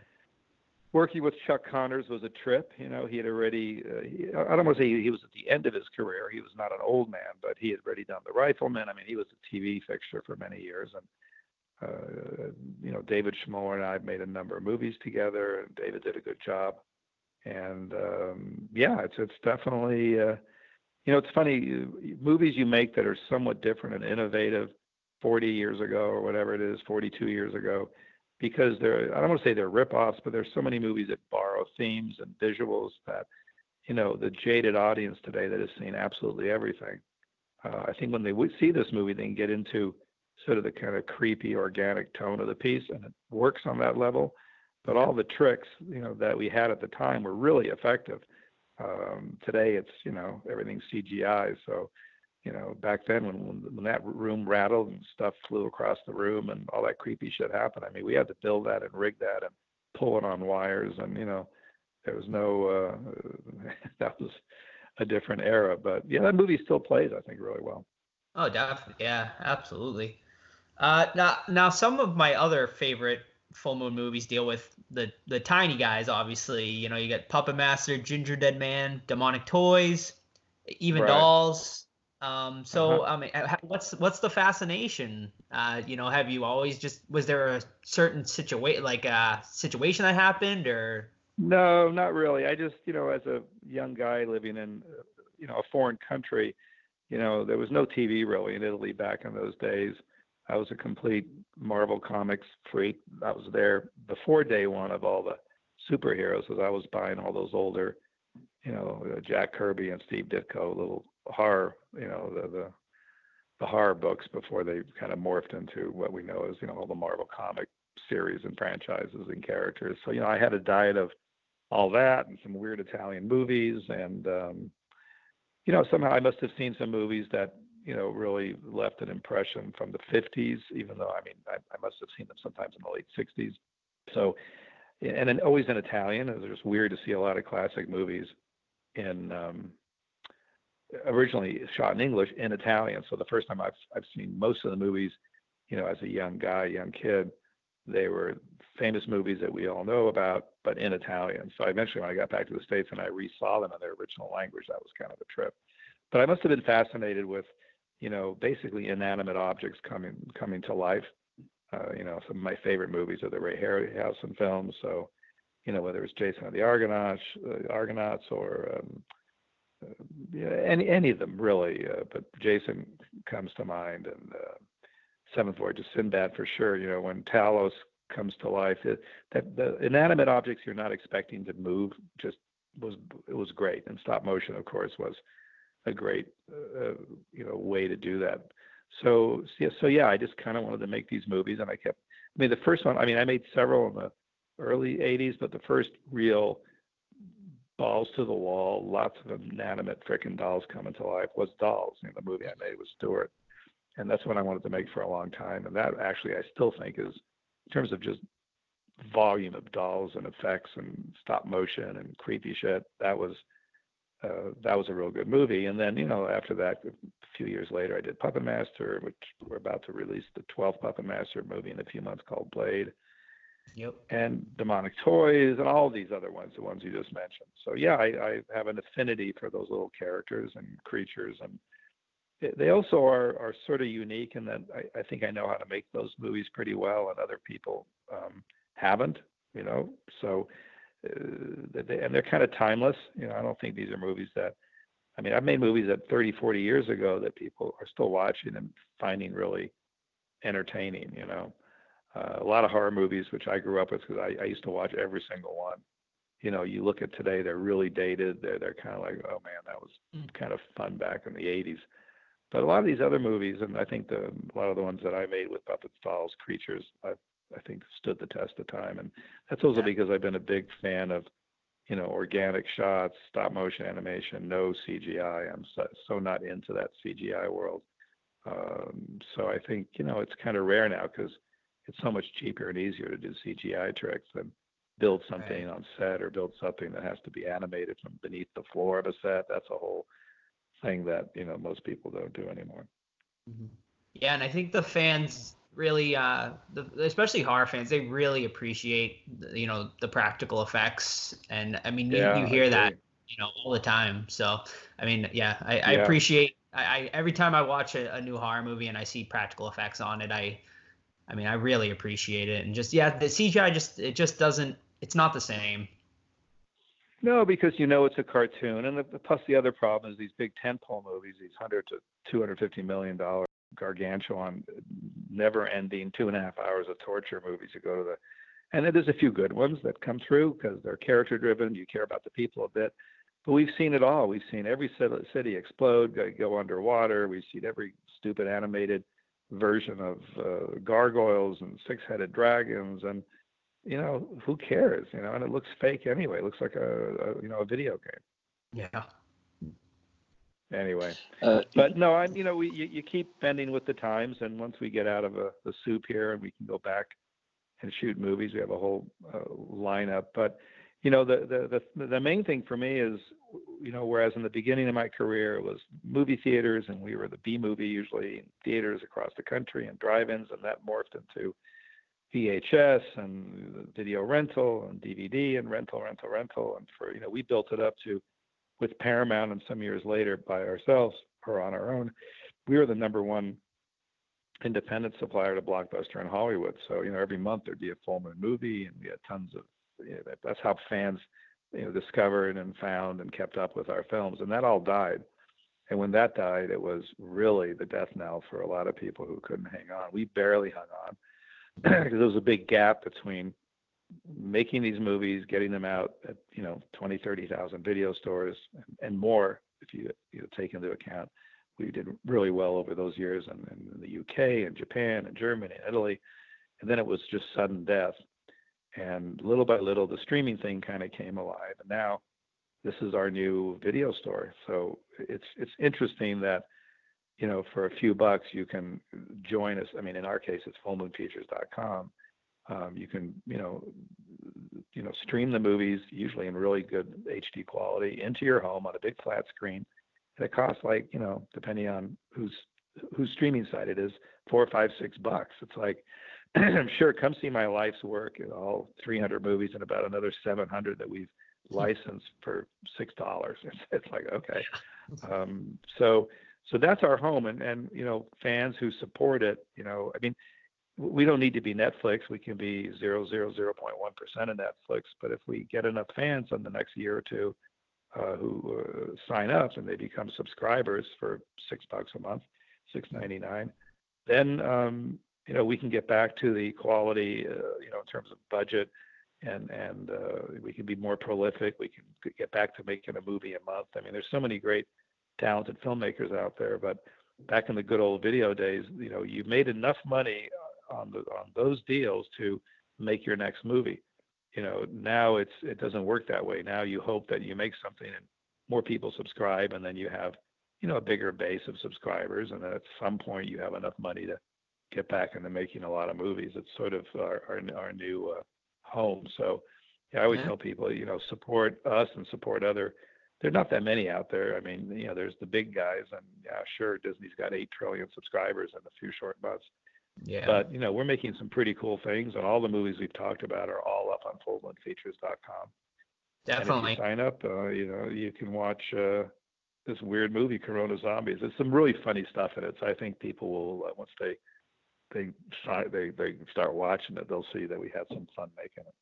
A: Working with Chuck Connors was a trip. You know, he had already uh, he, I don't want to say he, he was at the end of his career. He was not an old man, but he had already done The Rifleman. I mean, he was a TV fixture for many years, and uh, you know, David Schmoeller and I made a number of movies together, and David did a good job and um, yeah, it's it's definitely uh, you know it's funny movies you make that are somewhat different and innovative 40 years ago or whatever it is 42 years ago because they're I don't want to say they're ripoffs, but there's so many movies that borrow themes and visuals that you know the jaded audience today that has seen absolutely everything. Uh, I think when they see this movie, they can get into sort of the kind of creepy, organic tone of the piece, and it works on that level but all the tricks you know that we had at the time were really effective. Um, today it's you know everything's CGI, so you know back then when, when when that room rattled and stuff flew across the room and all that creepy shit happened. I mean we had to build that and rig that and pull it on wires and you know there was no uh, that was a different era. But yeah, that movie still plays I think really well.
N: Oh, definitely, yeah, absolutely. Uh, now, now some of my other favorite full moon movies deal with the the tiny guys obviously you know you got puppet master gingerdead man demonic toys even right. dolls um so uh-huh. i mean what's what's the fascination uh you know have you always just was there a certain situation like a situation that happened or
A: no not really i just you know as a young guy living in you know a foreign country you know there was no tv really in italy back in those days I was a complete Marvel Comics freak. I was there before day one of all the superheroes, I was buying all those older, you know, uh, Jack Kirby and Steve Ditko little horror, you know, the the the horror books before they kind of morphed into what we know as you know all the Marvel comic series and franchises and characters. So you know, I had a diet of all that and some weird Italian movies, and um, you know, somehow I must have seen some movies that you know really left an impression from the 50s, even though I mean I, I must have seen them sometimes in the late 60s. So, and then always in Italian. It was just weird to see a lot of classic movies in um, originally shot in English in Italian. So the first time I've I've seen most of the movies, you know, as a young guy, young kid, they were famous movies that we all know about, but in Italian. So eventually, when I got back to the states and I resaw them in their original language, that was kind of a trip. But I must have been fascinated with, you know, basically inanimate objects coming coming to life. Uh, you know, some of my favorite movies are the Ray Harryhausen films. So, you know, whether it's Jason and the Argonauts, uh, Argonauts, or um, any any of them really. Uh, but Jason comes to mind, and uh, Seventh Voyage of Sinbad for sure. You know, when Talos comes to life, it, that the inanimate objects you're not expecting to move just was it was great. And stop motion, of course, was a great uh, you know way to do that. So yeah, so yeah, I just kind of wanted to make these movies, and I kept. I mean, the first one. I mean, I made several in the early '80s, but the first real balls to the wall, lots of inanimate freaking dolls coming to life was Dolls. You know, the movie I made was Stuart and that's what I wanted to make for a long time. And that actually, I still think is, in terms of just volume of dolls and effects and stop motion and creepy shit, that was uh, that was a real good movie. And then, you know, after that, a few years later, I did Puppet Master, which we're about to release the 12th Puppet Master movie in a few months called Blade.
N: Yep.
A: And Demonic Toys and all these other ones, the ones you just mentioned. So yeah, I, I have an affinity for those little characters and creatures and they also are are sort of unique in that I, I think I know how to make those movies pretty well, and other people um, haven't. You know, so uh, they, and they're kind of timeless. You know, I don't think these are movies that. I mean, I've made movies that 30, 40 years ago that people are still watching and finding really entertaining. You know, uh, a lot of horror movies which I grew up with because I, I used to watch every single one. You know, you look at today, they're really dated. They're they're kind of like, oh man, that was
N: Mm.
A: kind of fun back in the 80s. But a lot of these other movies, and I think the a lot of the ones that I made with puppets, dolls, creatures, I I think stood the test of time, and that's also because I've been a big fan of, you know, organic shots, stop motion animation, no CGI. I'm so, so not into that CGI world. Um, so I think you know it's kind of rare now because it's so much cheaper and easier to do CGI tricks than build something on set or build something that has to be animated from beneath the floor of a set. That's a whole thing that you know most people don't do anymore.
N: Yeah, and I think the fans really, uh, the, especially horror fans, they really appreciate, you know, the practical effects. And I mean, you,
A: Yeah,
N: you hear that, you know, all the time. So, I mean, yeah, I, I appreciate. I, I every time I watch a, a new horror movie and I see practical effects on it, I, I mean, I really appreciate it. And just yeah, the CGI just it just doesn't. It's not the same.
A: No, because you know it's a cartoon, and the, plus the other problem is these big tentpole movies, these hundred to two hundred fifty million dollar gargantuan, never-ending two and a half hours of torture movies. You go to the, and there's a few good ones that come through because they're character-driven. You care about the people a bit, but we've seen it all. We've seen every city explode, go underwater. We've seen every stupid animated version of uh, gargoyles and six-headed dragons, and you know who cares? You know, and it looks fake anyway. It looks like a, a you know a video game.
N: Yeah.
A: Anyway,
O: Uh,
A: but no, I'm you know we you, you keep bending with the times, and once we get out of a, the soup here and we can go back and shoot movies, we have a whole uh, lineup. But you know the, the the the main thing for me is you know whereas in the beginning of my career it was movie theaters and we were the B movie usually theaters across the country and drive-ins, and that morphed into VHS and video rental and DVD and rental, rental, rental. And for, you know, we built it up to, with Paramount and some years later by ourselves or on our own, we were the number one independent supplier to Blockbuster in Hollywood. So, you know, every month there'd be a full moon movie and we had tons of, you know, that, that's how fans, you know, discovered and found and kept up with our films. And that all died. And when that died, it was really the death knell for a lot of people who couldn't hang on. We barely hung on because there was a big gap between making these movies, getting them out at you know 20, 30,000 video stores and, and more if you you know, take into account we did really well over those years in, in the UK and Japan and Germany and Italy, and then it was just sudden death. And little by little, the streaming thing kind of came alive, and now this is our new video store. So it's it's interesting that you know for a few bucks you can join us. I mean, in our case, it's fullmoonfeatures.com. Um, you can you know you know stream the movies usually in really good HD quality into your home on a big flat screen. And it costs like you know depending on who's whose streaming site it is, four, five, six bucks. It's like sure come see my life's work, and all 300 movies and about another 700 that we've licensed for six dollars. It's, it's like okay, um, so so that's our home, and and you know fans who support it, you know, I mean, we don't need to be Netflix. We can be zero zero zero point one percent of Netflix, but if we get enough fans in the next year or two uh, who uh, sign up and they become subscribers for six bucks a month, six ninety nine, then um, you know we can get back to the quality, uh, you know, in terms of budget and and uh, we can be more prolific. We can get back to making a movie a month. I mean, there's so many great, talented filmmakers out there. But back in the good old video days, you know, you made enough money on the on those deals to make your next movie. You know, now it's it doesn't work that way. Now you hope that you make something and more people subscribe, and then you have you know a bigger base of subscribers, and then at some point you have enough money to get back into making a lot of movies. It's sort of our our, our new uh, home. So yeah, I always
N: Yeah.
A: tell people, you know, support us and support other. There're not that many out there. I mean, you know, there's the big guys, and yeah, sure, Disney's got eight trillion subscribers in a few short months.
N: Yeah.
A: But you know, we're making some pretty cool things, and all the movies we've talked about are all up on if
N: Definitely.
A: you sign up, uh, you know, you can watch uh, this weird movie, Corona Zombies. There's some really funny stuff in it. So I think people will uh, once they they they they start watching it, they'll see that we had some fun making it.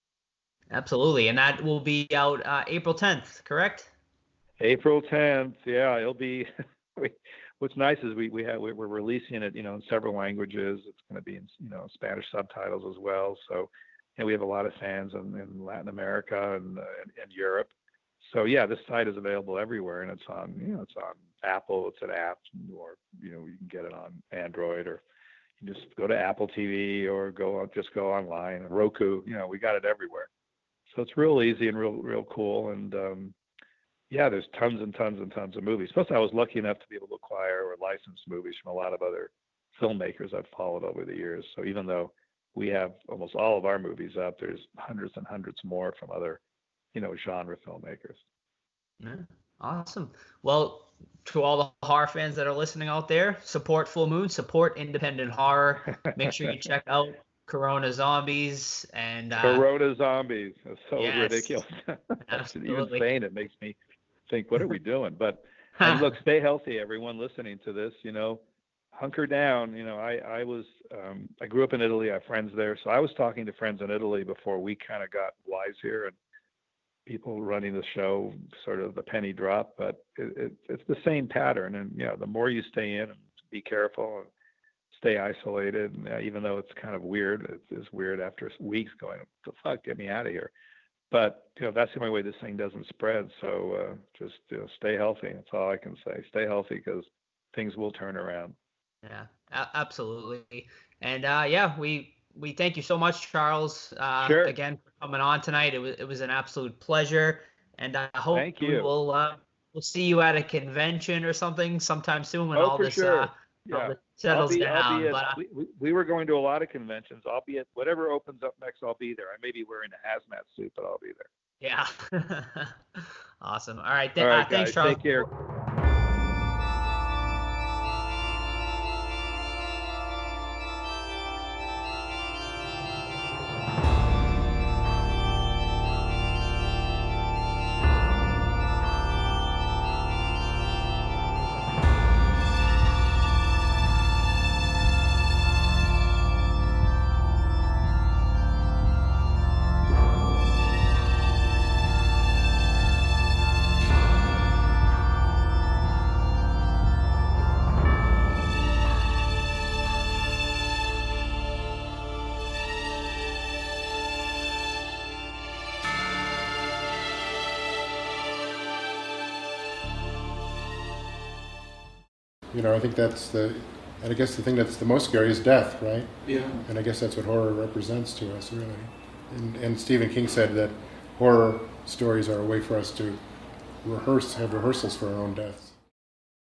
N: Absolutely. And that will be out uh, April 10th, correct?
A: April 10th. Yeah, it'll be. what's nice is we we have we're releasing it, you know, in several languages. It's going to be in you know Spanish subtitles as well. So, and we have a lot of fans in, in Latin America and, uh, and Europe. So yeah, this site is available everywhere, and it's on you know it's on Apple. It's an app, or you know you can get it on Android, or just go to Apple TV, or go on, just go online. Roku, you know, we got it everywhere. So it's real easy and real real cool. And um, yeah, there's tons and tons and tons of movies. Plus, I was lucky enough to be able to acquire or license movies from a lot of other filmmakers I've followed over the years. So even though we have almost all of our movies up, there's hundreds and hundreds more from other, you know, genre filmmakers.
N: Yeah. Awesome. Well, to all the horror fans that are listening out there, support Full Moon, support independent horror. Make sure you check out Corona Zombies and uh,
A: Corona zombies. It's so
N: yes.
A: ridiculous. Even saying it makes me think, what are we doing? But and look, stay healthy, everyone listening to this. You know, hunker down. You know, I I was um, I grew up in Italy. I have friends there, so I was talking to friends in Italy before we kind of got wise here and people running the show sort of the penny drop. But it, it, it's the same pattern, and you know, the more you stay in and be careful and stay isolated, and, uh, even though it's kind of weird, it's, weird after weeks going, the fuck, get me out of here. But you know that's the only way this thing doesn't spread. So uh, just you know, stay healthy. That's all I can say. Stay healthy because things will turn around.
N: Yeah, absolutely. And uh, yeah, we we thank you so much, Charles, uh,
A: Sure.
N: again for coming on tonight. It was it was an absolute pleasure, and I hope
A: Thank
N: we'll uh, we'll see you at a convention or something sometime soon when
A: oh,
N: all this
A: sure.
N: uh, all
A: yeah.
N: this settles
A: be,
N: down.
A: at,
N: but uh,
A: we, we, we were going to a lot of conventions. I'll be at whatever opens up next. I'll be there. I may be wearing a hazmat suit, but I'll be there.
N: yeah, awesome. All right, th-
A: All right,
N: uh, thanks,
A: guys.
N: Charles.
A: Take care.
O: Think that's the, and I guess the thing that's the most scary is death, right?
P: Yeah.
O: And I guess that's what horror represents to us, really. And, and Stephen King said that horror stories are a way for us to rehearse, have rehearsals for our own deaths.